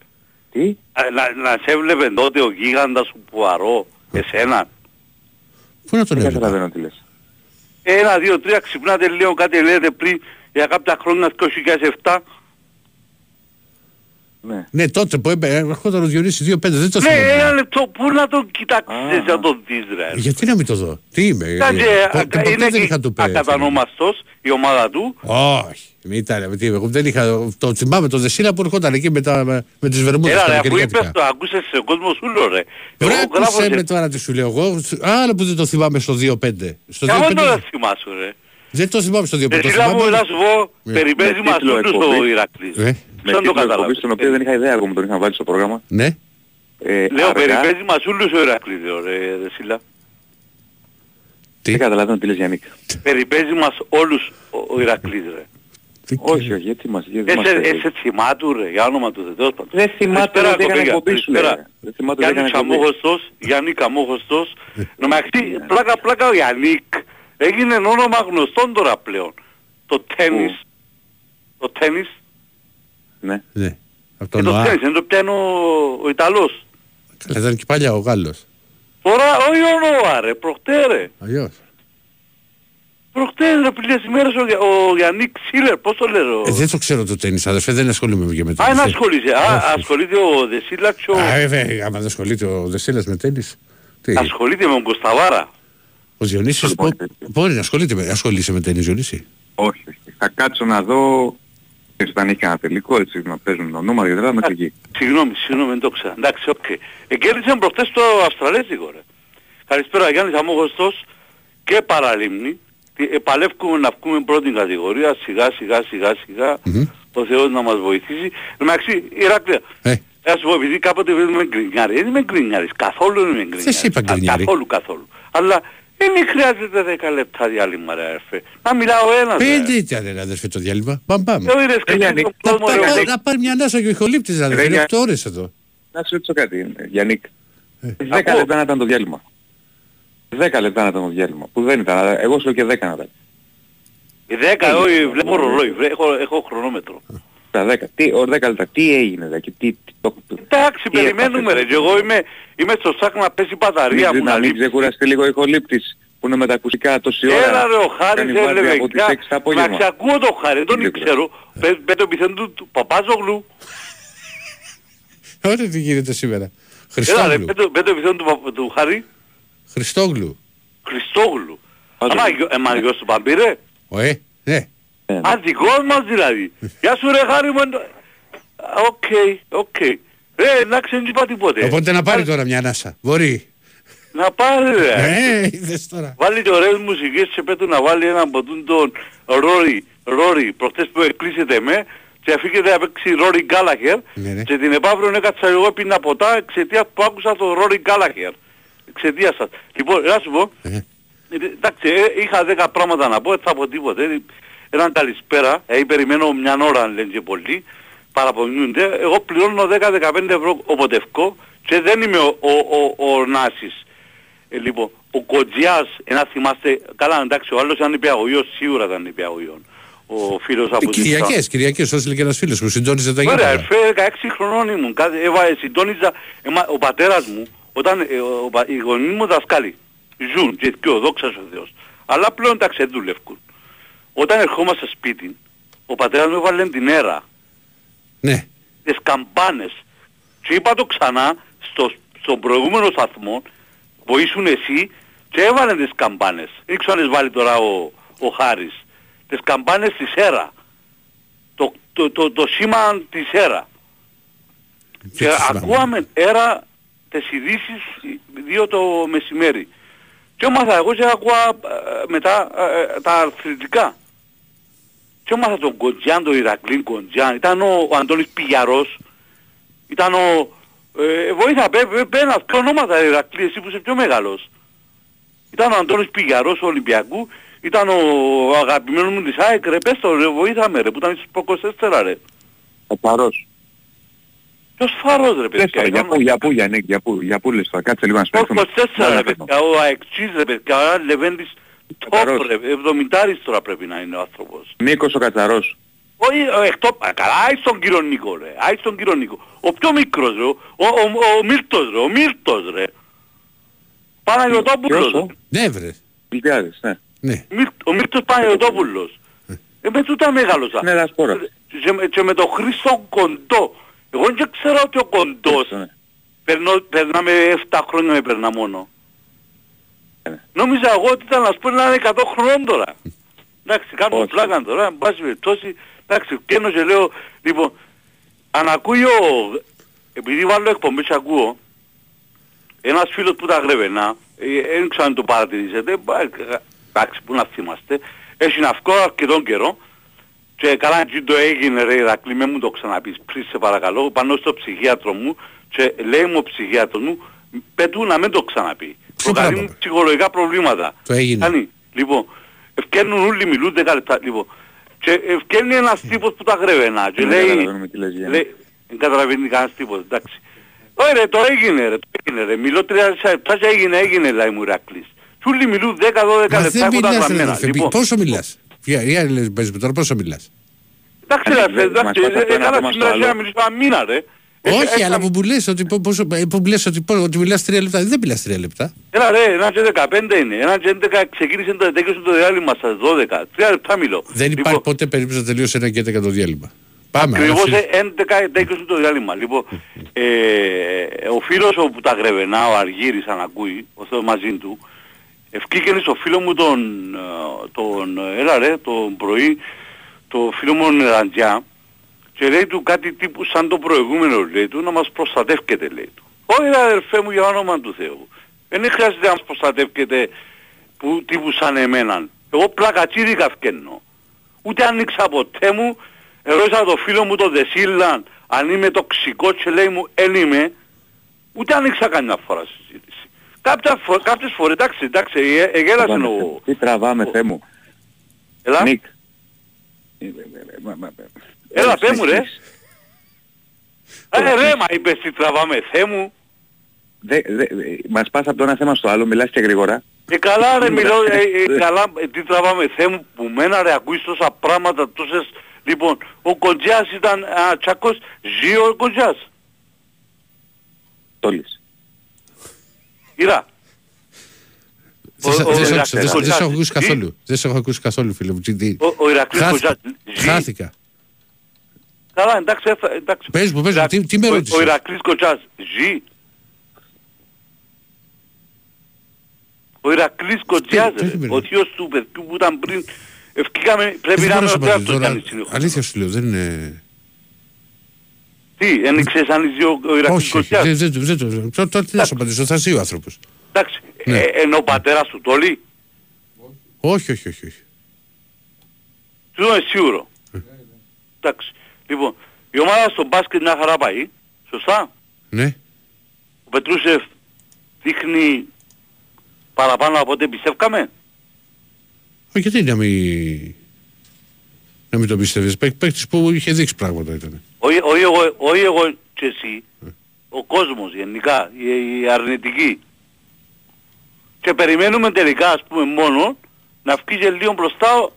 Τι; Να, να σε έβλεπε τότε ο γίγαντας του Πουαρό, εσένα. Πού να τον έβλεπε. Δεν καταλαβαίνω τι λες. Ένα, δύο, τρία, ξυπνάτε λίγο κάτι λέτε πριν για κάποια χρόνια 2007 ναι. ναι, τότε που έπαιρνε, ερχόταν ο Διονύσης 2-5, δεν το ναι, θυμάμαι. Ναι, ένα λεπτό, πού να τον κοιτάξεις να τον δεις ρε. Γιατί να μην το δω, τι είμαι, Κάτσε, ε, είναι και ακατανόμαστος η ομάδα του. Όχι, μην ήταν, τι, εγώ δεν είχα, το θυμάμαι το Δεσίλα που ερχόταν εκεί με, τα, με, με τις βερμούδες. Έλα ρε, αφού είπες το, ακούσες σε κόσμο σου λέω ρε. Βρε, ακούσε με τώρα τι σου λέω εγώ, άλλο που δεν το θυμάμαι στο 2-5. Στο 2-5 δεν θυμάσαι ρε. Δεν το θυμάμαι στο 2-5. Εσύ μου να σου πω, περιπέζει μας στο Ηρακλής. Ε. Σαν το καταλάβεις. Στον οποίο δεν είχα ιδέα ακόμα τον είχα βάλει στο πρόγραμμα. Ναι. Ε, Λέω περιπέζει μας όλους ο Ηρακλής, ρε, ρε Σίλα; Τι; Δεν καταλαβαίνω τι λες Γιάννικ. Περιπέζει μας όλους ο Ηρακλής, ρε; Όχι, όχι, γιατί μας γιατί μας Εσέ θυμάτου ρε, για όνομα του Θεός πάντων. Δεν θυμάτου ρε, δεν έκανε εκπομπή σου Γιάννη Καμόχωστος, Γιάννη Καμόχωστος. Νομαχτή, πλάκα πλάκα ο Γιάννικ. Έγινε όνομα γνωστόν τώρα πλέον. Το τένις. Το τένις ναι. ναι. Από τον και το ξέρεις, δεν το πιάνει ο, ο Ιταλός. Καλά, ήταν και παλιά ο Γάλλος. Τώρα όχι ο Νόα ρε, προχτέ ρε. Αλλιώς. Προχτές ρε φίλες ημέρες ο, Για- ο Γιάννικ Σίλερ, πώς το λέω. Ε, δεν το ξέρω το τέννις αδερφέ, δεν ασχολούμαι και με Α, τέννις. να Ε, ασχολείσαι. Α, ασχολείται ο Δεσίλα και ο... Α, βέβαια, άμα δεν ασχολείται ο Δεσίλας με τέννις. Τι, Ασχολείται με τον Κωνσταβάρα. ο Διονύσης Λοιπόν, πο- μπορεί να ασχολείται με, ασχολείσαι με τέννις Διονύση; Όχι, όχι. Θα κάτσω να δω ξέρεις, όταν έχει ένα τελικό έτσι να παίζουν το νούμερο και μετά με το εκεί. Συγγνώμη, συγγνώμη, δεν το ξέρα. Εντάξει, οκ. Εγκέρδισε προχτές το Αυστραλέζικο, ρε. Καλησπέρα, Γιάννης Αμόγωστος και Παραλίμνη. Τι- Επαλεύκουμε να βγούμε πρώτη κατηγορία, σιγά σιγά σιγά σιγά. Ο Θεός να μας βοηθήσει. Εντάξει, Ηράκλεια. Ε, Θα σου πω, επειδή κάποτε είμαι γκρινιάρη. Δεν είμαι γκρινιάρης, καθόλου δεν είμαι γκρινιάρης. σε είπα Α, γκρινιάρη. Καθόλου, καθόλου. Αλλά δεν χρειάζεται 10 λεπτά διάλειμμα, ρε αρφέ. Να μιλάω ένας, ρε. πέντε ήταν ρε αδερφέ το διάλειμμα. Μπαμ μπαμ. Ε, είδες και Γιάννη, τον Να κόσμο, πάρει, ρε. να πάρει μια ανάσα και ο ηχολήπτης αδερφέ, Ρε, είναι για- 8 ώρες εδώ. Να σου ρωτήσω κάτι, Γιάννικ. Ε. 10 Ακούω. λεπτά να ήταν το διάλειμμα. 10 λεπτά να ήταν το διάλειμμα. Που δεν ήταν, αλλά εγώ σου λέω και 10 να ήταν. Οι 10, όχι, βλέπω ρολόι, βρε- έχω, έχω χρονόμετρο. Τα 10. Τι, ο 10 λεπτά. Τι έγινε δηλαδή. Τι, τι, το, Εντάξει, τι περιμένουμε έπαθες, ρε. Και εγώ είμαι, είμαι στο σάκ να πέσει η μπαταρία Μην, μου να να μην λείψεις. ξεκουραστεί λίγο ο ηχολήπτης που είναι με τα ακουστικά τόση ώρα. Έλα ρε ο Χάρης Κάνει βάρδια έλεγε από τις «Γεια, 6 το απόγευμα. Να ξακούω το Χάρη, δεν τον Δεν ξέρω. Πες με το επιθέν του του Παπάζογλου. Ωραία τι γίνεται σήμερα. Έλα ρε, Χριστόγλου. με το- με το επιθέν του, Παπα- του Χάρη. Χριστόγλου. Χριστόγλου. Πάζογλου. Αμα γιο- εμα γιος του Παμπύρε. Ο, ε, ναι. Ε, Α, δικός μας δηλαδή. Γεια σου ρε Χάρη μου. εντο- Α, Οκ, οκ. Ρε, εντάξει, δεν είπα τίποτε. Οπότε να πάρει τώρα μια ανάσα. Μπορεί. Να πάρει ρε. Ε, είδες τώρα. Βάλει και ωραίες μουσικές και πέτω να βάλει ένα από τούν τον Ρόρι, Ρόρι, προχτές που εκκλείσετε με και αφήκεται να παίξει Ρόρι Γκάλαχερ Ναι, ναι. και την επαύριον έκατσα εγώ πίνα ποτά εξαιτίας που άκουσα το Ρόρι Γκάλαχερ. Εξαιτίας σας. Λοιπόν, να σου πω, Ε, ε, εντάξει, ε, είχα δέκα πράγματα να πω, δεν θα πω τίποτε. Ε, Έναν καλησπέρα, ε, περιμένω μια ώρα λένε και πολλοί, παραπονιούνται. Εγώ πληρώνω 10-15 ευρώ όποτε ευκώ και δεν είμαι ο, ο, ο, ο Νάσης. Ε, λοιπόν, ο Κοτζιάς, ένα θυμάστε, καλά εντάξει, ο άλλος ήταν υπηαγωγός, σίγουρα ήταν υπηαγωγός. Ο φίλος από τη Κυριακές, Κυριακές, όσο λέει και ένας φίλος που συντόνισε τα Ωραία, γήπεδα. ερφέ, 16 χρονών ήμουν. Κάτι, έβα, συντόνιζα, εμα, ο πατέρας μου, όταν ε, ο, πα- οι γονείς μου δασκάλοι, ζουν και δυο, δόξα ο Θεός. Αλλά πλέον τα ξεδούλευκουν. Όταν ερχόμαστε σπίτι, ο πατέρας μου έβαλε την αίρα, Ναι. τις καμπάνες. Και είπα το ξανά στο, στον προηγούμενο σταθμό, που ήσουν εσύ, και έβαλε τις καμπάνες. Δεν ξέρω αν τις βάλει τώρα ο, ο Χάρης. Τις καμπάνες της αίρα. Το, το, το, το σήμα της αίρα. Και τι σημαίνει; ακούαμε έρα τις ειδήσεις δύο το μεσημέρι. Και έμαθα εγώ και ακούα ε, μετά ε, τα αθλητικά. Και έμαθα τον Κοντζιάν, τον Ηρακλήν Κοντζιάν. Ήταν ο, ο Αντώνης Πηγιαρός. Ήταν ο... Ε, βοήθα, πέ, πέ, πέ ένα πιο ονόματα Ηρακλή, εσύ που είσαι πιο μεγάλος. Ήταν ο Αντώνης Πηγιαρός του Ολυμπιακού. Ήταν ο αγαπημένος μου της ΑΕΚ, ρε, πες το ρε, βοήθαμε ρε, που ήταν στους 24 ρε. Ο Παρός. Ποιος φάρος ρε Πες παιδιά. τώρα, για ήταν- πού, για πού, Γιάννικ, για πού, για πού λες τώρα, κάτσε λίγο να Ο σπέσουμε. 24 ρε παιδιά, ο Αεξής ρε παιδιά, ο Λεβέντης Καθαρός. Top ρε, 70 τώρα πρέπει να είναι ο άνθρωπος. Νίκος ο Κατσαρός. Όχι, ο εκτό, α, καλά, άι στον κύριο Νίκο ρε, άι στον κύριο Νίκο. Ο πιο μικρός ρε, ο, ο, ο, ο Μίλτος ρε, ο Μίλτος ρε. Παναγιωτόπουλος Ποιος, ρε. ο; Ναι, βρε. Μιλτιάδης, ναι. Ναι. Μίλ- Ο Μίλτος Παναγιωτόπουλος. Ε, μες τούτα μεγάλωσα. Ναι, δασπόρα. Και, με- και με τον Χρήστο Κοντό. Εγώ δεν ξέρω ότι ο Κοντός Ναι. περνώ, περνάμε 7 χρόνια με περνά μόνο. Ναι. Νόμιζα εγώ ότι ήταν ας πούμε να είναι 100 χρονών τώρα. Εντάξει, κάνω Όχι. πλάκα τώρα, εν πάση περιπτώσει. Εντάξει, καίνω και λέω, λοιπόν, αν ακούει ο... Επειδή βάλω εκπομπές και ακούω, ένας φίλος που τα γρεβενά, ε, δεν ξέρω αν το παρατηρήσετε, μπα, ε, εντάξει, που να θυμάστε, έχει να βγω αρκετόν καιρό και καλά τι το έγινε ρε Ηρακλή, με μου το ξαναπείς, πριν σε παρακαλώ, πάνω στο ψυχίατρο μου και λέει μου ο ψυχίατρος μου, πετού να μην το ξαναπεί. Ποιο Προκαλεί πράγμα; μου ψυχολογικά προβλήματα. Το έγινε. Κάνει, λοιπόν, ευκαιρνούν όλοι μιλούν 10 λεπτά, λοιπόν. Και ευκαιρνεί ένας τύπος που τα γρεβενά και Δεν λέει, καταλαβαίνουμε τι λες, Γιάννη. λέει, δεν καταλαβαίνει κανένας τύπος, εντάξει. Ωραία, ρε, το έγινε ρε, το έγινε ρε. Μιλώ τρία λεπτά και έγινε, έγινε λέει μου Ηρακλής. Κι όλοι μιλούν 10-12 Μα λεπτά δεν έχουν τα μιλάς, ρε γραμμένα. αδερφέ. Λοιπόν, Πόσο μιλάς; Για, για λες, πες μου τώρα, πόσο μιλάς; εντάξει Αν ρε, δεν- εντάξει, μας πας από το ένα έκανα θέμα στο σήμερα άλλο. να μιλήσω ένα μήνα ρε. Όχι, αλλά που μου λες ότι, πόσο, που μου λες ότι, ότι μιλάς τρία λεπτά. Δεν μιλάς τρία λεπτά. Έλα ρε, ένα και 15 είναι. Ένα και 11 ξεκίνησε το τέτοιος το διάλειμμα στα 12. Τρία λεπτά μιλώ. Δεν υπάρχει Λοιπόν, ποτέ περίπτωση να τελειώσει ένα και 11 το διάλειμμα. Πάμε. Ακριβώς αλλά ε, 11 τέτοιος το διάλειμμα. Λοιπόν, ε, ο φίλος ο που τα γρεβενά, ο Αργύρης αν ακούει, ο Θεός μαζί του, ευκήκαινε στο φίλο μου τον, ε, τον, ε, έλα ρε, τον πρωί, το φίλο μου τον Ραντζιά, και λέει του κάτι τύπου σαν το προηγούμενο λέει του να μας προστατεύκεται λέει του. Όχι ρε αδερφέ μου για όνομα του Θεού. Δεν χρειάζεται να μας προστατεύκεται που, τύπου σαν εμέναν. Εγώ πλακατσίρικα φκένω. Ούτε άνοιξα ποτέ μου, ερώτησα το φίλο μου τον Δεσίλαν αν είμαι τοξικό και λέει μου εν είμαι, ούτε άνοιξα κανένα φορά συζήτηση. Κάποια φο... Κάποιες φορές, εντάξει, εντάξει, ε, εγέλασε ο... Τι τραβάμε, Θεέ μου. Έλα, Νίκ. Ε, ε, ε, μα- μα- έλα πέ ε, μου ρε. Ε, ρε, μα είπες τι τραβάμε, Θεέ μου. Δε, δε, δε, μας πας από το ένα θέμα στο άλλο, μιλάς και γρήγορα. Ε, καλά ρε, μιλώ, ε, ε, καλά, ε, τι τραβάμε, Θεέ μου, που μένα ρε, ακούεις τόσα πράγματα, τόσες... Λοιπόν, ο Κοντζιάς ήταν, α, Τσάκος, ζει ο Κοντζιάς. Τόλης. Ήρα. Δεν σε- ο- ο δεν σε- Ηρακλής δεν σε- δεν σε Κοντζιάς, έχω ακούσει ζει. καθόλου. Δεν σε έχω ακούσει καθόλου, φίλε μου. Τι- τι- Ο, ο Ηρακλής Χάθηκα. Κοντζιάς, ζει. Χάθηκα. Καλά, εντάξει, έφα- εντάξει. Πες μου, πες μου, Ηρα- τι- τι με ο- ρώτησες; Ο Ηρακλής Κοντζιάς, ζει. Ο Ηρακλής Κοντζιάς, τι ρε, περίμενε. ο θείος του παιδιού που ήταν πριν, ευκήκαμε, πρέπει Δεν να μπορώ είναι να ο σου απαντήσω τράπτος τώρα. κανείς συνεχώς. Αλήθεια σου λέω, δεν είναι... Τι, δεν ξέρεις αν ζει ο, ο Ηρακλής Όχι, όχι, Κοντζιάς. δεν- δεν- δεν το- το- το- τι να σου απαντήσω, θα ζει ο άνθρωπος. Εντάξει, Ναι. ε, ενώ ο πατέρας του Τόλι, Όχι, όχι, όχι. όχι. του είναι σίγουρο. Εντάξει, λοιπόν, η ομάδα στο μπάσκετ μια χαρά πάει, σωστά; Ναι. Ο Πετρούσεφ δείχνει παραπάνω από ό,τι πιστεύκαμε. Όχι, γιατί να μην... Να μην το πιστεύεις; Παίκ- Παίκτης που είχε δείξει πράγματα ήταν. Όχι όχι εγώ, όχι εγώ και εσύ, ο κόσμος γενικά, οι, οι αρνητικοί. Και περιμένουμε τελικά ας πούμε μόνο να βγει και λίγο μπροστά ο,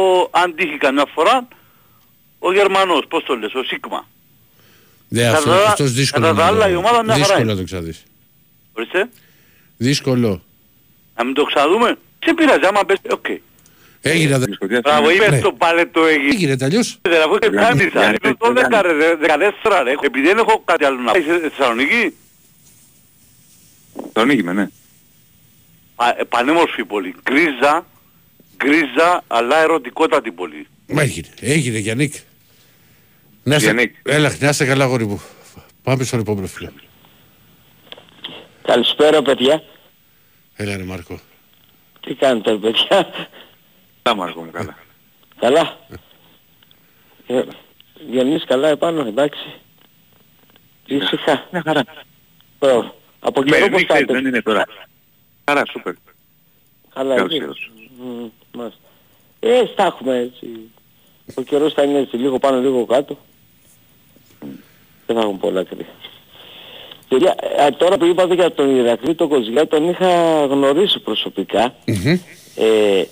ο αν τύχει καμιά φορά ο Γερμανός, πώς το λες, ο Σίγμα. Ναι, Κατά αυτό, τα- αυτός δύσκολο. κατά τα να το- άλλα, η ομάδα μια χαρά Δύσκολο είναι. να το ξαδείς. Ορίστε, Δύσκολο. να μην το ξαδούμε. Σε πειράζει, άμα πες, οκ. Έγινε αδε... Μπράβο, είπες Ναι. το πάλι το έγινε. Έγινε αλλιώς. Δεν αφού και Γιάννη, κάμισα, Γιάννη, είναι το Γιάννη. 10 ρε, 14 ρε. Επειδή δεν έχω κάτι άλλο να πάει σε Θεσσαλονίκη, Το ανοίγουμε, ναι. πα- ε, πανέμορφη πόλη. Γκρίζα, γκρίζα, αλλά ερωτικότατη πόλη. Μα έγινε. Έγινε Γιάννικ. Να είστε, Γιάννικ. έλα, να είστε καλά γόρι μου. Πάμε στον επόμενο φίλο. Καλησπέρα παιδιά. Έλα ρε Μάρκο. Τι κάνετε ρε, παιδιά; Τα Μάρκο μου, καλά. Καλά. Ε, Διονύς καλά επάνω εντάξει. Ήσυχα. Μια χαρά. Ω, Από Ναι, καιρό μην πώς ξέρεις, πάτε; δεν είναι τώρα. Χαρά, σούπερ. Καλά Καλώς εκεί. ήρθες. Μμ, μάλιστα. Ε, στα έχουμε έτσι. Ο καιρός θα είναι έτσι λίγο πάνω λίγο κάτω. Δεν θα έχουμε πολλά κρύα. Κυρία, ε, τώρα που είπατε για τον Ηρακλή τον Κοζιά τον είχα γνωρίσει προσωπικά ε,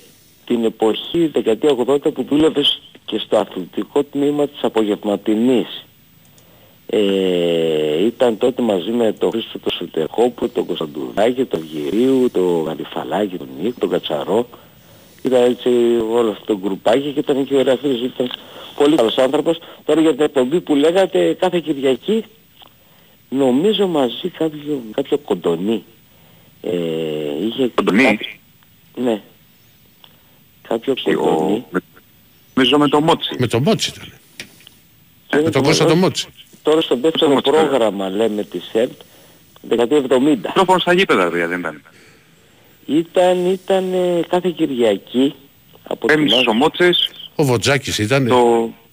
την εποχή δεκαετία 80 που δούλευες σ- και στο αθλητικό τμήμα της απογευματινής. Ε, ήταν τότε μαζί με τον Χρήστο τον Σουτερκόπου, τον Κωνσταντουδάκη, τον Γυρίου, τον Γαριφαλάκη, τον Νίκο, τον Κατσαρό. Ήταν έτσι όλο αυτό το γκρουπάκι και ήταν και ο Ηρακλής, ήταν πολύ καλός άνθρωπος. Τώρα για την εκπομπή που λέγατε κάθε Κυριακή, νομίζω μαζί κάποιο, κάποιο κοντονί. Ε, είχε Κοντονί; κάποιο- Ναι. Κάποιο κοντονί. Ο... με- Νομίζω με το Μότσι. Με το Μότσι ήταν. Και Με τον Κώστα το Μότσι. Τώρα στο δεύτερο Μότσι, ναι. πρόγραμμα λέμε της ΕΡΤ, δεκαετία 70. Μικρόφωνο στα γήπεδα, δηλαδή, δεν ήταν. Ήταν, ήταν ε, κάθε Κυριακή από την Έμεινε ο Μότσης, Ο Βοτζάκης ήταν. το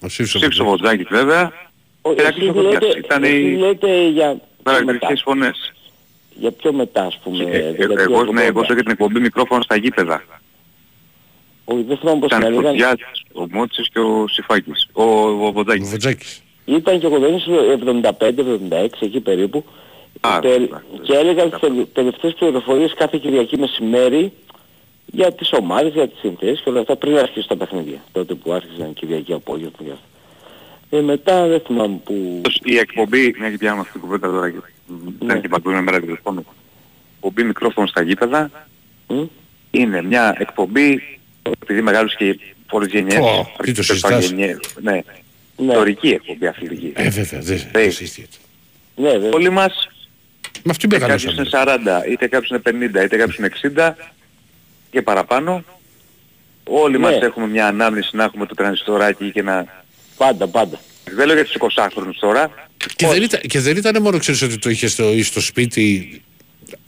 Ο Σύψος Σύψο ο Βοτζάκης. Βοτζάκης βέβαια. Ο- Ηρακλής εσείς Παπαδιάς. λέτε- Ήταν εσείς οι λέτε για, πιο μετά, παραγωγικές φωνές. για πιο μετά ας πούμε. Ε, ε, δεκαετία Εγώ, ναι, 80. εγώ και την εκπομπή μικρόφωνο στα γήπεδα. Όχι, δεν θυμάμαι πώς την Ήταν ο έλεγαν. Φωτιάς, ο Μότσης και ο Σιφάκης. Ο, ο Ο Βοτζάκης. Βοτζάκης. Ήταν και ο Κοντονής 75-76 εκεί περίπου. Α, Τε- βέβαια. και έλεγαν τις τελε- τελευταίες πληροφορίες κάθε Κυριακή μεσημέρι για τις ομάδες, για τις συνθέσεις και όλα αυτά πριν αρχίσουν τα παιχνίδια. Τότε που άρχισαν Κυριακή απόγευμα. για αυτά. Ε, μετά δεν θυμάμαι που... Η εκπομπή, μια και πιάνω αυτή την κουβέντα τώρα και δεν είναι και παγκόσμια μέρα τέλος πάντων. Εκπομπή μικρόφωνος στα γήπεδα Μμ. είναι μια εκπομπή, επειδή μεγάλους και πολλές γενιές, Πω, τι το συζητάς. γενιές, ναι, Ναι, ιστορική εκπομπή αθλητική. Ε, βέβαια, δεν Ε, δεν συζητιέται. ναι, βέβαια. Όλοι μας, Με αυτή είτε κάποιος μεγαλώσαμε. είναι 40, είτε κάποιος είναι 50, είτε κάποιος είναι 60 και παραπάνω, όλοι Ναι. μας έχουμε μια ανάμνηση να έχουμε το τρανζιστοράκι και να... Πάντα, πάντα. Δεν λέω για τους 20χρονους τώρα, Και δεν, ήταν, και δεν ήταν μόνο ξέρεις ότι το είχε στο, ή στο σπίτι,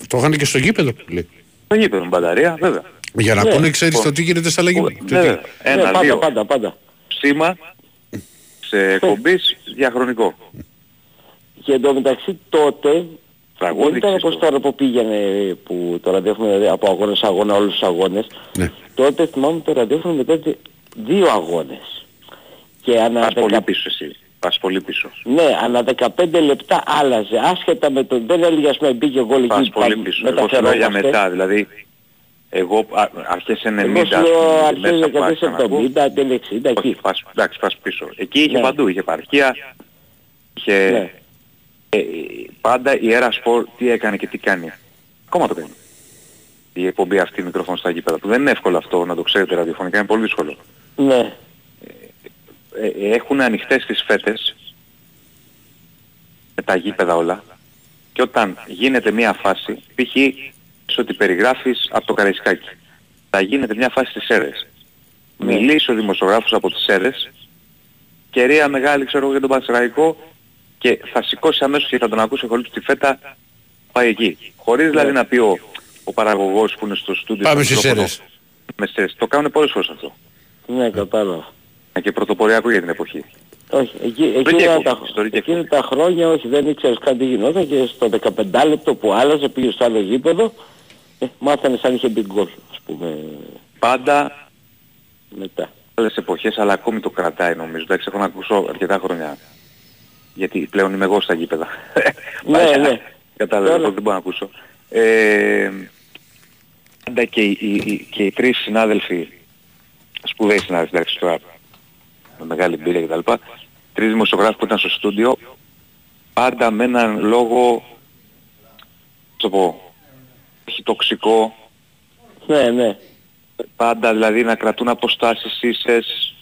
το είχαν και στο γήπεδο που λέει. δεν γήπεδο με μπαταρία, βέβαια. Για να Ναι. πούνε, ξέρεις Λοιπόν. το τι γίνεται στα άλλα γήπεδα. Το τι- Βέβαια. ναι, Ένα, πάντα, δύο. πάντα, πάντα. Σήμα σε εκπομπής διαχρονικό. Και εντωμεταξύ τότε Τραγούδι δεν ήταν όπως ξύστο. τώρα που πήγαινε που το ραδιόφωνο δηλαδή, από αγώνα σε αγώνα όλους τους αγώνες. Ναι. Τότε θυμάμαι το ραδιόφωνο μετά δύο αγώνες. Και ανά Πας πολύ δεκα... πίσω εσύ. Πας πολύ πίσω. Ναι, ανά 15 λεπτά άλλαζε. Άσχετα με το... Δεν έλεγε ας πούμε μπήκε γκολ Πας εκεί πολύ πίσω. Εγώ σου λέω για μεταφερόμαστε. μετά. Δηλαδή, εγώ α, αρχές 90 Εγώ ας σου λέω πούμε, αρχές μέσα που άρχισα να ακούω. δεκαετίες 70, τέλη 60 Όχι, εκεί. πας, εντάξει, πας πίσω. Εκεί είχε Ναι. παντού. Είχε επαρχία. Είχε... Ναι. Ε, πάντα η Έρα Σπορ τι έκανε και τι κάνει. Ακόμα το κάνει. Η εκπομπή αυτή μικρόφωνο στα γήπεδα που δεν είναι εύκολο αυτό να το ξέρετε ραδιοφωνικά είναι πολύ δύσκολο. Ναι. ε, έχουν ανοιχτές τις φέτες με τα γήπεδα όλα και όταν γίνεται μια φάση, π.χ. σε ότι περιγράφεις από το Καραϊσκάκι, θα γίνεται μια φάση στις ΣΕΡΕΣ. Ναι. Μιλήσει ο δημοσιογράφος από τις ΣΕΡΕΣ, κερία μεγάλη ξέρω εγώ για τον Πανσεραϊκό και θα σηκώσει αμέσως και θα τον ακούσει χωρίς τη φέτα πάει εκεί. Χωρίς δηλαδή να πει ο, ο παραγωγός που είναι στο στούντιο Πάμε στο στις μικρόφωνο, ΣΕΡΕΣ. με ΣΕΡΕΣ. Το κάνουν πολλές φορές αυτό. Ναι, κατάλαβα. Ε, Και πρωτοποριακό για την εποχή. Όχι, εκεί, Ιστορική εκείνα, εκπομπή, τα, ιστορική εκείνα τα χρόνια όχι, δεν ήξερες καν τι γινόταν και στο 15 λεπτό που άλλαζε πήγε στο άλλο γήπεδο, ε, μάθανε σαν είχε μπει γκολ, ας πούμε, Πάντα μετά. άλλες εποχές, αλλά ακόμη το κρατάει νομίζω. Εντάξει, έχω να ακούσω αρκετά χρόνια. Γιατί πλέον είμαι εγώ στα γήπεδα. Ναι, Παλιά, ναι. Κατάλαβα, Τώρα. δεν μπορώ να ακούσω. Ε, πάντα και οι, οι, οι- και οι τρεις συνάδελφοι, σπουδαίοι συνάδελφοι, εντάξει τώρα, με μεγάλη εμπειρία κτλ. Τρεις δημοσιογράφοι που ήταν στο στούντιο, πάντα με έναν λόγο, το πω, όχι τοξικό, Ναι, ναι. πάντα δηλαδή να κρατούν αποστάσεις ίσες,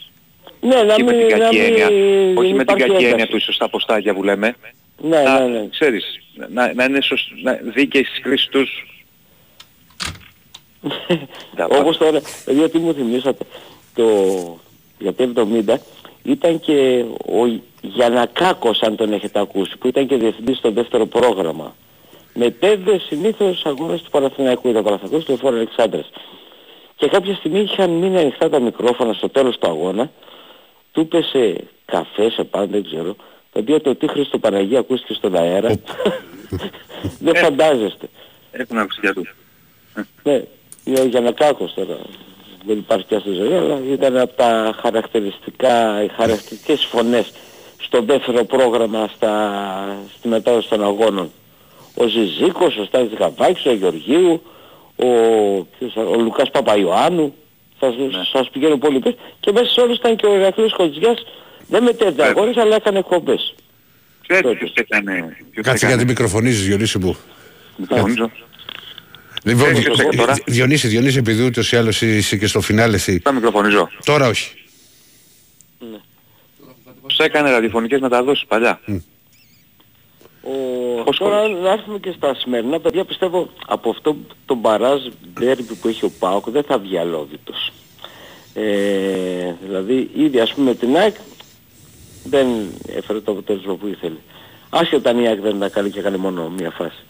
Ναι, να όχι με μην, την να κακή μην, έννοια, όχι με την υπάρχει κακή έννοια ένταση. του ίσως τα αποστάκια που λέμε, Ναι, να, ναι, ναι. ξέρεις, να, να είναι σωσ... να, δίκαιοι στις κρίσεις τους. Τα Όπως τώρα, γιατί μου θυμήσατε, το, για το 70 ήταν και ο Γιανακάκος, αν τον έχετε ακούσει, που ήταν και διευθυντής στο δεύτερο πρόγραμμα. Μετέβδε συνήθως αγώνες του Παναθηναϊκού, ήταν Παναθηναϊκός του Εφόρου Αλεξάνδρας. Και κάποια στιγμή είχαν μείνει ανοιχτά τα μικρόφωνα στο τέλος του αγώνα, του πέσε καφέ σε πάνω, δεν ξέρω, το οποίο το τι Χριστό Παναγία ακούστηκε στον αέρα. δεν φαντάζεστε. Έχουν ακουστικά τους. Ναι, είναι ο Γιανακάκος τώρα. Δεν υπάρχει πια στη ζωή, αλλά ήταν από τα χαρακτηριστικά, οι χαρακτηριστικές φωνές στο δεύτερο πρόγραμμα στα, στη μετάδοση των αγώνων. Ο Ζιζίκος, ο Στάθης Καβάκης, ο Γεωργίου, ο, ποιος, ο Λουκάς Παπαϊωάννου, θα σας, σας πηγαίνω πολύ πίσω. Και μέσα σε όλους ήταν και ο Ηρακλής Κοντζιάς, δεν μετέβη αγώνες, αλλά έκανε εκπομπές. Ξέρετε ποιος έκανε... ποιος Κάτσε έκανε- γιατί μικροφωνίζεις Διονύση μου. Μικροφωνίζω. Λοιπόν, Ξέρεις ποιος έκανε τώρα; Διονύση, Διονύση, επειδή ούτως ή άλλως είσαι και στο φινάλε εσύ. Θα μικροφωνίζω. Τώρα όχι. Τους έκανε ραδιοφωνικές μεταδόσεις παλιά. Ο... Πώς Τώρα χωρίς. να έρθουμε και στα σημερινά παιδιά πιστεύω από αυτό το μπαράζ ντέρμπι που έχει ο ΠΑΟΚ δεν θα βγει αλόβητος. Ε, δηλαδή ήδη ας πούμε την ΑΕΚ δεν έφερε το αποτέλεσμα που ήθελε. Άσχετα αν η ΑΕΚ δεν τα κάνει και έκανε μόνο μία φάση.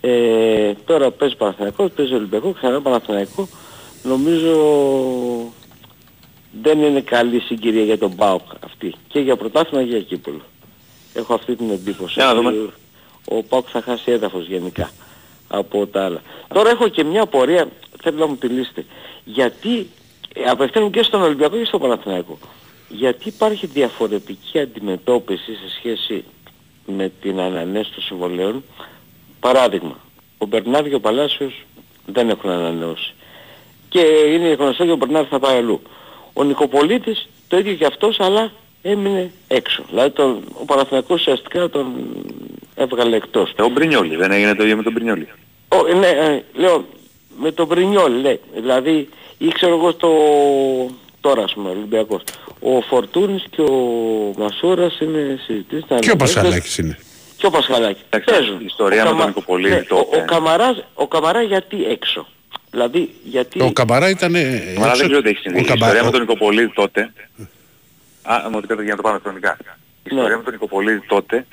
Ε, τώρα παίζει Παναθηναϊκός, παίζει Ολυμπιακό, ξανά Παναθηναϊκό. Νομίζω δεν είναι καλή συγκυρία για τον ΠΑΟΚ αυτή. Και για πρωτάθλημα και για κύπελο. Έχω αυτή την εντύπωση. Για να δούμε. ότι Ο ΠΑΟΚ θα χάσει έδαφος γενικά από τα άλλα. Τώρα έχω και μια πορεία, θέλω να μου τη λύσετε. Γιατί, ε, απευθύνω και στον Ολυμπιακό και στον Παναθηναϊκό, γιατί υπάρχει διαφορετική αντιμετώπιση σε σχέση με την ανανέωση των συμβολέων; Παράδειγμα, ο Μπερνάρ και ο Παλάσιος δεν έχουν ανανεώσει. Και είναι γνωστό ότι ο Μπερνάρ θα πάει αλλού. Ο Νικοπολίτης το ίδιο και αυτός αλλά έμεινε έξω. Δηλαδή τον, ο Παναθηναϊκός ουσιαστικά τον έβγαλε εκτός. Ο Μπρινιόλι, δεν έγινε το ίδιο με τον Μπρινιόλι. Ο, ναι, ε, λέω με τον Μπρινιόλι, ναι. Δηλαδή ή ξέρω εγώ στο τώρα ας πούμε Ολυμπιακός. Ο Φορτούνης και ο Μασούρας είναι συζητήσεις. Και ο Πασχαλάκης είναι. Και ο Πασχαλάκης. Παίζουν. Η ιστορία με τον Νικοπολίδη ναι, τότε. Ο, ο, Καμαράς, ο Καμαρά γιατί έξω; Δηλαδή γιατί... Ο Καμαρά ήταν... Ο Καμαρά δεν ξέρω τι έχει συμβεί. Η ιστορία με τον Νικοπολίδη τότε... Α, μου επιτρέπετε για να το πάμε χρονικά. Η ιστορία με τον Νικοπολίδη τότε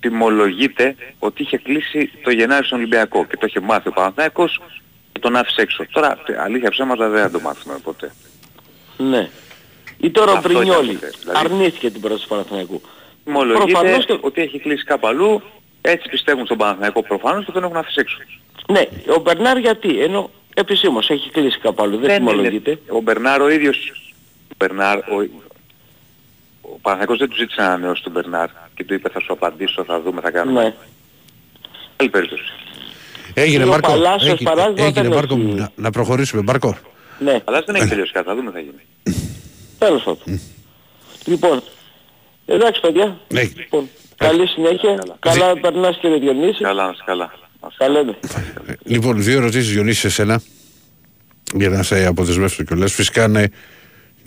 τιμολογείται ότι είχε κλείσει το Γενάρη στον Ολυμπιακό και το είχε μάθει ο Παναθηναϊκός και τον άφησε έξω. Τώρα αλήθεια ψέματα δεν θα το μάθουμε ποτέ. Ναι. Ή τώρα ο Μπρινιόλι δηλαδή... αρνήθηκε την πρόταση του Παναθηναϊκού. Τιμολογείται και... ότι έχει κλείσει κάπου αλλού, έτσι πιστεύουν στον Παναθηναϊκό προφανώς και τον έχουν αφήσει έξω. Ναι, ο Μπερνάρ γιατί, ενώ επισήμως έχει κλείσει κάπου αλλού, δεν, δεν τιμολογείται. Ο Μπερνάρ ο ίδιος, ο Μπερνάρ, ο, ο Παναθηναϊκός δεν του ζήτησε να ανανεώσει τον Μπερνάρ και του είπε θα σου απαντήσω, θα δούμε, θα κάνουμε. Ναι. Άλλη περίπτωση. Έγινε Μάρκο, έγινε, έγινε Μάρκο, να, να προχωρήσουμε Μάρκο. Ναι. Αλλά δεν έχει τελειώσει κάτι, θα δούμε θα γίνει. Τέλος πάντων. Λοιπόν, εντάξει παιδιά. Ναι. Λοιπόν, καλή συνέχεια. Καλά, καλά περνάς κύριε Διονύση. Καλά, καλά. Καλά Λοιπόν, δύο ερωτήσεις Διονύση σε σένα. Για να σε αποδεσμεύσω κιόλας. Φυσικά ναι,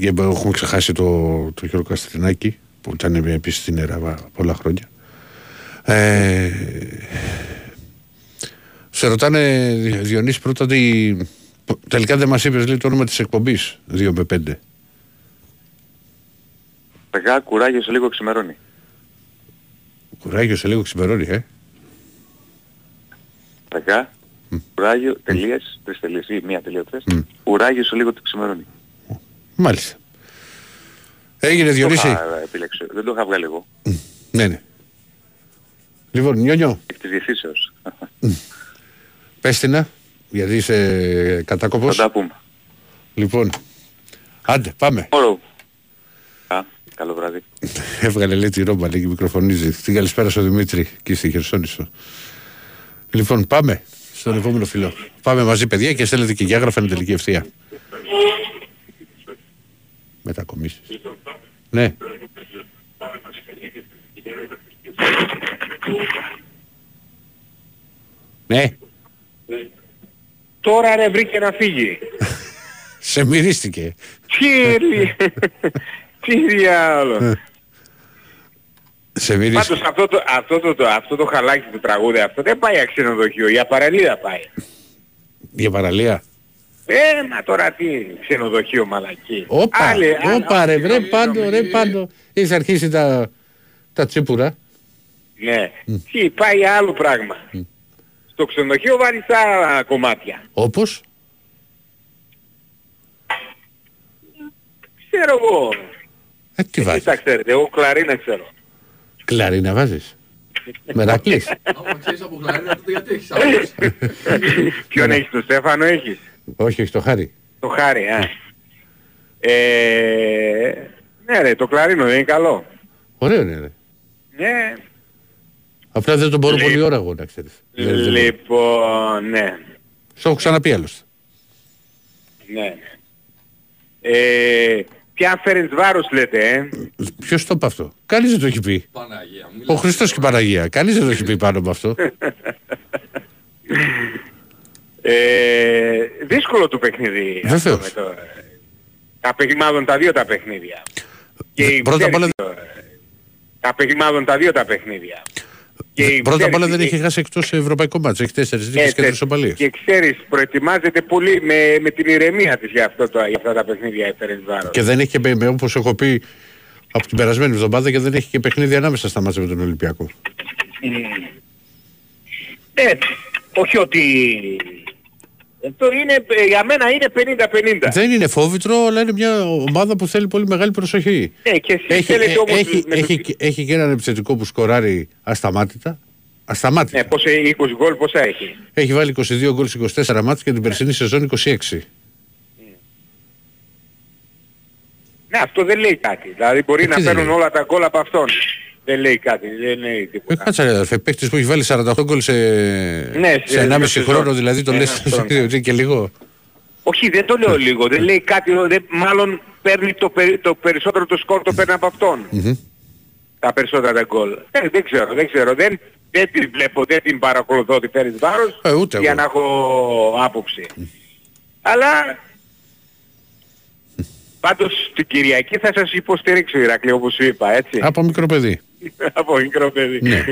έχουμε ξεχάσει το, το Γιώργο Καστρινάκη που ήταν επίσης στην ΕΡΑΒΑ πολλά χρόνια. Ε, σε ρωτάνε Διονύση πρώτα ότι τελικά δεν μας είπες λέει το όνομα της εκπομπής 2 με 5. Πεγά, κουράγιος σε λίγο ξημερώνει. Κουράγιος σε λίγο ξημερώνει, ε. Πεγά, mm. κουράγιο, τελείες, τρεις τελείες ή μία τελεία τρεις. Mm. Κουράγιος σε λίγο ξημερώνει. Μάλιστα. Έγινε Διονύση. Δεν το είχα βγάλει εγώ. Ναι, ναι. Λοιπόν, νιόνιο. Εκ της διευθύνσεως. Πες την, γιατί είσαι κατάκοπος. Θα τα πούμε. Λοιπόν, άντε, πάμε. Όρο. Α, καλό βράδυ. Έβγαλε λέει τη ρόμπα, λέει και μικροφωνίζει. Την καλησπέρα στο Δημήτρη και στη Χερσόνησο. Λοιπόν, πάμε στον επόμενο φιλό. Πάμε μαζί, παιδιά, και στέλνετε και διάγραφα εν τελική ευθεία. Μετακομίσεις. Ναι. Ναι. Τώρα ρε βρήκε να φύγει. Σε μυρίστηκε. Τι Τι διάολο. Σε μυρίστηκε. Πάντως αυτό το, αυτό, το, το, αυτό το χαλάκι του τραγούδι αυτό δεν πάει για ξενοδοχείο, για παραλία πάει. Για παραλία. Ε, μα τώρα τι ξενοδοχείο μαλακή. Όπα, Άλλη, όπα ρε, ρε πάντο, ρε πάντο. Έχεις αρχίσει τα, τα τσίπουρα. Ναι. Mm. Τι, πάει άλλο πράγμα. Mm. Στο ξενοδοχείο βάλεις τα κομμάτια. Όπως; Ξέρω εγώ. Ε, τι βάζεις; τα ξέρετε, εγώ κλαρίνα ξέρω. Κλαρίνα βάζεις; Μερακλής. Ποιον έχεις, τον Στέφανο έχεις; Όχι, έχει το χάρι. Το χάρι, α. Ε, ναι ρε, το κλαρίνο δεν είναι καλό. Ωραίο είναι ρε. Ναι. Απλά δεν τον μπορώ Λι... πολύ ώρα εγώ να ξέρεις. Λοιπόν, ναι. Στο έχω ξαναπεί άλλωστε. Ναι. Ε, ποια φέρνεις βάρος λέτε, ε; Ποιος το είπε αυτό; Κανείς δεν το έχει πει. Παναγία. Ο Χριστός και η Παναγία. Κανείς δεν το έχει πει πάνω από αυτό. Ε, δύσκολο το παιχνίδι. Βεβαίως. Το, τα παιχνίδια, τα δύο τα παιχνίδια. Και Πρώτα απ' όλα... Τα παιχνίδια, τα δύο τα παιχνίδια. Και Πρώτα απ' όλα δεν έχει χάσει εκτός ευρωπαϊκό μάτσο. Έχεις τέσσερις δίκες και τρεις οπαλίες. Και ξέρεις, προετοιμάζεται πολύ με, με την ηρεμία της για, αυτό το, για αυτά τα παιχνίδια η Φερενς Και δεν έχει και, όπως έχω πει από την περασμένη εβδομάδα και δεν έχει και παιχνίδι ανάμεσα στα μάτια με τον Ολυμπιακό. Mm. Ε, όχι ότι αυτό είναι, ε, για μένα είναι 50-50. Δεν είναι φόβητρο, αλλά είναι μια ομάδα που θέλει πολύ μεγάλη προσοχή. Ε, και έχει, ε, όμως έχει, έχει, έχει, και έναν επιθετικό που σκοράρει ασταμάτητα. Ασταμάτητα. Ναι, πόσα, 20 γκολ πόσα έχει. Έχει βάλει 22 γκολ 24 μάτια και την περσινή σεζόν 26. Ναι, αυτό δεν λέει κάτι. Δηλαδή μπορεί να παίρνουν όλα τα γκολ από αυτόν. Δεν λέει κάτι, δεν λέει τίποτα. Ε, κάτσε ρε αδερφέ, παίκτης που έχει βάλει 48 γκολ σε, ναι, σε 1,5 χρόνο, δηλαδή το λες και λίγο. Όχι, δεν το λέω λίγο, δεν λέει κάτι, δεν, μάλλον παίρνει το, περι- το περισσότερο το σκορ το παίρνει από αυτόν. Τα περισσότερα τα γκολ. Ε, δεν ξέρω, δεν ξέρω. Δεν, δεν την βλέπω, δεν την παρακολουθώ ότι παίρνεις βάρος Ε, ούτε για εγώ. να έχω άποψη. Αλλά πάντως την Κυριακή θα σας υποστηρίξω Ηρακλή όπως σου είπα, έτσι. Από μικρό παιδί. Από μικρό παιδί. Ναι.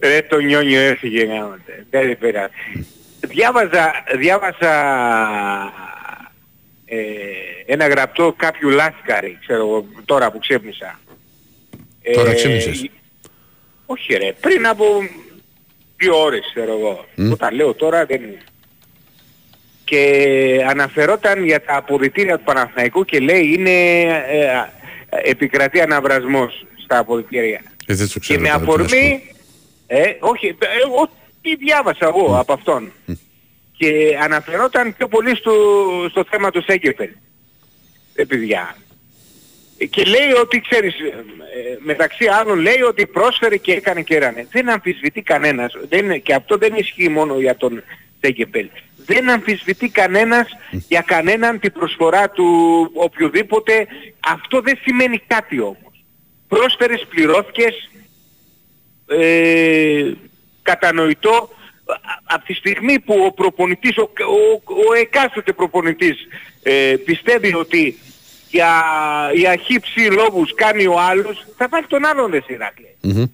Ρε το νιόνιο έφυγε γάμοτε. Δεν πειράζει. Διάβαζα, διάβαζα ε, ένα γραπτό κάποιου Λάσκαρη, ξέρω εγώ, τώρα που ξύπνησα. Τώρα Ε, ξύπνησες; όχι ρε, πριν από δύο ώρες ξέρω εγώ. Μμ. Όταν λέω τώρα δεν είναι. Και αναφερόταν για τα αποδητήρια του Παναθηναϊκού και λέει είναι ε, επικρατεί αναβρασμός στα αποδητήρια. Ε, δεν το Και ξέρω. με τώρα, τι να σου πω. αφορμή, ε, όχι, ε, εγώ τι διάβασα εγώ από αυτόν. Και αναφερόταν πιο πολύ στο, στο θέμα του Σέγκεφελ. Ε, παιδιά. Ε, Και λέει ότι, ξέρεις, ε, ε, μεταξύ άλλων λέει ότι πρόσφερε και έκανε και έρανε. Δεν αμφισβητεί κανένας, δεν, είναι- και αυτό δεν ισχύει μόνο για τον Σέγκεφελ. Δεν αμφισβητεί κανένας για κανέναν την προσφορά του οποιοδήποτε. Αυτό δεν σημαίνει κάτι όμως. Πρόσφερες, πληρώθηκες, ε, κατανοητό από τη στιγμή που ο προπονητής, ο, ο, ο εκάστοτε προπονητής ε, πιστεύει ότι για, για χύψη λόγους κάνει ο άλλος, θα βάλει τον άλλον δε Ηράκλη. Μμμ.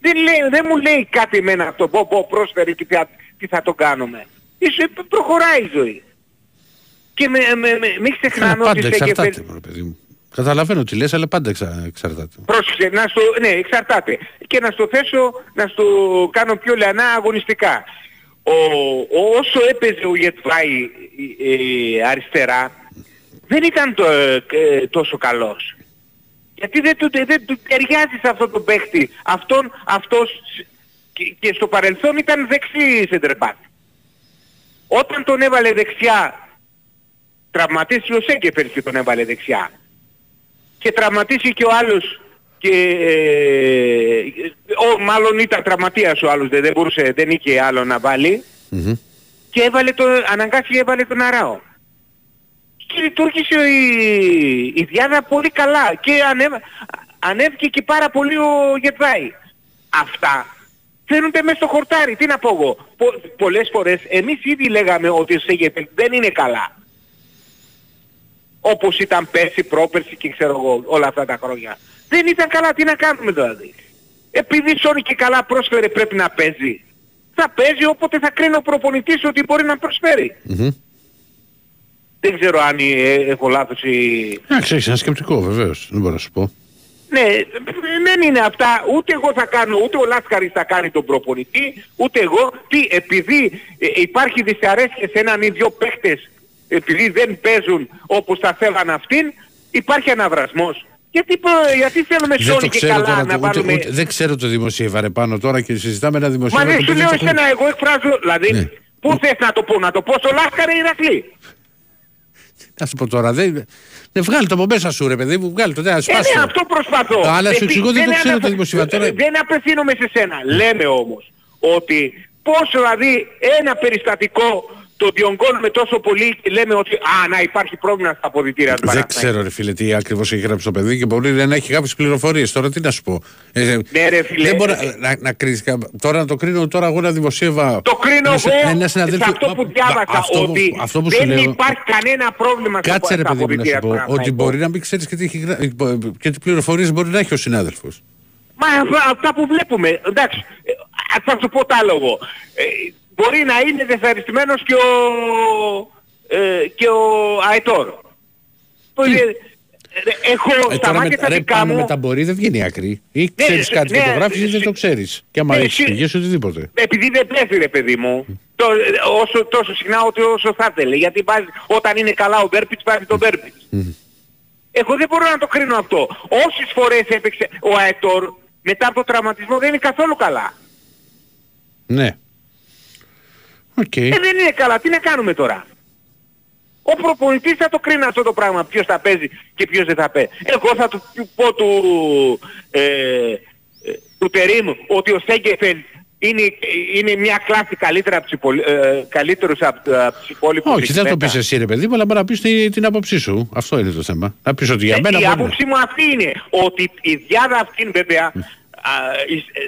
Δεν, λέει, δεν μου λέει κάτι εμένα αυτό, πω πω πρόσφερε και τι θα, τι θα το κάνουμε. Ίσως προχωράει η ζωή. Και με, με, με, μην Καλά, ξεχνάμε ότι πάντα σε εξαρτάται, μωρέ παιδί μου. Καταλαβαίνω τι λες, αλλά πάντα εξα- εξαρτάται. Πρόσεξε, να στο, ναι, εξαρτάται. Και να στο θέσω, να στο κάνω πιο λιανά αγωνιστικά. Ο, ο- όσο έπαιζε ο Γετβάη ε, αριστερά, δεν ήταν το, ε, τόσο καλός. Γιατί δεν του, δεν του ταιριάζει σε αυτόν τον παίχτη. Αυτόν, αυτός και, και στο παρελθόν ήταν δεξί σεντρεπάκ. Όταν τον έβαλε δεξιά, τραυματίστηκε ο Σέγκεφερ και τον έβαλε δεξιά και τραυματίστηκε ο άλλος και ε, ο, μάλλον ήταν τραυματίας ο άλλος δεν, δεν μπορούσε, δεν είχε άλλο να βάλει Μμμ. και έβαλε το, αναγκάστηκε έβαλε τον Αράο. Και λειτουργήσε η, η Διάδα πολύ καλά και ανέβα, ανέβηκε και πάρα πολύ ο Γετβάη. Αυτά φαίνονται μέσα στο χορτάρι. Τι να πω εγώ. Πο, πολλές φορές εμείς ήδη λέγαμε ότι ο Σέγεφελ δεν είναι καλά όπως ήταν πέρσι, πρόπερσι και ξέρω εγώ όλα αυτά τα χρόνια. Δεν ήταν καλά, τι να κάνουμε δηλαδή. Επειδή σώνει και καλά πρόσφερε πρέπει να παίζει. Θα παίζει όποτε θα κρίνει ο προπονητής ότι μπορεί να προσφέρει. Μμμ. Δεν ξέρω αν ε, έχω λάθος ή... Εντάξει, έχεις ένα σκεπτικό βεβαίως. Δεν μπορώ να σου πω. Ναι, δεν είναι αυτά. Ούτε εγώ θα κάνω, ούτε ο Λάσκαρης θα κάνει τον προπονητή, ούτε εγώ. Τι, επειδή ε, υπάρχει δυσαρέσκεια σε έναν ή δυο παίχτες, επειδή δεν παίζουν όπως θα θέλαν αυτήν, υπάρχει αναβρασμός. Γιατί, προ- γιατί θέλουμε Δεν το σώνει και ξέρω καλά τώρα, να ούτε, βάλουμε... ούτε, δεν ξέρω το δημοσίευα πάνω τώρα και συζητάμε ένα Μα δημοσίευμα. δεν το σου οποίο λέω δεν το εσένα, εγώ εκφράζω, δηλαδή, Ναι. πού θες να το πω, να το πω στο Λάσκαρη ή Ηρακλή. Να σου πω τώρα, δεν. Ναι, βγάλει το από μέσα σου, ρε παιδί μου, βγάλει το. Δεν Ε, σπάσω. ναι, αυτό προσπαθώ. Αλλά σου Επί- εξηγώ, δεν το ξέρω αναφε- τα δημοσίευμα τώρα. Δεν απευθύνομαι σε σένα. Λέμε όμως ότι πώς δηλαδή ένα περιστατικό το διονγκώνουμε τόσο πολύ και λέμε ότι α, να υπάρχει πρόβλημα στα αποδητήρια του Δεν Παναθηναϊκού. ξέρω, ρε φίλε, τι ακριβώς έχει γράψει το παιδί και μπορεί να έχει κάποιες πληροφορίες. Τώρα τι να σου πω. Ε, Ναι, ρε φίλε. Δεν μπορώ να, να κρίνεις κα- Τώρα να το κρίνω τώρα εγώ ένα δημοσίευα. Το κρίνω ένα σε- εγώ ένα σε συναδέλφιο- αυτό που Μα- διάβασα αυτό που- ότι αυτό που σου δεν λέω- υπάρχει κανένα πρόβλημα στα- Κάτσε ρε στα παιδί μου να σου αποδητήρια του πω ότι Παναθηναϊκού. μπορεί να μην ξέρεις και τι, έχει γρα- και τι πληροφορίες μπορεί να έχει ο συνάδελφος. Μα αυτά- αυτά που βλέπουμε, εντάξει, ε, θα σου πω τα λόγο. Ε, μπορεί να είναι δεσαριστημένος και ο, ε, και ο Αετόρ. Πολύ- ε, Έχω Ε, στα τώρα με, μάτια τα ρε, δικά πάνω μου, με τα μπορεί δεν βγαίνει άκρη. Ή ξέρεις ναι, κάτι και το ναι, γράφει ή δεν το ξέρεις. Και άμα ναι, έχεις εσύ- πηγές οτιδήποτε. επειδή δεν παίζει ρε παιδί μου, το, ε, όσο, τόσο συχνά ότι όσο θα ήθελε. Γιατί βάζει, όταν είναι καλά ο Μπέρπιτς βάζει τον Μπέρπιτς. Εγώ δεν μπορώ να το κρίνω αυτό. Όσες φορές έπαιξε ο Αετόρ μετά από το τραυματισμό δεν είναι καθόλου καλά. Ναι. Οκ. Ε, δεν είναι καλά. Τι να κάνουμε τώρα; Ο προπονητής θα το κρίνει αυτό το πράγμα. Ποιος θα παίζει και ποιος δεν θα παίζει. Εγώ θα του πω του, ε, ε, του Τερίμ ότι ο Σένκεφελντ είναι, είναι μια κλάση καλύτερα από τους υπολ... ε, καλύτερους από, από τους υπόλοιπους. Όχι, δεν το πεις εσύ ρε παιδί μου, αλλά μπορεί να πεις την, την άποψή σου. Αυτό είναι το θέμα. Να πεις ότι για Ε, μένα η μπορεί. άποψή μου αυτή είναι ότι η διάδα αυτή είναι βέβαια α, εις-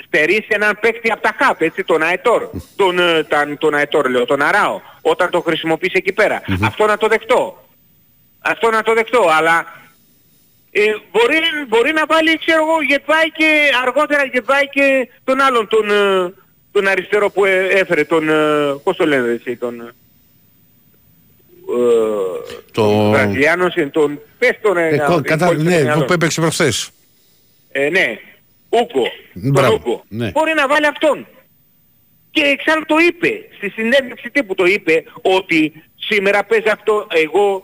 στερήσει έναν παίκτη από τα χάπ, έτσι, τον Αετόρ. τον, ε, τον, τον Αετόρ λέω, τον Αράο, όταν το χρησιμοποιήσει εκεί πέρα. Αυτό να το δεχτώ. Αυτό να το δεχτώ, αλλά ε, μπορεί, μπορεί να βάλει, ξέρω εγώ, Γετβάη και αργότερα Γετβάη και τον άλλον, τον, ε, τον αριστερό που ε, έφερε, τον, ε, πώς το λένε εσύ, τον... ε, Το... Βραζιλιάνος, ε, τον, πες τον... ε, Ε, κο- ε, κατά, κόλλησε το ναι, μυαλό. που έπαιξε προχθές. Ε, ναι. Ούκο. Τον Μπράβο, Ούκο. ναι. Μπορεί να βάλει αυτόν. Και εξάλλου το είπε. Στη συνέντευξη τύπου το είπε ότι σήμερα παίζει αυτό εγώ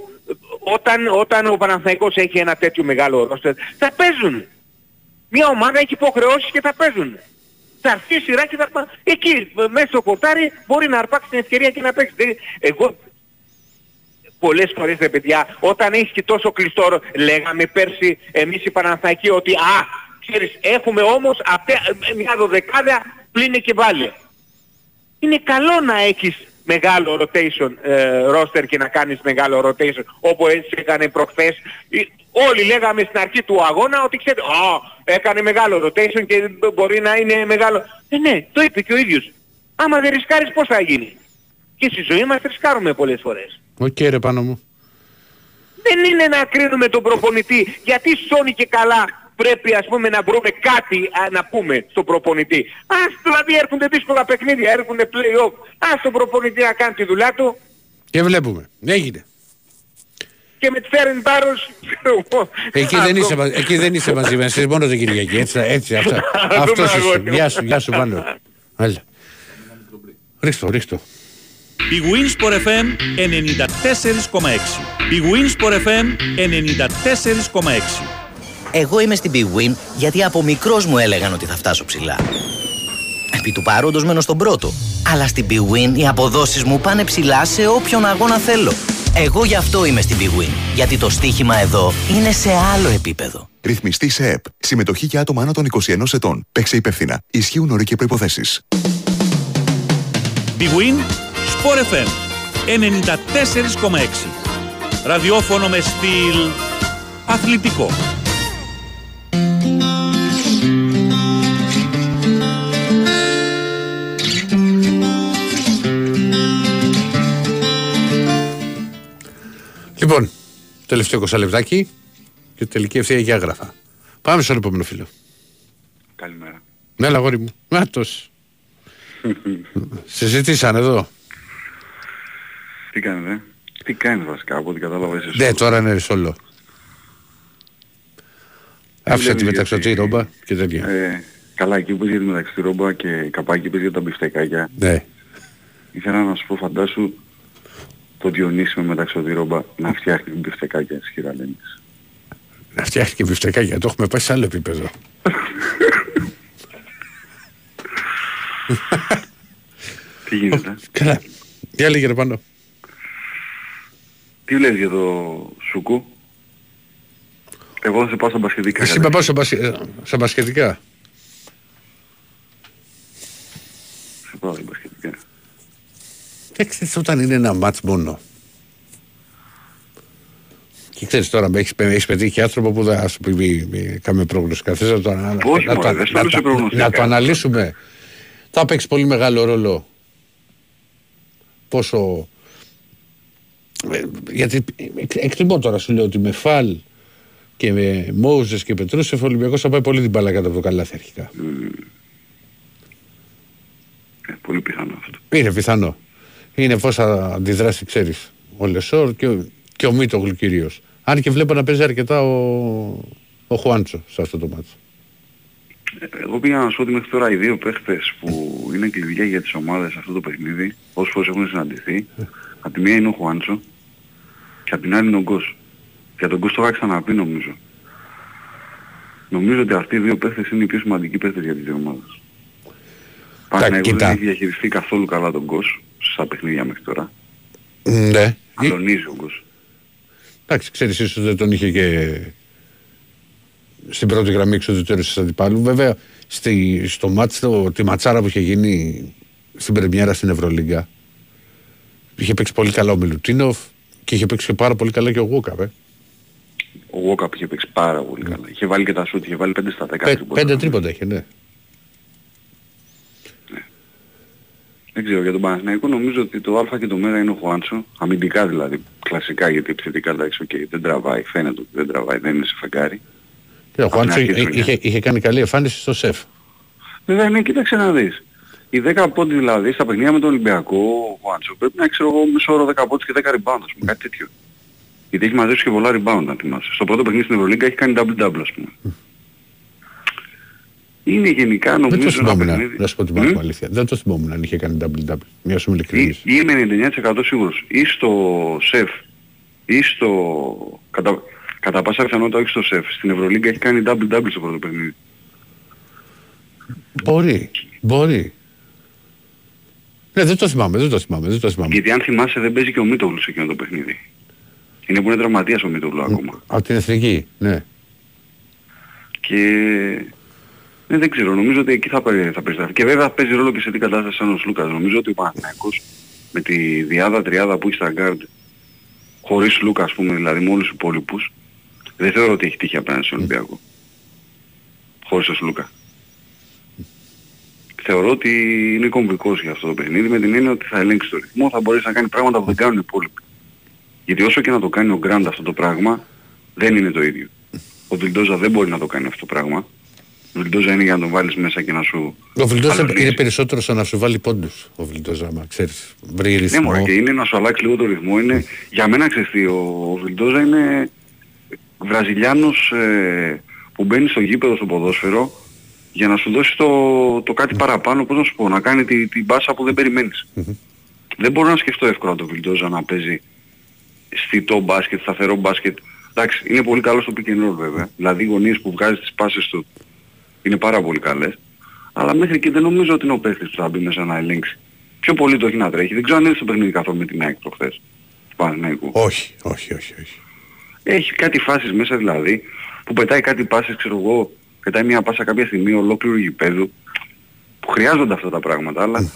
όταν, όταν ο Παναθηναϊκός έχει ένα τέτοιο μεγάλο ρόστερ θα παίζουν. Μια ομάδα έχει υποχρεώσεις και θα παίζουν. Θα έρθει η σειρά και θα πά... Εκεί μέσα στο χορτάρι μπορεί να αρπάξει την ευκαιρία και να παίξει. Δεν- Εγώ πολλές φορές ρε παιδιά, όταν έχει και τόσο κλειστό, ρο- λέγαμε πέρσι εμείς οι Παναθηναϊκοί ότι α, ξέρεις, έχουμε όμως αυτέ, μια δωδεκάδα πλήνε και βάλε. Είναι καλό να έχεις μεγάλο rotation ε, roster και να κάνεις μεγάλο rotation όπως έτσι έκανε προχθές. Ε, Όλοι λέγαμε στην αρχή του αγώνα ότι ξέρετε, α, έκανε μεγάλο rotation και μπορεί να είναι μεγάλο. Ε, ναι, το είπε και ο ίδιος. Άμα δεν ρισκάρεις πώς θα γίνει; Και στη ζωή μας ρισκάρουμε πολλές φορές. Οκ ρε Πάνο μου. Δεν είναι να κρίνουμε τον προπονητή. Γιατί σώνει και καλά πρέπει ας πούμε να βρούμε κάτι α, να πούμε στον προπονητή. Ας δηλαδή έρχονται δύσκολα παιχνίδια, έρχονται play-off. Ας τον προπονητή να κάνει τη δουλειά του Και βλέπουμε. Έγινε. και με τη Φερεντσβάρος Εκεί δεν, είσαι, μα- εκεί δεν είσαι μαζί μας, είσαι μόνο την Κυριακή. Έτσι, έτσι αυτά. δούμε, Αυτός είσαι. αγόρι μου. Γεια σου, γεια σου πάνω. Άλλα. Ρίχτω, ρίχτω. Η Winsport FM 94,6. Η Winsport FM 94,6. Εγώ είμαι στην Big Win γιατί από μικρός μου έλεγαν ότι θα φτάσω ψηλά. Επί του παρόντος μένω στον πρώτο. Αλλά στην Big Win οι αποδόσεις μου πάνε ψηλά σε όποιον αγώνα θέλω. Εγώ γι' αυτό είμαι στην Big Win. Γιατί το στοίχημα εδώ είναι σε άλλο επίπεδο. Ρυθμιστή σε ΕΠ. Συμμετοχή για άτομα άνω των 21 ετών. Παίξε υπεύθυνα. Ισχύουν όροι και προποθέσει. Big Win Sport FM 94,6. Ραδιόφωνο με στυλ αθλητικό. Λοιπόν, τελευταίο 20 λεπτάκι και τελική ευθεία για άγραφα. Πάμε στον επόμενο φίλο. Καλημέρα. Ναι, αγόρι μου. Νάτος. Συζητήσαν εδώ. Τι κάνετε, τι κάνεις βασικά από ό,τι κατάλαβα εσύ. Ναι, τώρα είναι σόλο. Άφησα τη μεταξωτή ρόμπα και τέτοια. Ε, καλά, εκεί που είσαι για τη μεταξωτή ρόμπα και καπάκι που για τα μπιφτεκάκια. Ναι. Ήθελα να σου πω φαντάσου το Διονύση με μεταξωτή ρόμπα να φτιάχνει μπιφτεκάκια της κυρα-Λένης. Να φτιάχνει και μπιφτεκάκια. Το έχουμε πάει σε άλλο επίπεδο. Τι γίνεται. Καλά. Τι έλεγε ρε Πάνο; Τι λες για το Σουκού. Εγώ θα σε πάω στα μπασκετικά. Εσύ με πάω στα μπασχε- στα μπασκετικά. Σε πάω στα μπασχετικά. Και ξέρεις όταν είναι ένα μάτς μόνο. Και ξέρεις τώρα με έχεις, έχεις πετύχει άνθρωπο που δεν ας πει μη- μη κάνουμε προγνωστικά. Θες να το, ανα- Όχι, να, μωρέ, το, δεν σου να, μιλούσα το- προγνωστικά. να το αναλύσουμε. Θα παίξεις πολύ μεγάλο ρόλο πόσο... ε, Γιατί εκ- εκτιμώ τώρα σου λέω ότι με Φαλ και με Μόζες και Πετρούσεφ ο Ολυμπιακός θα πάει πολύ την μπάλα κάτω από το καλάθι αρχικά. Ε, πολύ πιθανό αυτό. Είναι πιθανό. Είναι πώς θα αντιδράσει, ξέρεις, ο Λεσόρ και ο, και ο Μίτογλου κυρίως. Αν και βλέπω να παίζει αρκετά ο, ο Χουάντσο σε αυτό το μάτσο. Ε, Εγώ πήγα να σου πω ότι μέχρι τώρα οι δύο παίχτες που είναι κλειδιά για τις ομάδες σε αυτό το παιχνίδι, όσες φορές έχουν συναντηθεί, από τη μία είναι ο Χουάντσο και από την άλλη είναι ο Γκος. Για τον Γκος το είχα ξαναπεί νομίζω. Νομίζω ότι αυτοί οι δύο παίχτες είναι οι πιο σημαντικοί παίχτες για τις δύο ομάδες. Παναγιώτης κοίτα. δεν έχει διαχειριστεί καθόλου καλά τον Γκος στα παιχνίδια μέχρι τώρα. Ναι. Αλωνίζει ο Γκος. Εντάξει, ξέρεις, ίσως δεν τον είχε και στην πρώτη γραμμή εξοδητέρου της αντιπάλου. Βέβαια, στη, στο μάτς το, τη ματσάρα που είχε γίνει στην Πρεμιέρα στην Ευρωλίγκα. Είχε παίξει πολύ καλά ο Μιλουτίνοφ και είχε παίξει και πάρα πολύ καλά και ο Γούκαπ. Ε. Ο Γουόκαπ είχε παίξει πάρα πολύ καλά. Είχε βάλει και τα σούτ, είχε βάλει 5 στα 10 Πέ, τρίποτα. πέντε τρίποτα είχε, ναι. Δεν ξέρω για τον Παναθηναϊκό νομίζω ότι το Α και το Μ είναι ο Χουάντσο. Αμυντικά δηλαδή, κλασικά γιατί επιθετικά εντάξει, okay, δεν τραβάει, φαίνεται ότι δεν τραβάει, δεν είναι σε φεγγάρι. Και ο Απ' την Χουάντσο αρχή της είχε, χρονιάς. είχε, είχε κάνει καλή εμφάνιση στο σεφ. Βέβαια ναι, κοίταξε να δεις. Οι 10 πόντι δηλαδή στα παιχνίδια με τον Ολυμπιακό, ο Χουάντσο πρέπει να έχει ξέρω εγώ μισό όρο 10 πόντους και 10 rebound, ας πούμε, κάτι τέτοιο. Γιατί έχει μαζέψει και πολλά rebound, αν θυμάσαι. Στο πρώτο παιχνίδι στην Ευρωλίγκα έχει κάνει double-double, ας πούμε. Είναι γενικά Δεν το νομίζω ένα θυμόμουν, παιχνίδι. να σου πω την Μμ; πράγμα αλήθεια. Δεν το θυμόμουν αν είχε κάνει double-double. Μια σου ειλικρινής. Ή- Είμαι 99% σίγουρος. Ή στο ΣΕΦ ή στο... Κατά, κατά πάσα πιθανότητα όχι στο ΣΕΦ. Στην Ευρωλίγκα έχει κάνει double-double στο πρώτο παιχνίδι. Μπορεί, μπορεί. Ναι, δεν το θυμάμαι, δεν το θυμάμαι, δεν το θυμάμαι. Γιατί αν θυμάσαι δεν παίζει και ο Μίτογλου σε εκείνο το παιχνίδι. Είναι που είναι τραυματίας ο Μίτογλου ακόμα. Από την εθνική, ναι. Και ναι, δεν ξέρω, νομίζω ότι εκεί θα, περι- θα περιστραφεί. Και βέβαια παίζει ρόλο και σε τι κατάσταση θα 'ναι ο Σλούκας. Νομίζω ότι ο Παναθηναϊκός με τη δυάδα τριάδα που έχει στα γκαρντ χωρίς Σλούκα ας πούμε, δηλαδή με όλους τους υπόλοιπους, δεν θεωρώ ότι έχει τύχη απέναντι στον Ολυμπιακό. Χωρίς τον Σλούκα. Θεωρώ ότι είναι κομβικός για αυτό το παιχνίδι με την έννοια ότι θα ελέγξει το ρυθμό, θα μπορέσει να κάνει πράγματα που δεν κάνουν οι υπόλοιποι. Γιατί όσο και να το κάνει ο Γκραντ αυτό το πράγμα, δεν είναι το ίδιο. Ο Βιλντόζα δεν μπορεί να το κάνει αυτό το πράγμα. Ο Βιλντόζα είναι για να τον βάλεις μέσα και να σου... Ο Βιλντόζα αναλύσει. είναι περισσότερο στο να σου βάλει πόντους. Ο Βιλντόζα, άμα ξέρεις. Βρει Ναι, ρυθμό. μωρέ, και είναι να σου αλλάξει λίγο το ρυθμό. Είναι, για μένα ξέρεις τι, ο, ο Βιλντόζα είναι Βραζιλιάνος ε, που μπαίνει στο γήπεδο στο ποδόσφαιρο για να σου δώσει το, το κάτι παραπάνω, πώς να σου πω, να κάνει τη- την μπάσα που δεν περιμένεις. Δεν μπορώ να σκεφτώ εύκολα τον Βιλντόζα να παίζει στιτό μπάσκετ, σταθερό μπάσκετ. Εντάξει, είναι πολύ καλό στο pick and roll βέβαια. Δηλαδή οι γωνίες που βγάζει τις πάσες του είναι πάρα πολύ καλές. Αλλά μέχρι και δεν νομίζω ότι είναι ο παίχτης που θα μπει μέσα να ελέγξει. Πιο πολύ το έχει να τρέχει. Δεν ξέρω αν είναι στο παιχνίδι καθόλου με την ΑΕΚ προχθές. Του Παναθηναϊκού. Όχι, όχι, όχι, όχι. Έχει κάτι φάσεις μέσα δηλαδή που πετάει κάτι πάσες, ξέρω εγώ, πετάει μια πάσα κάποια στιγμή ολόκληρου γηπέδου που χρειάζονται αυτά τα πράγματα, αλλά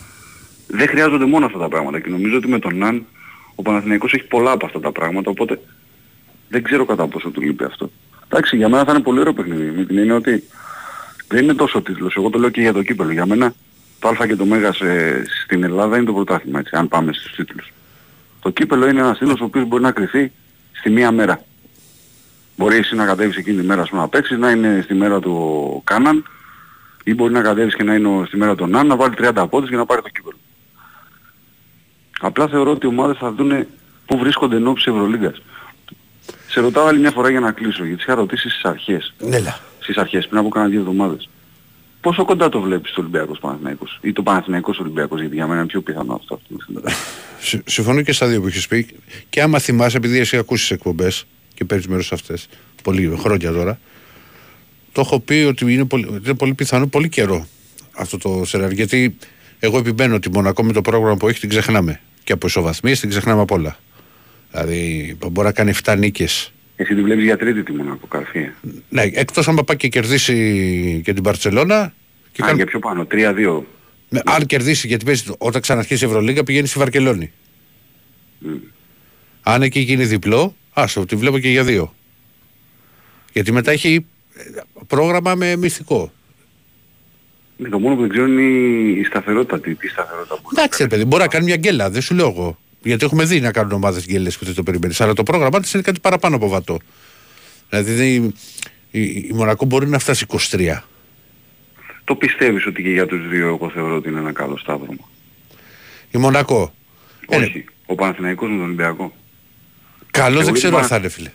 δεν χρειάζονται μόνο αυτά τα πράγματα και νομίζω ότι με τον Ναν ο Παναθηναϊκός έχει πολλά από αυτά τα πράγματα, οπότε δεν ξέρω κατά πόσο του λείπει αυτό. Εντάξει, για μένα θα είναι πολύ ωραίο παιχνίδι, με την έννοια ότι δεν είναι τόσο τίτλος, εγώ το λέω και για το κύπελο. Για μένα το Α και το Μέγα σε- στην Ελλάδα είναι το πρωτάθλημα, έτσι, αν πάμε στους τίτλους. Το κύπελο είναι ένας τίτλος ο οποίος μπορεί να κρυθεί στη μία μέρα. Μπορεί εσύ να κατέβεις εκείνη τη μέρα ας πούμε, να παίξεις, να είναι στη μέρα του ο Κάναν ή μπορεί να κατέβεις και να είναι ο- στη μέρα του Ναν, να βάλει 30 πόντους και να πάρει το κύπελο. Απλά θεωρώ ότι οι ομάδες θα δουν πού βρίσκονται εν ώψη Ευρωλίγκας. Σε ρωτάω άλλη μια φορά για να κλείσω, γιατί είχα ρωτήσει στις αρχές. Νέλα. Στις αρχές, πριν από κάνα δύο εβδομάδες. Πόσο κοντά το βλέπεις το Ολυμπιακός Παναθηναϊκός ή το Παναθηναϊκός Ολυμπιακός, γιατί για μένα είναι πιο πιθανό αυτό. αυτή τη στιγμή. Συ- Συμφωνώ και στα δύο που έχεις πει. Και άμα θυμάσαι, επειδή εσύ ακούσεις εκπομπές και παίρνεις μέρος σε αυτές, πολλή χρόνια τώρα, το έχω πει ότι είναι πολύ, ότι είναι πολύ πιθανό, πολύ καιρό αυτό το σενάριο. Γιατί εγώ επιμένω ότι Μονακό με το πρόγραμμα που έχει την ξεχνάμε. Και από ισοβαθμίες την ξεχνάμε απ' όλα. Δηλαδή μπορεί να κάνει 7 νίκες. Εσύ τη βλέπεις για τρίτη τη Μονακό, καρφί. ε. Ναι, εκτός άμα πάει και κερδίσει και την Παρσελώνα. Και Α, κάνει- για πιο πάνω, 3-2. Ναι, αν κερδίσει, γιατί παίζει, όταν ξαναρχίσει η Ευρωλίγα πηγαίνει στη Βαρκελόνη. Αν εκεί γίνει διπλό, άσο, τη βλέπω και για δύο. Γιατί μετά έχει ε, πρόγραμμα με μυστικό. Ναι, το μόνο που δεν ξέρω είναι η- η σταθερότητα. Τι, τι σταθερότητα μπορεί να Εντάξει, ρε παιδί, μπορεί να κάνει μια γκέλα, δεν σου λέω εγώ. Γιατί έχουμε δει να κάνουν ομάδες γκέλε που δεν το περιμένεις. Αλλά το πρόγραμμά της είναι κάτι παραπάνω από βατό. Δηλαδή δεν- η, η Μονακό μπορεί να φτάσει 23. Το πιστεύεις ότι και για τους δύο εγώ θεωρώ ότι είναι ένα καλό σταύρωμα; Η Μονακό. Όχι. Ο Παναθηναϊκός με τον Ολυμπιακό. Καλό Εγώ δεν ξέρω είπα- αν θα είναι, φίλε.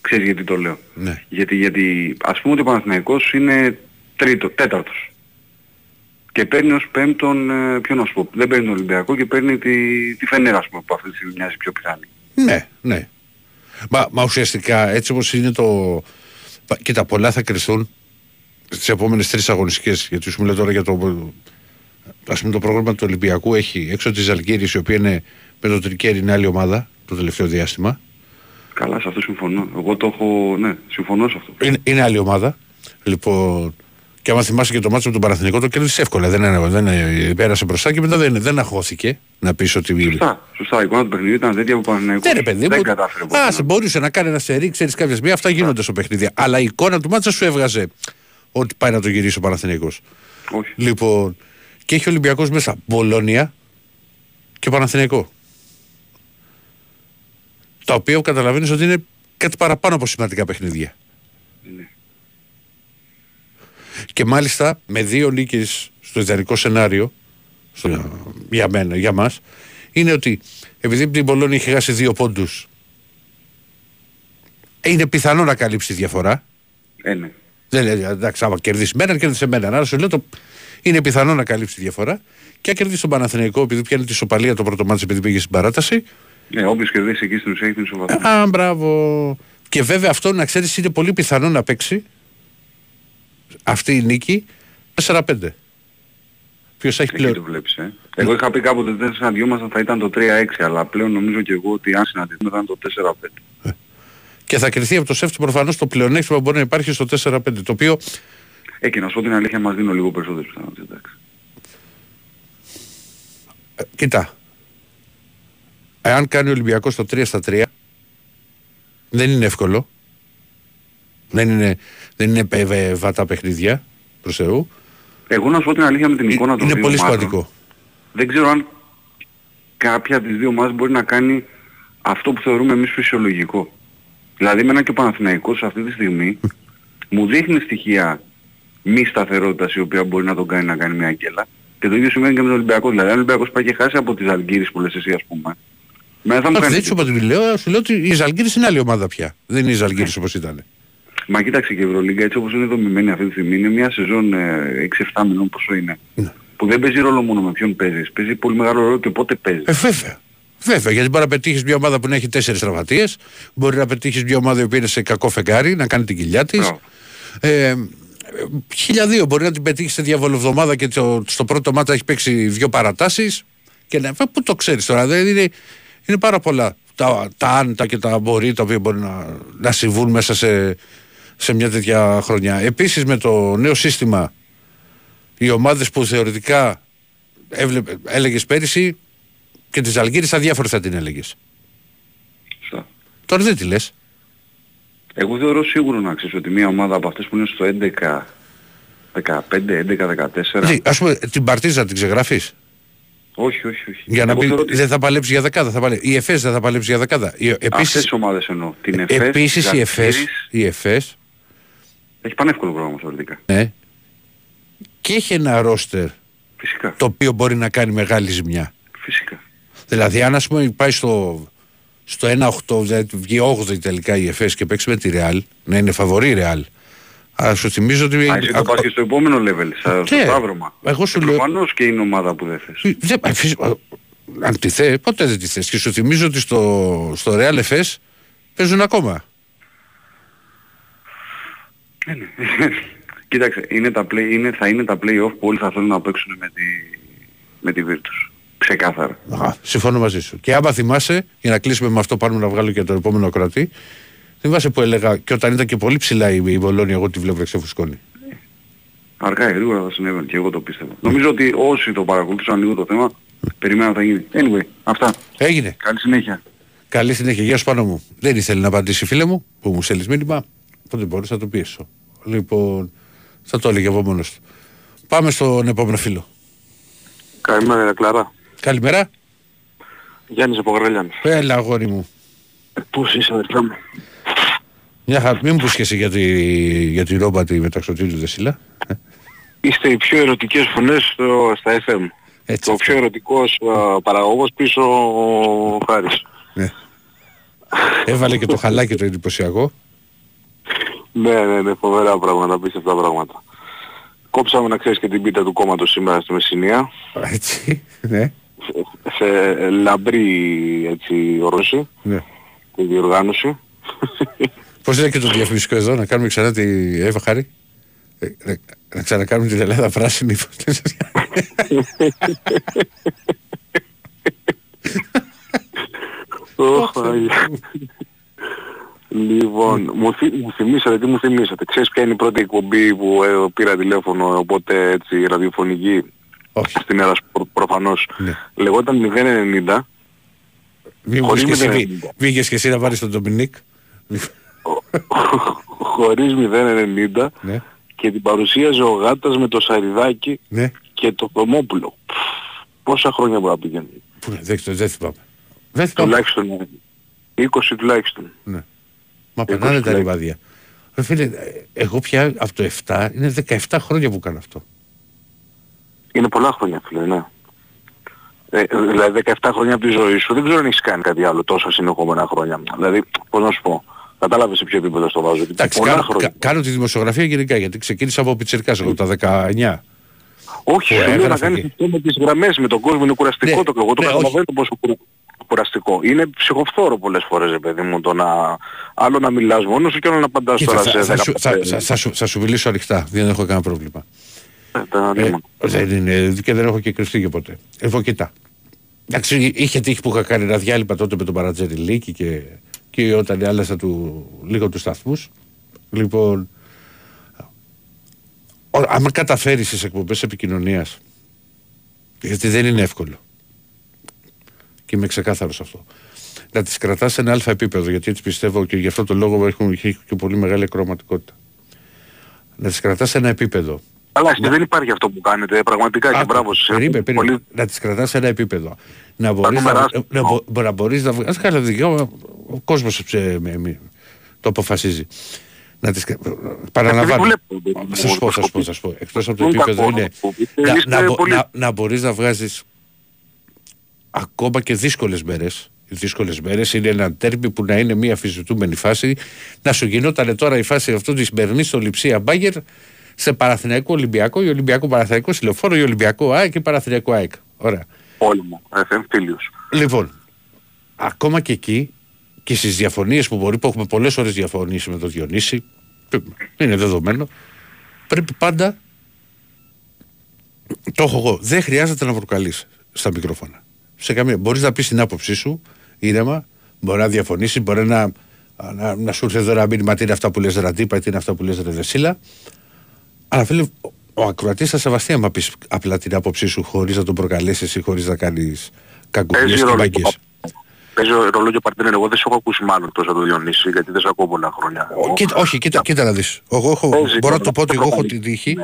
Ξέρεις γιατί το λέω; Ναι. Γιατί, γιατί ας πούμε ότι ο Παναθηναϊκός είναι τρίτο, τέταρτος. Και παίρνει ως πέμπτον, ε, ποιο να σου πω, δεν παίρνει τον Ολυμπιακό και παίρνει τη, τη Φενέρα, ας πούμε, που αυτή τη στιγμή μοιάζει πιο πιθανή. Ναι, ναι. Μα, μα ουσιαστικά έτσι όπως είναι το... Πα- Κοίτα, πολλά θα κρυθούν στις επόμενες τρεις αγωνιστικές. Γιατί σου μιλάω τώρα για το... Ας πούμε το πρόγραμμα του Ολυμπιακού έχει έξω της Ζαλγκύρης η οποία είναι με το Τρικέρι είναι άλλη ομάδα το τελευταίο διάστημα. Καλά, σε αυτό συμφωνώ. Εγώ το έχω, ναι, συμφωνώ σε αυτό. Είναι, είναι άλλη ομάδα. Λοιπόν, Και άμα θυμάσαι και το μάτσο με τον Παναθηνικό, το κέρδισε εύκολα. Δεν, είναι- δεν είναι- πέρασε μπροστά και μετά δεν, δεν αχώθηκε να πεις ότι. Σωστά, σωστά. Η εικόνα του παιχνιδιού ήταν τέτοια που Παναθηναϊκός Ναι, ρε παιδί δεν μου. κατάφερε ποτέ Α, να- σε μπορούσε να κάνει ένα σερί, ξέρεις κάποια στιγμή. Αυτά γίνονται στο παιχνίδι. Αλλά η εικόνα του μάτσα σου έβγαζε ότι πάει να το γυρίσει ο Παναθηναϊκός. Όχι. Λοιπόν, και έχει ο Ολυμπιακός μέσα Μπολόνια και Παναθηναϊκό. Τα οποία καταλαβαίνεις ότι είναι κάτι παραπάνω από σημαντικά παιχνίδια. Ναι. Και μάλιστα με δύο νίκες στο ιδανικό σενάριο, στο, για μένα, για μας, είναι ότι επειδή την Πολώνια έχει χάσει δύο πόντους, είναι πιθανό να καλύψει τη διαφορά. Ε, ναι. Δεν λέει, εντάξει, άμα κερδίσει μένα, κερδίσει εμένα. Άρα σου λέω το, είναι πιθανό να καλύψει τη διαφορά. Και αν κερδίσει τον Παναθηναϊκό, επειδή πιάνει τη σοπαλία το πρώτο μάτι, επειδή πήγε στην παράταση. Ναι, όποιος κερδίσει εκεί στην ουσία έχει την ισοβαθμία. Α, μπράβο. Και βέβαια αυτό να ξέρεις είναι πολύ πιθανό να παίξει αυτή η νίκη 4-5. Ποιος έχει Εκεί πλέον. το βλέπεις, ε. Εγώ είχα πει κάποτε ότι δεν συναντιόμασταν θα ήταν το 3-6, αλλά πλέον νομίζω και εγώ ότι αν συναντηθούμε θα είναι το 4-5. Και θα κρυθεί από το σεφ προφανώς το πλεονέκτημα που μπορεί να υπάρχει στο 4-5. Το οποίο Ε, και να σου πω την αλήθεια μας δίνω λίγο περισσότερες πιθανότητες, εντάξει. ε, Κοίτα. Εάν κάνει ο Ολυμπιακός το 3 στα 3, δεν είναι εύκολο. Δεν είναι, δεν είναι ε, ε, βατά παιχνίδια προς Θεού. Εγώ να σου πω την αλήθεια με την εικόνα των Είναι δύο πολύ ομάδων, σημαντικό. Δεν ξέρω αν κάποια από τις δύο ομάδες μπορεί να κάνει αυτό που θεωρούμε εμείς φυσιολογικό. Δηλαδή εμένα και ο Παναθηναϊκός αυτή τη στιγμή μου δείχνει στοιχεία μη σταθερότητας η οποία μπορεί να τον κάνει να κάνει μια γκέλα. Και το ίδιο σημαίνει και με τον Ολυμπιακό. Δηλαδή αν ο Ολυμπιακός πάει και χάσει από τις Αλγύρες που λες εσύ ας πούμε. Μένα θα μου Όχι, κάνει δεν σου είπα ότι λέω, σου λέω ότι η Ζαλγκύρης είναι άλλη ομάδα πια. Δεν είναι η Ζαλγκύρης όπως ήταν. Μα κοίταξε και η Ευρωλίγκα έτσι όπως είναι δομημένη αυτή τη στιγμή είναι μια σεζόν ε, 6-7 μηνών πόσο είναι. Που δεν παίζει ρόλο μόνο με ποιον παίζεις. Παίζει πολύ μεγάλο ρόλο και πότε παίζεις. Ε, βέβαια. Βέβαια, γιατί μπορεί να πετύχεις μια ομάδα που να έχει τέσσερις τραυματίες, μπορεί να πετύχεις μια ομάδα που είναι σε κακό φεγγάρι, να κάνει την κοιλιά της. Ε, χίλια δύο μπορεί να την πετύχεις σε διαβολοβδομάδα και το, στο πρώτο μάτι έχει παίξει δύο παρατάσεις. Και να. Πού το ξέρεις τώρα, δεν είναι, είναι πάρα πολλά τα, τα άντα και τα μπορεί τα οποία μπορεί να, να συμβούν μέσα σε, σε μια τέτοια χρονιά. Επίσης με το νέο σύστημα, οι ομάδες που θεωρητικά έβλεπε, έλεγες πέρυσι και τη Αλγύρης αδιάφορη θα την έλεγες. Σωστά. Τώρα δεν τη λες. Εγώ θεωρώ σίγουρο να ξέρεις ότι μια ομάδα από αυτές που είναι στο 11, 15, 11, 14. Δηλαδή, ας πούμε την Παρτίζα την ξεγραφείς. Όχι, όχι, όχι. Για να Εγώ πει θεωρώ ότι δεν θα παλέψει για δεκάδα. Θα παλέψει. Η ΕΦΕΣ δεν θα παλέψει για δεκάδα. Η- αυτές Επίσης, τις ομάδες εννοώ. Την ΕΦΕΣ, επίσης η ΕΦΕΣ, Ζαλγκύρης, η ΕΦΕΣ έχει πανεύκολο πρόγραμμα θεωρητικά. ναι, και έχει ένα ρόστερ Φυσικά. το οποίο μπορεί να κάνει μεγάλη ζημιά. Φυσικά. Δηλαδή αν ας πούμε πάει στο, στο 1-8, δηλαδή βγει 8η τελικά η ΕΦΕΣ και παίξει με τη Ρεάλ, να είναι φαβορή η Ρεάλ. Αλλά σου θυμίζω ότι... Α, εσύ το πας και στο επόμενο level, στα- στο Ναι. σταύρωμα. Εγώ σου Και λέω- Προφανώς και είναι ομάδα που δεν θες. Δεν, ε, φυσ- ε, αν τη θε, ποτέ δεν τη θες. Και σου θυμίζω ότι στο, στο Real FS παίζουν ακόμα. Ναι, ναι. Κοίταξε, είναι τα play, είναι, θα είναι τα play-off που όλοι θα θέλουν να παίξουν με τη, με τη Virtus. Ξεκάθαρα. Α, συμφωνώ μαζί σου. Και άμα θυμάσαι, για να κλείσουμε με αυτό, πάρουμε να βγάλω και το επόμενο κρατή. Θυμάσαι που έλεγα και όταν ήταν και πολύ ψηλά η, η Βολόνια, εγώ τη βλέπω εξεφουσκώνει. Αργά ή γρήγορα θα συνέβαινε και εγώ το πίστευα. Νομίζω ότι όσοι το παρακολουθούσαν λίγο το θέμα, περιμέναν θα γίνει. Anyway, αυτά. Έγινε. Καλή συνέχεια. Καλή συνέχεια. Γεια σου πάνω μου. Δεν ήθελε να απαντήσει η φίλε μου που μου στέλνεις μήνυμα. Οπότε μπορούσα να το πιέσω. Λοιπόν, θα το έλεγε από μόνος του. Πάμε στον επόμενο φίλο. Καλημέρα, Κλαρά. Καλημέρα. Γιάννης από Γραλιάνης. Έλα, αγόρι μου. Πώς είσαι, αδερφέ μου; Μια χαρά. Μην μου πεις και εσύ για τη, για τη ρόμπα τη μεταξωτή του Δεσίλα. Είστε οι πιο ερωτικές φωνές στο, στα FM. Έτσι, ο πιο ερωτικός α, παραγωγός πίσω ο Χάρης. Ναι. Έβαλε και το χαλάκι το εντυπωσιακό. Ναι, ναι, ναι, φοβερά πράγματα, απίστευτα πράγματα. Κόψαμε να ξέρεις και την πίτα του κόμματος σήμερα στη Μεσσηνία. Έτσι, ναι. Σε, σε λαμπρή έτσι όρωση ναι. τη διοργάνωση. Πώς είναι και το διαφημιστικό εδώ, να κάνουμε ξανά τη Εύα Χάρη. Ε, να, να ξανακάνουμε την Ελλάδα πράσινη. Ωχ, Άγιε. Λοιπόν, μου, θυ, μου θυμήσατε, τι μου θυμήσατε. Ξέρεις ποια είναι η πρώτη εκπομπή που ε, πήρα τηλέφωνο, οπότε έτσι ραδιοφωνική; Όχι. Στην Ελλάδα προ, προφανώς. Ναι. Λεγόταν 090. Μη χωρίς βγεις και εσύ, 090. βγη- βγήκες και εσύ να πάρεις τον Ντομινίκ. χωρίς 090 Ναι. και την παρουσίαζε ο Γάτας με το Σαριδάκι Ναι. και το Θωμόπουλο. Πφ, Πόσα χρόνια μπορεί να πηγαίνει; Πού να δεν, δεν θυμάμαι. Δεν θυμάμαι. Τουλάχιστον ε, 20 τουλάχιστον. Ναι. Μα περνάνε τα λέει. λιβάδια. Ρε φίλε, ε, εγώ πια από το 7 είναι 17 χρόνια που κάνω αυτό. Είναι πολλά χρόνια φίλε, ναι. Ε, δηλαδή 17 χρόνια από τη ζωή σου δεν ξέρω αν έχεις κάνει κάτι άλλο τόσα συνεχόμενα χρόνια. Δηλαδή, πώς να σου πω, κατάλαβες σε ποιο επίπεδο στο βάζω. Εντάξει, πολλά κάνω, χρόνια. κα- κάνω τη δημοσιογραφία γενικά γιατί ξεκίνησα από πιτσιρκάς εγώ τα 19. Όχι, που σου λέω να έγραφε κάνεις εκεί. αυτό με τις γραμμές, με τον κόσμο είναι κουραστικό Ναι, το εγώ το ναι, καταλαβαίνω πόσο κουρα- κουραστικό. Είναι ψυχοφθόρο πολλές φορές, ρε παιδί μου, το να... άλλο να μιλάς μόνος σου και άλλο να απαντάς Κοίτα, τώρα θα, σε θα, 15... σου, θα, θα, θα, σου, θα σου μιλήσω ανοιχτά, δεν έχω κανένα πρόβλημα. Ε, τα Ε, λέμε. δεν είναι, και δεν έχω και κρυφτεί και ποτέ. Εγώ κοιτά. Εντάξει, είχε τύχει που είχα κάνει ένα διάλειμμα τότε με τον Παρατζέρη Λίκη και, και όταν άλλασα του, λίγο τους σταθμούς. Λοιπόν, ο- άμα καταφέρεις τι εκπομπές επικοινωνίας, γιατί δεν είναι εύκολο. Και είμαι ξεκάθαρος σε αυτό. Να τις κρατάς σε ένα αλφα επίπεδο, γιατί έτσι πιστεύω και γι' αυτό το λόγο έχουν έχει και πολύ μεγάλη ακροματικότητα. Να τις κρατάς σε ένα επίπεδο Αλλά εσύ δεν υπάρχει αυτό που κάνετε, πραγματικά και μπράβο σας. Περίμενε, περίμενε. Πολύ- Να τις κρατάς σε ένα επίπεδο. Να μπορείς να, νούμερα να, μπο- να, μπορείς να βγάλεις. Καλά δικαίωμα, ο κόσμος ε, με- με- το αποφασίζει. Να τις, κα- παραλαμβάνω. δεν βλέπω, δεν Θα σου πω, μου θα σου πω, θα σου πω. Εκτός από το Δεν επίπεδο κακό, είναι που πείτε, να, είστε να, μπο- πολύ- να, να μπορείς να βγάζεις ακόμα και δύσκολες μέρες. Οι δύσκολες μέρες είναι ένα τέρμι που να είναι μια αφιζητούμενη φάση. Να σου γινόταν τώρα η φάση αυτού της σημερινή στο Λιψία Μπάγκερ σε Παραθυναϊκό Ολυμπιακό, ή Ολυμπιακό Παραθυναϊκό Συλλοφόρο, ή Ολυμπιακό ΑΕΚ ή Παραθυναϊκό ΑΕΚ. Ωραία. Πόλεμο, FM φίλιος. Λοιπόν, ακόμα και εκεί και στις διαφωνίες που μπορεί, που έχουμε πολλές ώρες διαφωνήσει με τον Διονύση, είναι δεδομένο, πρέπει πάντα, το έχω εγώ, δεν χρειάζεται να προκαλείς στα μικρόφωνα. Σε καμία, μπορείς να πεις την άποψή σου, ήρεμα, μπορεί να διαφωνήσεις, μπορεί να, να, να σου έρθει εδώ ένα μήνυμα τι είναι αυτά που λες ραντίπα, τι είναι αυτά που λες ρε Δεσίλα. Αλλά φίλε, ο- ο ακροατής θα σεβαστεί άμα πεις απλά την άποψή σου χωρίς να τον προκαλέσεις ή χωρίς να κάνεις κακουγίες Παίζει και ρόλο. μαγκές. Παίζει ρόλο και ο Παρτίνερ. Εγώ δεν σε έχω ακούσει μάλλον τόσο το Διονύση, γιατί δεν σε ακούω πολλά χρόνια. Ο- κοίτα, όχι, κοίτα, κοίτα να δεις. Εγώ έχω, Παίζει μπορώ να ρόλο. το πω ότι εγώ έχω Προκαλεί. την τύχη.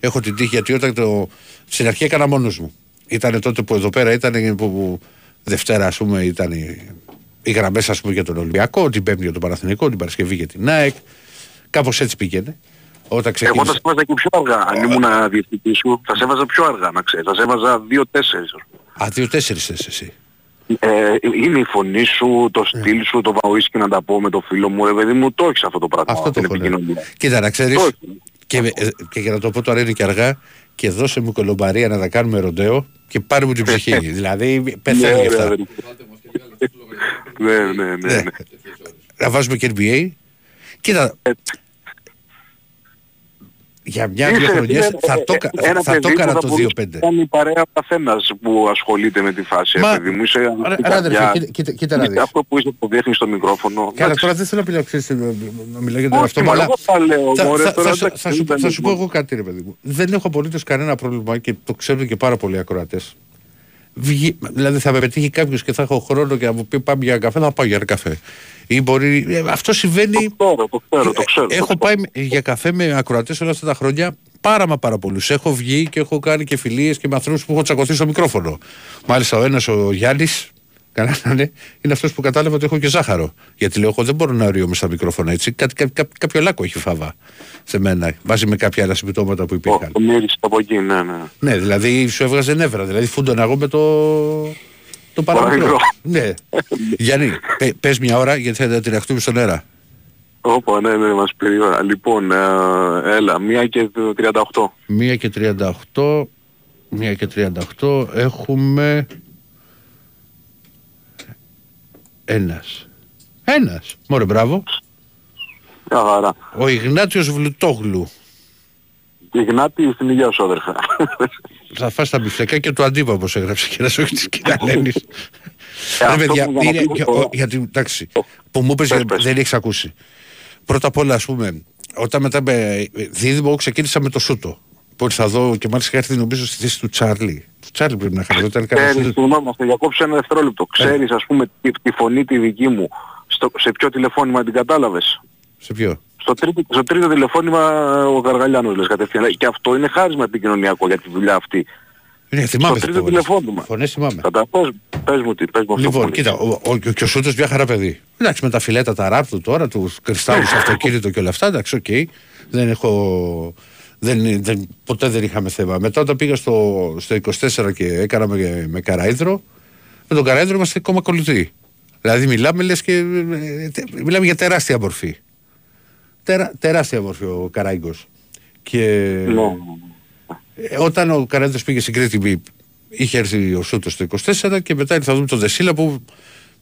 Έχω την τύχη γιατί όταν το, στην αρχή έκανα μόνος μου. Ήταν τότε που εδώ πέρα ήταν που, που Δευτέρα ας πούμε ήταν οι, οι γραμμές ας πούμε για τον Ολυμπιακό, την Πέμπτη για τον Παναθηνικό, την Παρασκευή για την ΑΕΚ. Κάπως έτσι πήγαινε. Όταν Εγώ ξεκίνησε. θα σε έβαζα και πιο αργά. Αν ήμουν διευθυντής σου, θα σε έβαζα πιο αργά, να ξέρεις. Θα σε έβαζα 2-4. Α, δύο-τέσσερις θες εσύ. Ε, είναι η φωνή σου, το στυλ σου, το βαουίσκι να τα πω με το φίλο μου, ρε παιδί μου, το έχεις αυτό το πράγμα. Αυτό το την έχω, ναι. επικοινωνία. Κοίτα να ξέρεις, Το έχεις. και, με- ε, και για να το πω τώρα είναι και αργά, και δώσε μου κολομπαρία να τα κάνουμε ροντέο και πάρε μου την ψυχή. δηλαδή πεθαίνω Ναι, γι' αυτά. ρε, ρε. Ναι, ναι, ναι, ναι. να βάζουμε και NBA. Κοίτα, για μια-δύο Είσαι, χρονιές είναι, θα ε, το, ε, κα- ένα θα το παιδί έκανα που το θα μπορούσε 2-5. να Κάνει παρέα ο καθένας που ασχολείται με τη φάση, Μα, ρε παιδί μου. Είσαι ρε, ανοιχτή ρε, αδερφέ, καρδιά. κοίτα- κοίτα- κοίτα να Είναι δεις. Αυτό που είσαι που δείχνεις στο μικρόφωνο. Καλά, Εντάξει. τώρα δεν θέλω να μιλάω, ξέρεις, να να μιλάω για τον Όχι, εαυτό μου, μα αλλά εγώ τα λέω, θα, μωρέ, θα- τώρα θα σου- εντάξει, θα σου- δεν θα σου πω είναι εγώ κάτι ρε παιδί μου. Δεν έχω απολύτως κανένα πρόβλημα και το ξέρουν και πάρα πολλοί ακροατές. Βγει- δηλαδή θα με πετύχει κάποιος και θα έχω χρόνο και να μου πει πάμε για καφέ, θα πάω για ένα καφέ. Ή μπορεί, ε, αυτό συμβαίνει... Το ξέρω, το ξέρω, το ξέρω. Έχω πάει με- για καφέ με ακροατές όλα αυτά τα χρόνια πάρα μα πάρα πολλούς. Έχω βγει και έχω κάνει και φιλίες και με ανθρώπους που έχω τσακωθεί στο μικρόφωνο. Μάλιστα ο ένας ο Γιάννης, καλά να είναι, είναι αυτός που κατάλαβε ότι έχω και ζάχαρο. Γιατί λέω, εγώ δεν μπορώ να οριόμαι στα μικρόφωνα έτσι. Κάτι, κά, κά- κάποιο λάκκο έχει φάβα σε μένα. Βάζει με κάποια άλλα συμπτώματα που υπήρχαν. Το μύρισε από εκεί, ναι, ναι. Ναι, δηλαδή σου έβγαζε νεύρα. Δηλαδή φούντωνα εγώ με το. Το παραμικρό. Παραμικρό. ναι. Γιάννη, πε, πες μια ώρα γιατί θα την αχτούμε στον αέρα. Όπα, ναι, ναι, μας πήρε η ώρα. Λοιπόν, ε, έλα, μία και 38. Μία και 38. Μία και 38 έχουμε ένας. Ένας. Μωρέ μπράβο. Μια χαρά. Ο Ιγνάτιος Βλουτόγλου. Ιγνάτη, στην υγεία σου, αδερφέ. Θα φας τα μπιφτεκά και το αντίπα όπως έγραψε και να σου έχει της κυραλένης. Ρε αυτό παιδιά, που για να είναι, πούμε για- το- ο- γιατί, εντάξει, που μου είπες, δεν έχεις ακούσει. Πρώτα απ' όλα, ας πούμε, όταν μετά με δίδυμο ξεκίνησα με το Σούτο. Που ήρθα εδώ και μάλιστα είχα έρθει νομίζω στη θέση του Τσάρλι. Του Τσάρλι πρέπει να είχα Ήταν κανένα Ξέρεις, συγγνώμη, θα διακόψω ένα δευτερόλεπτο. Ε. Ξέρεις, ας πούμε, τη, τη φωνή τη δική μου, στο, σε ποιο τηλεφώνημα την κατάλαβες; Σε ποιο; Στο τρίτο, στο τρίτο τηλεφώνημα ο Γαργαλιάνος λες κατευθείαν. Και αυτό είναι χάρισμα επικοινωνιακό για τη δουλειά αυτή. Ναι, θυμάμαι στο τις τρίτο φωνές. τηλεφώνημα. Φωνές θυμάμαι. Κατά πες, πες μου τι, πες μου αυτό που Λοιπόν, είναι. κοίτα, ο, ο, και ο Σούτο μια χαρά παιδί. Εντάξει, με τα φιλέτα, τα wrap του τώρα, τους κρυστάλλους στο αυτοκίνητο και όλα αυτά, εντάξει, οκ. Δεν έχω. Δεν, δεν, ποτέ δεν είχαμε θέμα. Μετά όταν πήγα στο, στο 24 και έκανα με, με καραίδρο, με τον καραίδρο είμαστε ακόμα κολλητοί. Δηλαδή μιλάμε λες και. ε, τε- μιλάμε για τεράστια μορφή. Τερα, τεράστια μορφή ο Καράγκος. Και ε, όταν ο Καράγκος πήγε στην Κρήτη μη- είχε έρθει ο Σούτος το 24 και μετά ήρθα να δούμε τον Δεσίλα που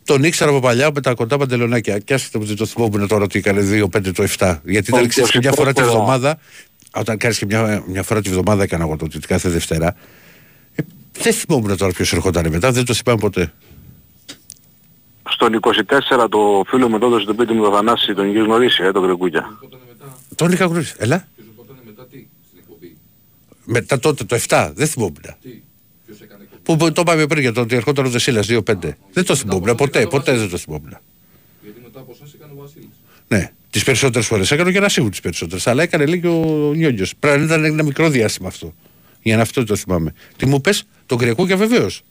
τον ήξερα από παλιά με τα κοντά παντελονάκια. Και άσχετα που δεν το θυμόμουν τώρα ότι έκανε 2-5 το 7. Γιατί ήταν Ο ξέρεις, και μια φορά τη 24. βδομάδα, όταν κάνεις και μια, μια φορά τη βδομάδα έκανα εγώ το κάθε Δευτέρα. Ε, δεν θυμόμουν τώρα ποιος ερχόταν μετά, δεν το θυμάμαι ποτέ. Στον 24 το φίλο με τότε στο πίτι μου το Θανάση τον είχε γνωρίσει, ε, τον Γκρεκούκια. Τον είχα γνωρίσει. Έλα. Μετά τότε το 7, δεν θυμόμουν. Που, που το είπαμε πριν για το ότι ερχόταν ο Δεσίλας 2-5. Δεν το θυμόμουν, ποτέ, ποτέ δεν το θυμόμουν. Γιατί μετά από εσάς έκανε ο Βασίλης. Ναι, τις περισσότερες φορές. Έκανε ο Γερασίμου τις περισσότερες. Αλλά έκανε λίγο και ο Νιόνιος. Πρέπει να ήταν ένα μικρό διάστημα αυτό. Για να αυτό το θυμάμαι. Τι μου πες, τον Κρυακούκια βεβαίως.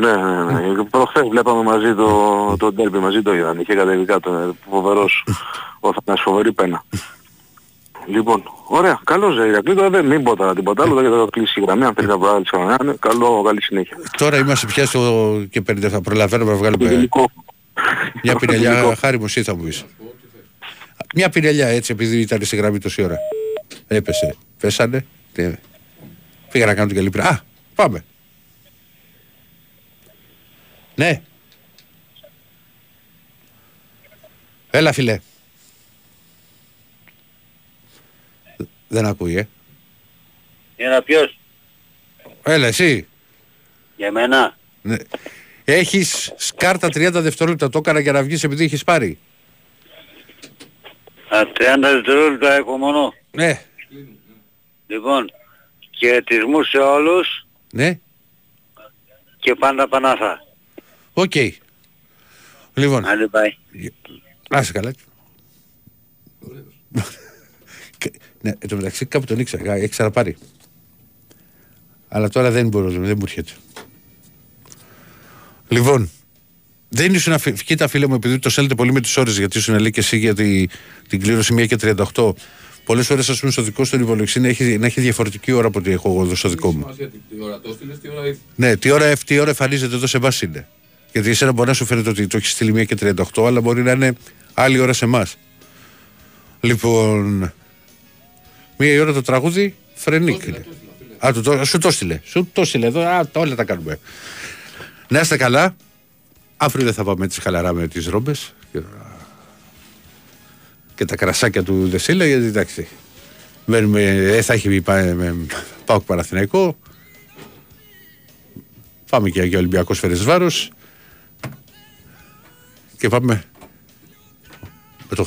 Ναι, ναι, ναι. Προχθές βλέπαμε μαζί το, το ντέρμπι, μαζί το είδαν. Είχε κατέβει κάτω, ε, φοβερός ο Θανάσης, φοβερή πένα. Λοιπόν, ωραία, καλώς ρε Ηρακλή, τώρα δεν μην πω τώρα τίποτα άλλο, δεν θα κλείσει η γραμμή, αν θέλει να βγάλει τη γραμμή, ναι, καλό, καλή συνέχεια. Τώρα είμαστε πια στο και 50 θα προλαβαίνουμε να βγάλουμε μια πινελιά. Χάρη μου, εσύ θα μου πεις. Μια πινελιά έτσι, επειδή ήταν στη γραμμή τόση ώρα. Έπεσε. Πέσανε. Τι- Πήγα να κάνω την καλή πρα. Α, πάμε. Ναι. Έλα φίλε. Δεν ακούει, ε. Είναι ποιος, Έλα εσύ. για μένα. Ναι. Έχεις σκάρτα 30 δευτερόλεπτα. Το έκανα για να βγεις επειδή έχεις πάρει. Α, 30 δευτερόλεπτα έχω μόνο. Ναι. Λοιπόν, χαιρετισμούς σε όλους Ναι. και πάντα πανάθα. Οκ. Λοιπόν. Άντε πάει. Να 'σαι καλά. Και- ναι, εν τω μεταξύ κάπου τον ήξερα. Έχει ξαναπάρει. Αλλά τώρα δεν μπορώ, δεν μου έρχεται. Λοιπόν, δεν ήσουν αφι... Κοίτα φίλε μου, επειδή το στέλνετε πολύ με τις ώρες, γιατί ήσουν λέει και εσύ για τη, την κλήρωση 1 και 38. Πολλές φορέ, α πούμε, στο δικό σου υπολογιστή να έχει, να έχει διαφορετική ώρα από ό,τι έχω εγώ εδώ στο δικό μου. Σημασία τι τι ώρα το έστειλες, τι ώρα ήρθε. Ναι, τι ώρα, τι ώρα εμφανίζεται εδώ σε εμάς είναι. Γιατί εσένα μπορεί να σου φαίνεται ότι το έχεις στείλει 1 και 38, αλλά μπορεί να είναι άλλη ώρα σε εμάς. Λοιπόν, μία η ώρα το τραγούδι, φρενίκ. είναι. Α, του, το, σου το στείλε. Σου το στείλε εδώ, α, τα όλα τα κάνουμε. Να είστε καλά. Αύριο δεν θα πάμε έτσι χαλαρά με τις ρόμπες και, και τα κρασάκια του Δεσίλα, γιατί εντάξει. Μένουμε, ε, θα έχει πάει με Πάοκ Παναθηναϊκό. Πάμε και για Ολυμπιακός Φερεσβάρος και πάμε με το